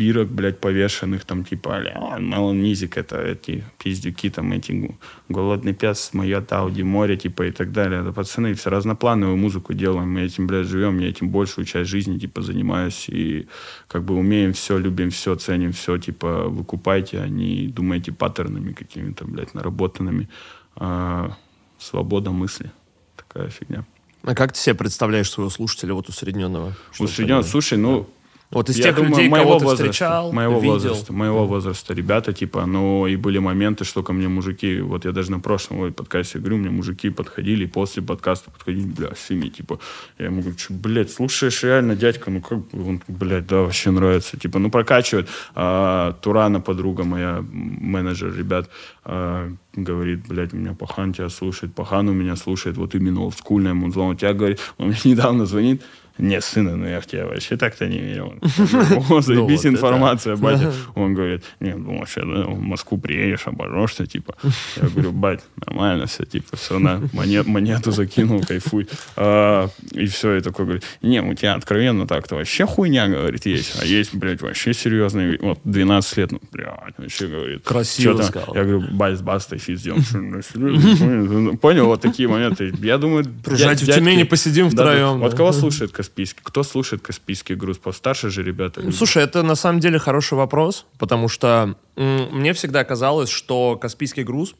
Speaker 2: бирок, блядь, повешенных, там, типа, а Мелон Мизик, это эти пиздюки, там, эти голодный пес, мое Тауди, море, типа, и так далее. Да, пацаны, все разноплановую музыку делаем, мы этим, блядь, живем, я этим большую часть жизни, типа, занимаюсь, и как бы умеем все, любим все, ценим все, типа, выкупайте, а не думайте паттернами какими-то, блядь, наработанными. А, свобода мысли. Такая фигня.
Speaker 1: А как ты себе представляешь своего слушателя вот усредненного? Что
Speaker 2: Усреднен,
Speaker 1: это?
Speaker 2: слушай, ну,
Speaker 1: Вот из
Speaker 2: я
Speaker 1: тех
Speaker 2: думаю,
Speaker 1: людей,
Speaker 2: моего
Speaker 1: кого ты
Speaker 2: возраста,
Speaker 1: встречал,
Speaker 2: моего
Speaker 1: видел.
Speaker 2: возраста, моего возраста, ребята, типа, ну, и были моменты, что ко мне мужики, вот я даже на прошлом ой, подкасте говорю, мне мужики подходили, и после подкаста подходили, бля, Семи, типа, я ему говорю, что, блядь, слушаешь реально, дядька, ну, как, он, блядь, да, вообще нравится, типа, ну, прокачивает. А, Турана, подруга моя, менеджер, ребят, а, говорит, блядь, у меня Пахан тебя слушает, Пахан у меня слушает, вот именно олдскульное музло, он тебя говорит, он мне недавно звонит, не, сына, ну я в тебя вообще так-то не верил. О, заебись
Speaker 1: Ну это.
Speaker 2: информация, батя. Он говорит, не, ну вообще, да, в Москву приедешь, обожжешься, типа. Я говорю, бать, нормально все, типа, все, на, монет, монету закинул, кайфуй. А, и все, и такой говорит, не, у тебя откровенно так-то вообще хуйня, говорит, есть. А есть, блядь, вообще серьезный, вот 12 лет, ну, блядь, вообще, говорит.
Speaker 1: Красиво сказал.
Speaker 2: Я говорю, бать, с бастой ну, серьезно? Понял? Вот такие моменты. Я думаю,
Speaker 1: Приезжайте в Тюмени, посидим втроем,
Speaker 2: Вот кого слушает Каспийский? Кто слушает Каспийский груз? Постарше же ребята. люди.
Speaker 1: Слушай, это на самом деле хороший вопрос, потому что м, мне всегда казалось, что Каспийский груз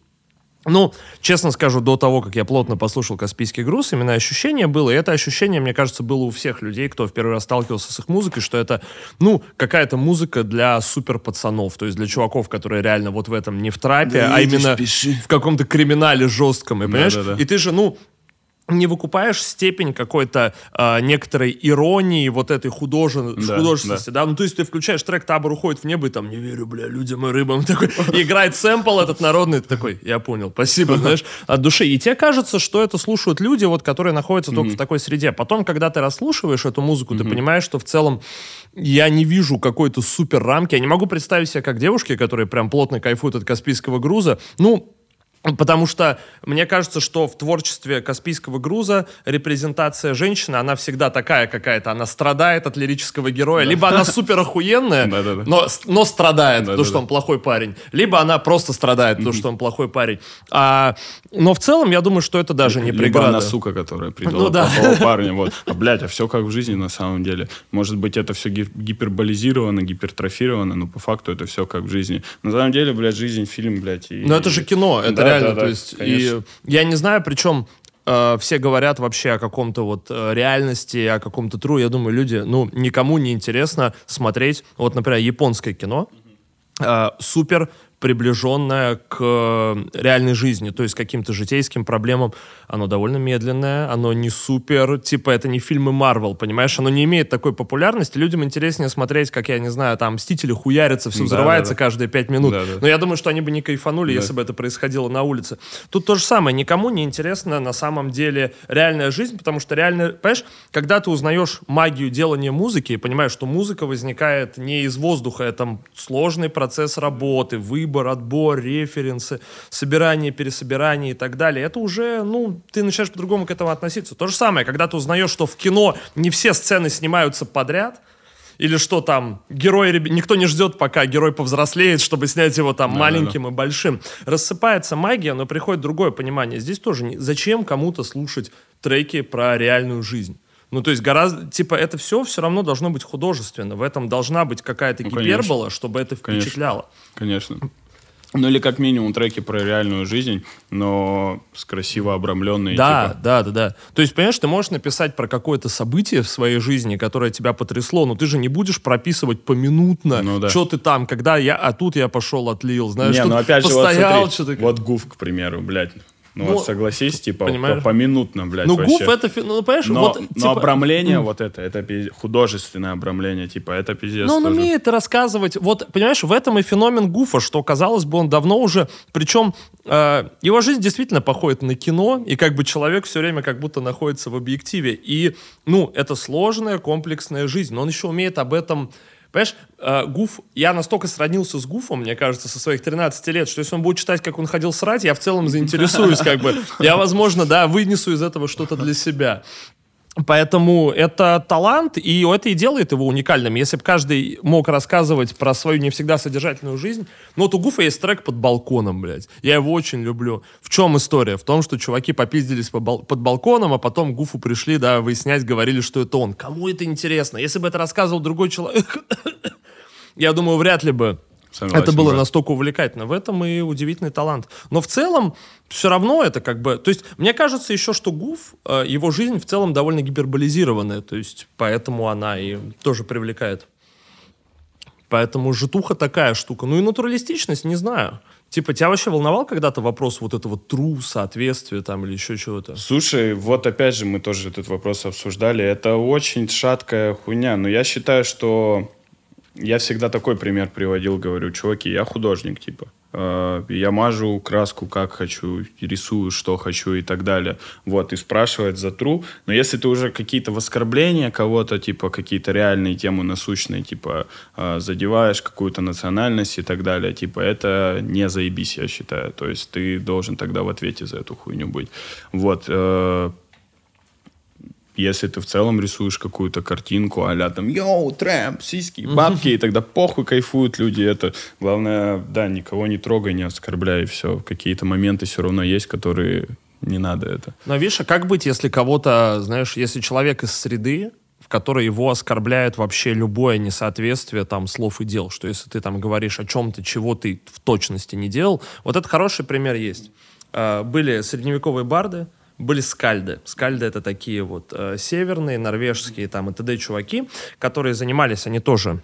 Speaker 1: ну, честно скажу, до того, как я плотно послушал «Каспийский груз», именно ощущение было, и это ощущение, мне кажется, было у всех людей, кто в первый раз сталкивался с их музыкой, что это, ну, какая-то музыка для супер пацанов, то есть для чуваков, которые реально вот в этом не в трапе,
Speaker 2: Да
Speaker 1: а
Speaker 2: едешь,
Speaker 1: именно
Speaker 2: пиши.
Speaker 1: в каком-то криминале жестком, и, понимаешь?
Speaker 2: да, да.
Speaker 1: И ты же, ну, не выкупаешь степень какой-то а, некоторой иронии, вот этой художен-
Speaker 2: Да,
Speaker 1: художественности, да. Ну, то есть ты включаешь трек «Табор уходит в небо» и там «Не верю, бля, людям и рыбам». Такой, играет сэмпл этот народный, ты такой, я понял, спасибо, знаешь, от души. И тебе кажется, что это слушают люди, вот, которые находятся только в такой среде. Потом, когда ты расслушиваешь эту музыку, ты понимаешь, что в целом я не вижу какой-то супер рамки. Я не могу представить себя как девушки, которые прям плотно кайфуют от Каспийского груза. Ну, Потому что мне кажется, что в творчестве Каспийского груза репрезентация женщины, она всегда такая какая-то, она страдает от лирического героя. Либо она супер охуенная, но, но страдает, потому что он плохой парень. Либо она просто страдает, потому что он плохой парень. А, но в целом, я думаю, что это даже не
Speaker 2: Либо
Speaker 1: преграда.
Speaker 2: она сука, которая придала
Speaker 1: Ну да.
Speaker 2: плохого парня. Вот. А, блядь, а все как в жизни на самом деле. Может быть, это все гиперболизировано, гипертрофировано, но по факту это все как в жизни. На самом деле, блядь, жизнь, фильм, блядь. И...
Speaker 1: Но это же кино, это
Speaker 2: Да,
Speaker 1: реально,
Speaker 2: да, да,
Speaker 1: то есть, и
Speaker 2: конечно.
Speaker 1: я не знаю, причем э, все говорят вообще о каком-то вот э, реальности, о каком-то тру. Я думаю, люди, ну, никому не интересно смотреть, вот, например, японское кино, э, супер приближенное к э, реальной жизни, то есть каким-то житейским проблемам. Оно довольно медленное, оно не супер, типа это не фильмы Марвел, понимаешь? Оно не имеет такой популярности. Людям интереснее смотреть, как, я не знаю, там Мстители хуярятся, все
Speaker 2: Да,
Speaker 1: взрывается
Speaker 2: да, да.
Speaker 1: каждые пять минут.
Speaker 2: Да, да.
Speaker 1: Но я думаю, что они бы не кайфанули,
Speaker 2: Да.
Speaker 1: если бы это происходило на улице. Тут то же самое. Никому не интересно на самом деле реальная жизнь, потому что реально, понимаешь, когда ты узнаешь магию делания музыки и понимаешь, что музыка возникает не из воздуха, это сложный процесс работы, выбор, отбор, референсы, собирание, пересобирание и так далее. Это уже, ну, ты начинаешь по-другому к этому относиться. То же самое, когда ты узнаешь, что в кино не все сцены снимаются подряд, или что там, герой, никто не ждет, пока герой повзрослеет, чтобы снять его там маленьким и большим. Рассыпается магия, но приходит другое понимание. Здесь тоже не- зачем кому-то слушать треки про реальную жизнь? Ну, то есть гораздо, типа, это все все равно должно быть художественно. В этом должна быть какая-то
Speaker 2: Ну,
Speaker 1: гипербола,
Speaker 2: конечно.
Speaker 1: чтобы это
Speaker 2: Конечно.
Speaker 1: впечатляло.
Speaker 2: Конечно. Ну или как минимум треки про реальную жизнь, но с красиво обрамленной.
Speaker 1: Да,
Speaker 2: типа,
Speaker 1: да, да, да. То есть, понимаешь, ты можешь написать про какое-то событие в своей жизни, которое тебя потрясло, но ты же не будешь прописывать поминутно,
Speaker 2: Ну да.
Speaker 1: что ты там, когда я, а тут я пошел, отлил, знаешь,
Speaker 2: Не, ну опять же, вот
Speaker 1: постоял,
Speaker 2: смотри,
Speaker 1: что-то...
Speaker 2: вот Гуф, к примеру, блядь. Ну,
Speaker 1: Ну,
Speaker 2: вот согласись, типа,
Speaker 1: понимаешь?
Speaker 2: по- поминутно, блядь,
Speaker 1: ну,
Speaker 2: вообще.
Speaker 1: гуф это, ну, понимаешь,
Speaker 2: Но,
Speaker 1: вот,
Speaker 2: но
Speaker 1: типа,
Speaker 2: обрамление вот это, это пиз- художественное обрамление, типа, это пиздец
Speaker 1: Ну, он
Speaker 2: тоже.
Speaker 1: умеет рассказывать. Вот, понимаешь, в этом и феномен Гуфа, что, казалось бы, он давно уже... Причем э, его жизнь действительно походит на кино, и как бы человек все время как будто находится в объективе. И, ну, это сложная, комплексная жизнь, но он еще умеет об этом... Понимаешь, э, Гуф, я настолько сроднился с Гуфом, мне кажется, со своих 13 лет, что если он будет читать, как он ходил срать, я в целом заинтересуюсь, как бы. Я, возможно, да, вынесу из этого что-то для себя. Поэтому это талант, и это и делает его уникальным. Если бы каждый мог рассказывать про свою не всегда содержательную жизнь, ну вот у Гуфа есть трек под балконом, блядь. Я его очень люблю. В чем история? В том, что чуваки попиздились по бал- под балконом, а потом Гуфу пришли, да, выяснять, говорили, что это он. Кому это интересно? Если бы это рассказывал другой человек, я думаю, вряд ли бы
Speaker 2: Согласен,
Speaker 1: это было
Speaker 2: брат.
Speaker 1: настолько увлекательно. В этом и удивительный талант. Но в целом, все равно это как бы... То есть, мне кажется еще, что Гуф, э, его жизнь в целом довольно гиперболизированная. То есть, поэтому она и тоже привлекает. Поэтому житуха такая штука. Ну и натуралистичность, не знаю. Типа, тебя вообще волновал когда-то вопрос вот этого true, соответствия там или еще чего-то?
Speaker 2: Слушай, вот опять же мы тоже этот вопрос обсуждали. Это очень шаткая хуйня. Но я считаю, что я всегда такой пример приводил, говорю, чуваки, я художник, типа. Э, Я мажу краску как хочу, рисую что хочу и так далее. Вот, и спрашивает за тру. Но если ты уже какие-то оскорбления кого-то, типа какие-то реальные темы насущные, типа э, задеваешь какую-то национальность и так далее, типа это не заебись, я считаю. То есть ты должен тогда в ответе за эту хуйню быть. Вот. Если ты в целом рисуешь какую-то картинку, а там «Йоу, трэп, сиськи, бабки», и тогда похуй кайфуют люди. Это главное, да, никого не трогай, не оскорбляй, и все. Какие-то моменты все равно есть, которые не надо это.
Speaker 1: Но видишь, а как быть, если кого-то, знаешь, если человек из среды, в которой его оскорбляет вообще любое несоответствие там слов и дел, что если ты там говоришь о чем-то, чего ты в точности не делал, вот это хороший пример есть. Э, Были средневековые барды, были скальды. Скальды это такие вот э, северные, норвежские там и т.д. чуваки, которые занимались, они тоже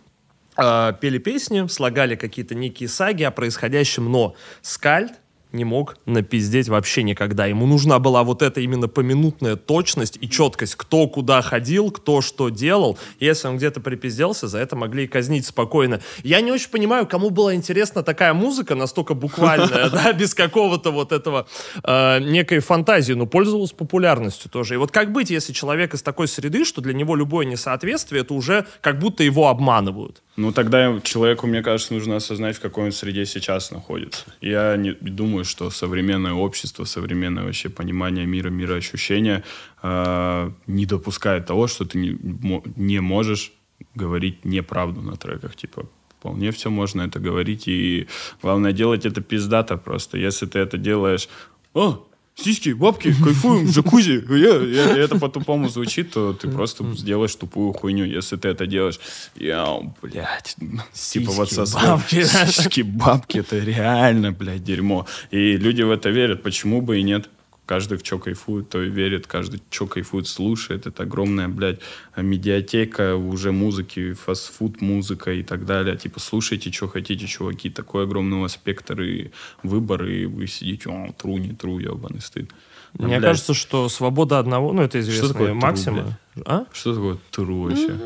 Speaker 1: э, пели песни, слагали какие-то некие саги о происходящем, но скальд не мог напиздеть вообще никогда. Ему нужна была вот эта именно поминутная точность и четкость, кто куда ходил, кто что делал. Если он где-то припизделся, за это могли и казнить спокойно. Я не очень понимаю, кому была интересна такая музыка, настолько буквальная, да, без какого-то вот этого э, некой фантазии, но пользовалась популярностью тоже. И вот как быть, если человек из такой среды, что для него любое несоответствие, это уже как будто его обманывают?
Speaker 2: Ну, тогда человеку, мне кажется, нужно осознать, в какой он среде сейчас находится. Я не думаю, что современное общество, современное вообще понимание мира, мироощущения э, не допускает того, что ты не, не можешь говорить неправду на треках. Типа, вполне все можно это говорить, и главное делать это пиздато просто. Если ты это делаешь... О, сиськи, бабки, кайфуем джакузи. Я- и это по-тупому звучит, то ты просто сделаешь тупую хуйню. Если ты это делаешь, я, блядь, типа вот со
Speaker 1: бабки.
Speaker 2: Сиськи, бабки, это реально, блядь, дерьмо. И люди в это верят, почему бы и нет? Каждый в что кайфует, то и верит, каждый что кайфует, слушает. Это огромная, блядь, медиатека уже музыки, фастфуд музыка и так далее. Типа, слушайте, что хотите, чуваки. Такой огромный у вас спектр и выбор, и вы сидите, о, тру, не тру, ебаный стыд. А,
Speaker 1: Мне
Speaker 2: блядь,
Speaker 1: кажется, что свобода одного, ну это известная
Speaker 2: такое true,
Speaker 1: максима. А?
Speaker 2: Что такое тру вообще?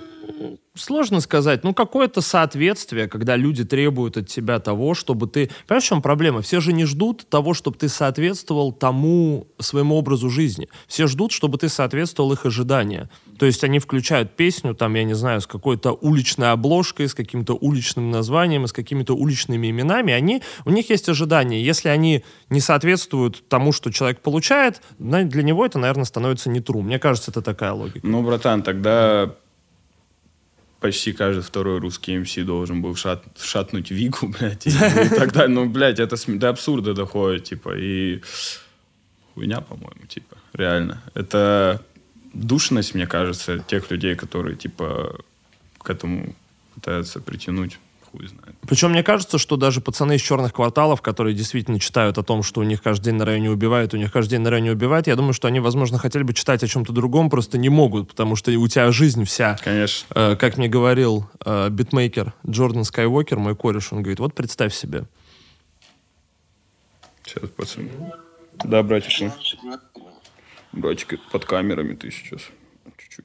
Speaker 1: Сложно сказать. Ну, какое-то соответствие, когда люди требуют от тебя того, чтобы ты... Понимаешь, в чем проблема? Все же не ждут того, чтобы ты соответствовал тому своему образу жизни. Все ждут, чтобы ты соответствовал их ожиданиям. То есть они включают песню, там, я не знаю, с какой-то уличной обложкой, с каким-то уличным названием, с какими-то уличными именами. Они, у них есть ожидания. Если они не соответствуют тому, что человек получает, для него это, наверное, становится не true. Мне кажется, это такая логика.
Speaker 2: Ну, братан, тогда почти каждый второй русский МС должен был шат, шатнуть Вигу, блядь, и, и так далее. Ну, блядь, это до абсурда доходит, типа, и хуйня, по-моему, типа, реально. Это душность, мне кажется, тех людей, которые, типа, к этому пытаются притянуть. Хуй знает.
Speaker 1: Причем мне кажется, что даже пацаны из черных кварталов, которые действительно читают о том, что у них каждый день на районе убивают, у них каждый день на районе убивают, я думаю, что они, возможно, хотели бы читать о чем-то другом, просто не могут, потому что у тебя жизнь вся.
Speaker 2: Конечно.
Speaker 1: Э, как мне говорил э, битмейкер Джордан Скайуокер, мой кореш, он говорит, вот представь себе.
Speaker 2: Сейчас, пацаны. Да, братик. ну. Братик, под камерами ты сейчас. Чуть-чуть.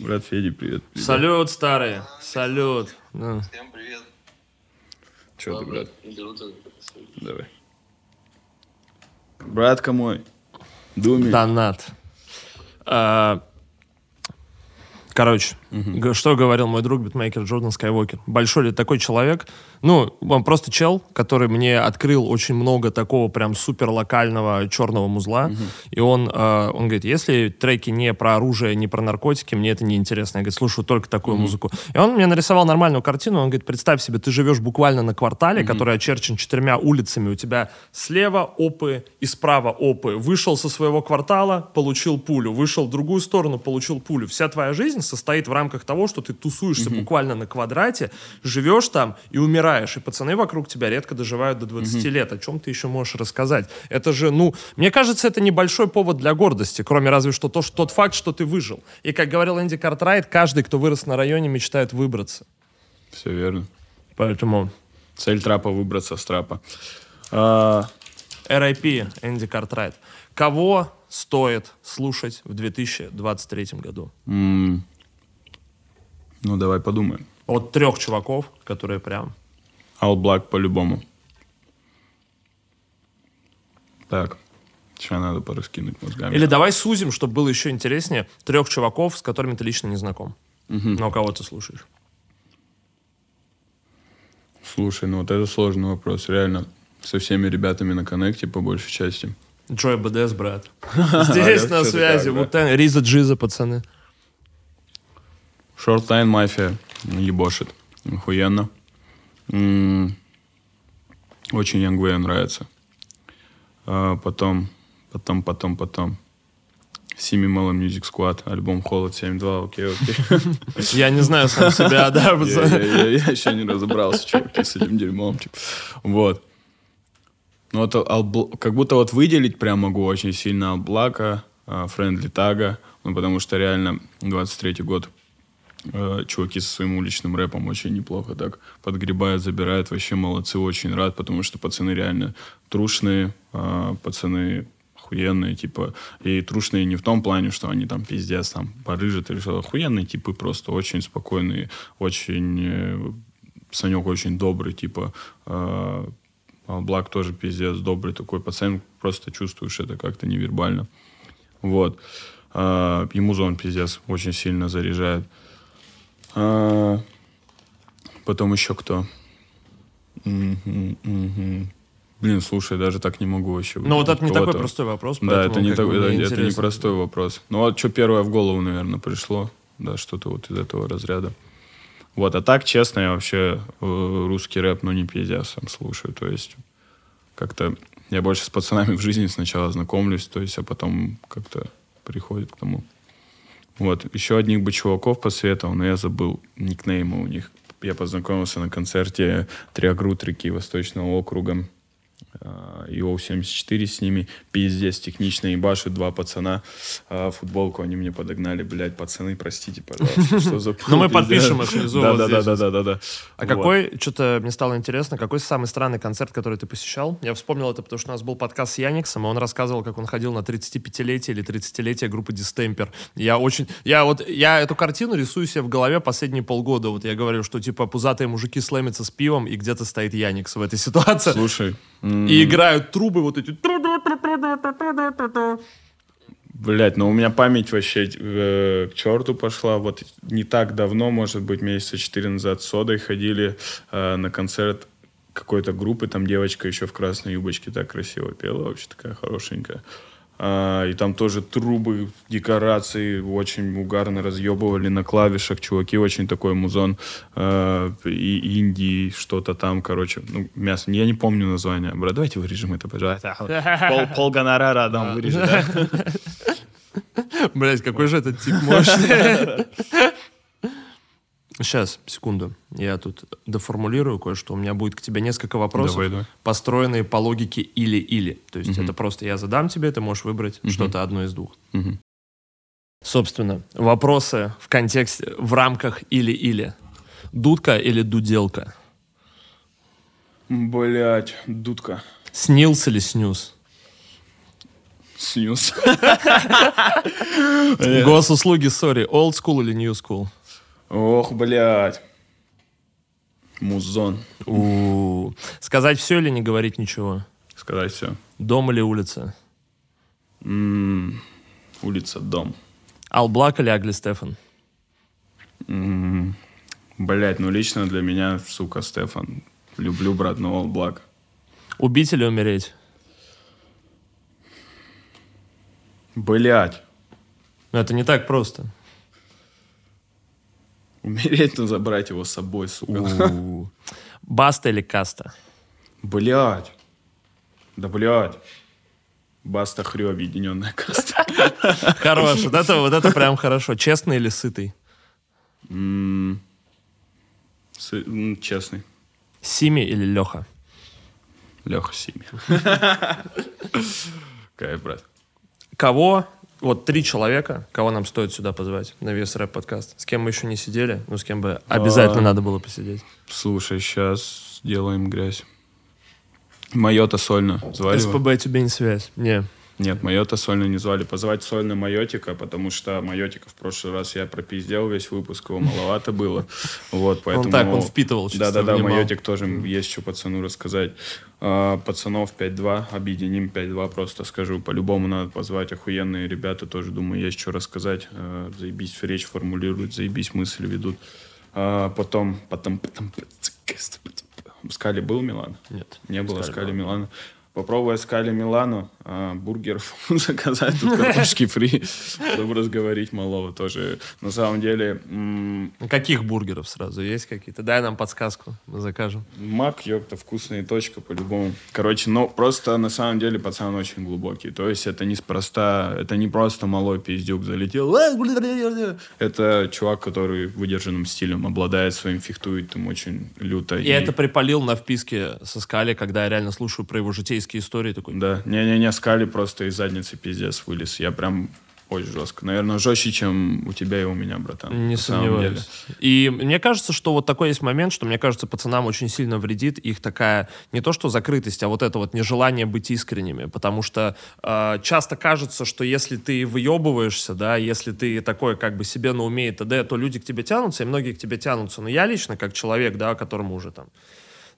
Speaker 2: Брат Феди, привет. привет.
Speaker 1: Салют, старые, салют. Ну.
Speaker 4: Всем привет.
Speaker 2: Че ты, брат? Давай. Братка мой. Думи.
Speaker 1: Донат. А, Короче, г- что говорил мой друг битмейкер Джордан Скайуокер? Большой ли такой человек? Ну, он просто чел, который мне открыл очень много такого прям супер локального черного музла. И он, э, он говорит, если треки не про оружие, не про наркотики, мне это не интересно. Я говорит, слушаю только такую музыку. И он мне нарисовал нормальную картину. Он говорит, представь себе, ты живешь буквально на квартале, который очерчен четырьмя улицами. У тебя слева опы и справа опы. Вышел со своего квартала, получил пулю. Вышел в другую сторону, получил пулю. Вся твоя жизнь состоит в рамках того, что ты тусуешься буквально на квадрате, живешь там и умираешь. И пацаны вокруг тебя редко доживают до 20 лет. О чем ты еще можешь рассказать? Это же, ну, мне кажется, это небольшой повод для гордости, кроме разве что то, что тот факт, что ты выжил. И, как говорил Энди Картрайт, каждый, кто вырос на районе, мечтает выбраться.
Speaker 2: Все верно.
Speaker 1: Поэтому
Speaker 2: Цель трапа выбраться с трапа. А,
Speaker 1: RIP Энди Картрайт. Кого стоит слушать в 2023 году?
Speaker 2: м, ну, давай подумаем.
Speaker 1: Вот трех чуваков, которые прям...
Speaker 2: All Black по-любому. Так. Сейчас надо пораскинуть мозгами.
Speaker 1: Или давай сузим, чтобы было еще интереснее, трех чуваков, с которыми ты лично не знаком. Но кого ты слушаешь?
Speaker 2: Слушай, ну вот это сложный вопрос. Реально, со всеми ребятами на коннекте, по большей части.
Speaker 1: Джой БДС, брат. Здесь на связи. Вутен, Риза Джиза, пацаны.
Speaker 2: Shortline мафия ебошит. Охуенно. М, Очень Янгвей нравится. А, Потом, потом, потом, потом. Сими Mellow Music Squad, альбом Холод 7.2, окей, окей.
Speaker 1: Я не знаю сам себя, да,
Speaker 2: Я, еще не разобрался, чуваки, с этим дерьмом. типа. Вот. Ну, вот Албл- как будто вот выделить прям могу очень сильно Алблака, Френдли Тага, ну, потому что реально 23-й год э, чуваки со своим уличным рэпом очень неплохо так подгребают, забирают. Вообще молодцы, очень рад, потому что пацаны реально трушные, а, пацаны охуенные, типа, и трушные не в том плане, что они там пиздец, там, порыжат или что охуенные типы просто очень спокойные, очень... э, Санек очень добрый, типа, э, Блак тоже пиздец добрый такой пацан, просто чувствуешь это как-то невербально. Вот. А, и музон пиздец очень сильно заряжает. А, потом еще кто? Блин, слушай, даже так не могу вообще.
Speaker 1: Ну, вот это не такой простой вопрос,
Speaker 2: Да, это не, так- это, не простой вопрос. Ну, вот что первое в голову, наверное, пришло. Да, что-то вот из этого разряда. Вот, а так, честно, я вообще э, русский рэп, ну, не пиздец, сам слушаю. То есть, как-то я больше с пацанами в жизни сначала знакомлюсь, то есть, а потом как-то приходит к тому. Вот, еще одних бы чуваков посоветовал, но я забыл никнеймы у них. Я познакомился на концерте Триагрут реки Восточного округа. А, ИО-74 с ними. Пиздец, технично ебашут два пацана. А, футболку они мне подогнали, блядь, пацаны, простите, пожалуйста, что за
Speaker 1: Ну, мы подпишем их внизу.
Speaker 2: Да-да-да-да-да.
Speaker 1: А какой, что-то мне стало интересно, какой самый странный концерт, который ты посещал? Я вспомнил это, потому что у нас был подкаст с Яниксом, и он рассказывал, как он ходил на 35-летие или 30-летие группы Дистемпер. Я очень... Я вот... Я эту картину рисую себе в голове последние полгода. Вот я говорю, что типа пузатые мужики слэмятся с пивом, и где-то стоит Яникс в этой ситуации.
Speaker 2: Слушай,
Speaker 1: И играют трубы вот эти...
Speaker 2: Блять, ну у меня память вообще э, к черту пошла. Вот не так давно, может быть, месяца четыре назад с Содой ходили э, на концерт какой-то группы. Там девочка еще в красной юбочке так красиво пела, вообще такая хорошенькая. И там тоже трубы, декорации очень угарно разъебывали на клавишах. Чуваки очень такой музон. А, и Индии, что-то там, короче. Ну, мясо. Я не помню название. Брат, давайте вырежем это, пожалуйста. Пол, пол гонорара дам вырежем, да?
Speaker 1: Блять, какой же этот тип мощный. Сейчас, секунду. Я тут доформулирую кое-что. У меня будет к тебе несколько вопросов,
Speaker 2: Давай, давай.
Speaker 1: построенные по логике или-или. То есть это просто я задам тебе, ты можешь выбрать что-то одно из двух.
Speaker 2: Мгм.
Speaker 1: Собственно, вопросы в контексте, в рамках или-или. Дудка или дуделка?
Speaker 2: Блять, дудка.
Speaker 1: Снился или снюс?
Speaker 2: Снюс.
Speaker 1: Госуслуги, сори, old school или new school?
Speaker 2: Ох, блядь. Музон.
Speaker 1: У. Сказать все или не говорить ничего?
Speaker 2: Сказать все.
Speaker 1: Дом или улица?
Speaker 2: Улица, дом.
Speaker 1: Алблак или Агли Стефан?
Speaker 2: Блять, ну лично для меня, сука, Стефан. Люблю, брат, но Black.
Speaker 1: Убить или умереть?
Speaker 2: Блять.
Speaker 1: Но это не так просто.
Speaker 2: Умереть, но забрать его с собой, сука.
Speaker 1: Баста или каста?
Speaker 2: Блять. Да блять. Баста хрю объединенная каста.
Speaker 1: Хорош, вот это, вот это прям хорошо. Честный или сытый?
Speaker 2: С- м, Честный.
Speaker 1: Сими или Леха?
Speaker 2: Леха Сими. Кайф, брат.
Speaker 1: Кого, вот три человека, кого нам стоит сюда позвать на вес рэп подкаст? С кем мы еще не сидели, но с кем бы обязательно
Speaker 2: А.
Speaker 1: надо было посидеть.
Speaker 2: Слушай, сейчас сделаем грязь. Майота сольно звали его?
Speaker 1: СПБ тебе не связь. Не.
Speaker 2: Нет, Майота сольно не звали. Позвать сольно Майотика, потому что Майотика в прошлый раз я пропиздел весь выпуск, его маловато было. Вот, поэтому...
Speaker 1: так, он впитывал
Speaker 2: Да-да-да. Майотик тоже есть что пацану рассказать. А, Пацанов 5-2, объединим 5-2, просто скажу. По-любому надо позвать охуенные ребята, тоже, думаю, есть что рассказать. А, Заебись речь формулируют, заебись мысли ведут. А, Потом, потом, потом... В Скале был Милан?
Speaker 1: Нет.
Speaker 2: Не было
Speaker 1: Скали
Speaker 2: Скали. Милана. Попробуй Скали Милану, а, бургеров заказать, тут картошки фри, чтобы разговорить малого тоже. На самом деле,
Speaker 1: Ну, Каких бургеров сразу? Есть какие-то? Дай нам подсказку, мы закажем.
Speaker 2: Мак, ёпта, вкусная точка по-любому. Короче, ну, просто на самом деле пацан очень глубокий. То есть это неспроста, это не просто малой пиздюк залетел. «Э, Это чувак, который выдержанным стилем обладает своим, фехтует им очень люто.
Speaker 1: И это припалил на вписке со скали, когда я реально слушаю про его житейские истории. Такой,
Speaker 2: Да, не-не-не, скали просто из задницы пиздец вылез. Я прям очень жестко. Наверное, жестче, чем у тебя и у меня, братан.
Speaker 1: Не сомневаюсь. И мне кажется, что вот такой есть момент, что мне кажется, пацанам очень сильно вредит их такая не то что закрытость, а вот это вот нежелание быть искренними, потому что э, часто кажется, что если ты выебываешься, да, если ты такой как бы себе на уме и т.д., то люди к тебе тянутся, и многие к тебе тянутся. Но я лично, как человек, да, которому уже там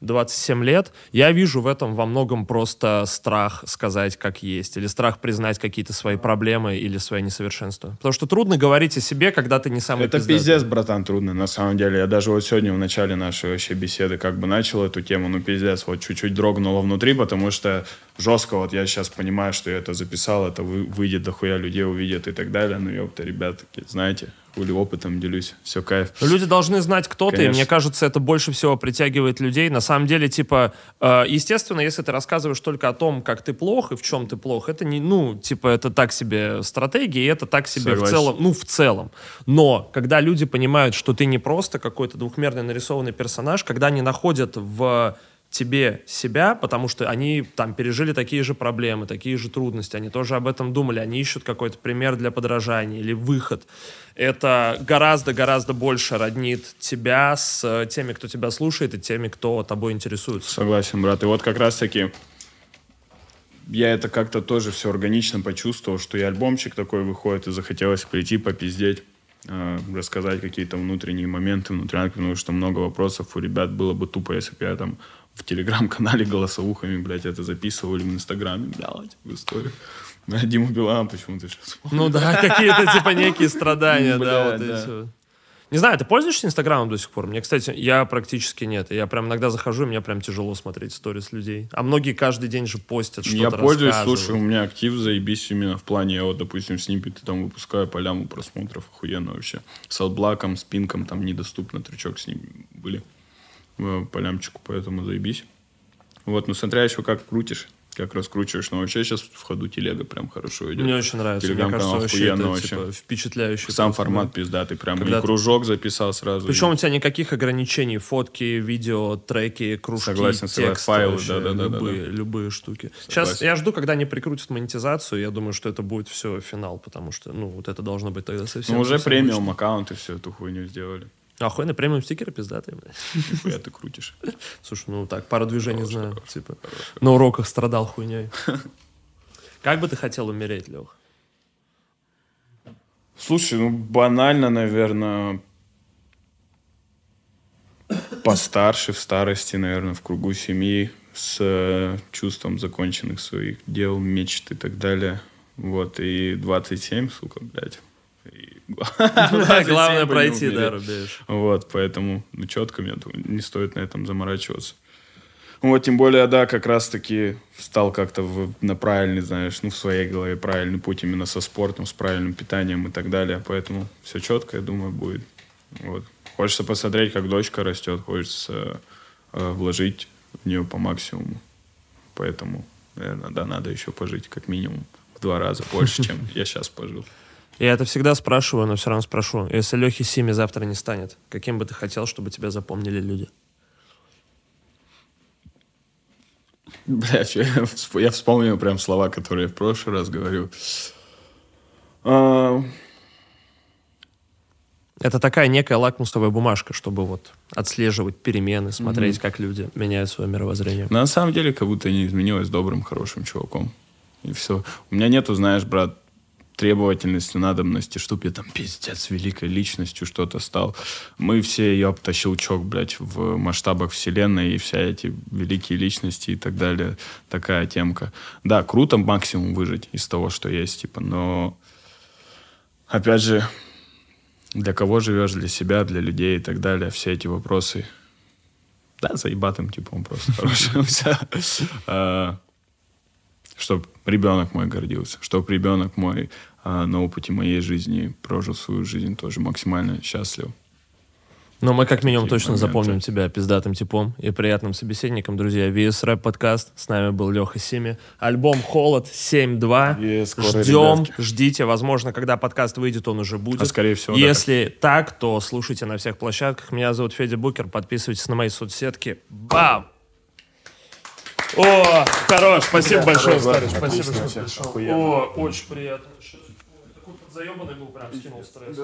Speaker 1: 27 лет, я вижу в этом во многом просто страх сказать как есть, или страх признать какие-то свои проблемы или свои несовершенства. Потому что трудно говорить о себе, когда ты не самый
Speaker 2: Это
Speaker 1: пиздатый.
Speaker 2: пиздец, братан, трудно, на самом деле. Я даже вот сегодня в начале нашей вообще беседы как бы начал эту тему, ну пиздец, вот чуть-чуть дрогнуло внутри, потому что жестко вот я сейчас понимаю, что я это записал, это вы- выйдет, дохуя людей увидят и так далее. Ну, ёпта, ребят, такие, знаете, хули опытом делюсь, все кайф.
Speaker 1: Но Люди должны знать, кто ты, и
Speaker 2: Конечно.
Speaker 1: мне кажется, это больше всего притягивает людей. На самом деле, типа, э, естественно, если ты рассказываешь только о том, как ты плох и в чем ты плох, это не, ну, типа, это так себе стратегия, и это так себе
Speaker 2: Согласен.
Speaker 1: в целом, ну, в целом. Но, когда люди понимают, что ты не просто какой-то двухмерный нарисованный персонаж, когда они находят в тебе себя, потому что они там пережили такие же проблемы, такие же трудности, они тоже об этом думали, они ищут какой-то пример для подражания или выход. Это гораздо-гораздо больше роднит тебя с э, теми, кто тебя слушает, и теми, кто тобой интересуется.
Speaker 2: Согласен, брат. И вот как раз-таки я это как-то тоже все органично почувствовал, что и альбомчик такой выходит, и захотелось прийти, попиздеть, э, рассказать какие-то внутренние моменты, внутрянки, потому что много вопросов у ребят было бы тупо, если бы я там в телеграм-канале голосовухами, блядь, это записывал или в инстаграме, блядь, в историю. На Диму Билана почему-то сейчас.
Speaker 1: Ну да, какие-то типа некие страдания, да, вот эти. Не знаю, ты пользуешься Инстаграмом до сих пор? Мне, кстати, я практически нет. Я прям иногда захожу, и мне прям тяжело смотреть сторис людей. А многие каждый день же постят что-то
Speaker 2: Я пользуюсь, слушай, у меня актив заебись именно в плане, я вот, допустим, снипеты там выпускаю по ляму просмотров, охуенно вообще. С отблаком, с пинком, там недоступно, трючок с ним были по лямчику, поэтому заебись. Вот, ну смотря еще как крутишь, как раскручиваешь. Но вообще сейчас в ходу телега прям хорошо идет.
Speaker 1: Мне очень нравится. Мне кажется,
Speaker 2: Телеграм-канал
Speaker 1: вообще
Speaker 2: охуенно
Speaker 1: это
Speaker 2: вообще.
Speaker 1: типа, впечатляющий.
Speaker 2: Сам
Speaker 1: просто,
Speaker 2: формат
Speaker 1: да.
Speaker 2: пиздатый, прям
Speaker 1: Когда
Speaker 2: и
Speaker 1: ты-
Speaker 2: кружок записал сразу.
Speaker 1: Причем
Speaker 2: и-
Speaker 1: у тебя никаких ограничений. Фотки, видео, треки, кружки,
Speaker 2: Согласен, согласен.
Speaker 1: текст.
Speaker 2: Файлы,
Speaker 1: вообще,
Speaker 2: да-да-да-да-да.
Speaker 1: любые, любые штуки. Сейчас
Speaker 2: Согласен.
Speaker 1: я жду, когда они прикрутят монетизацию. Я думаю, что это будет все финал, потому что, ну, вот это должно быть тогда совсем...
Speaker 2: Ну, уже
Speaker 1: совсем
Speaker 2: премиум
Speaker 1: мощно.
Speaker 2: аккаунты все эту хуйню сделали.
Speaker 1: Охуенно, премиум стикеры пиздатые.
Speaker 2: Нихуя ты крутишь.
Speaker 1: Слушай, ну так, пару движений знаю. Типа, на уроках страдал хуйней. Как бы ты хотел умереть, Лех?
Speaker 2: Слушай, ну банально, наверное, постарше, в старости, наверное, в кругу семьи, с э, чувством законченных своих дел, мечт и так далее. Вот, и 27, сука, блядь. И- 27
Speaker 1: Главное пройти, да, рубеж.
Speaker 2: Вот, поэтому, ну, четко мне не стоит на этом заморачиваться. Вот, тем более, да, как раз-таки стал как-то в- на правильный, знаешь, ну, в своей голове правильный путь именно со спортом, с правильным питанием и так далее. Поэтому все четко, я думаю, будет. Вот. Хочется посмотреть, как дочка растет, хочется э, вложить в нее по максимуму. Поэтому, наверное, да, надо еще пожить как минимум в два раза больше, чем я сейчас пожил.
Speaker 1: Я это всегда спрашиваю, но все равно спрошу. Если Лехи Сими завтра не станет, каким бы ты хотел, чтобы тебя запомнили люди?
Speaker 2: Блять, я, всп- я вспомнил прям слова, которые я в прошлый раз говорил. А,
Speaker 1: Это такая некая лакмусовая бумажка, чтобы вот отслеживать перемены, смотреть, как люди меняют свое мировоззрение.
Speaker 2: на самом деле, как будто не изменилось добрым, хорошим чуваком. И все. У меня нету, знаешь, брат, требовательности, надобности, чтобы я там пиздец великой личностью что-то стал. Мы все, ёпта, щелчок, блядь, в масштабах вселенной и вся эти великие личности и так далее. Такая темка. Да, круто максимум выжить из того, что есть, типа, но опять же, для кого живешь, для себя, для людей и так далее, все эти вопросы. Да, заебатым типом просто хорошим. Чтобы ребенок мой гордился, чтобы ребенок мой а, на опыте моей жизни прожил свою жизнь тоже максимально счастлив.
Speaker 1: Но мы как минимум
Speaker 2: Такие
Speaker 1: точно
Speaker 2: моменты.
Speaker 1: запомним тебя пиздатым типом и приятным собеседником, друзья. VS Рэп подкаст. С нами был Леха Сими. Альбом «Холод» 7.2.
Speaker 2: И скоро,
Speaker 1: Ждем,
Speaker 2: ребятки.
Speaker 1: ждите. Возможно, когда подкаст выйдет, он уже будет.
Speaker 2: А скорее всего, да.
Speaker 1: Если так, то слушайте на всех площадках. Меня зовут Федя Букер. Подписывайтесь на мои соцсетки. Бам! О, хорош. Спасибо большое, старый. Спасибо, что пришел. О, очень приятно. Такой подзаебанный был, прям скинул стресс.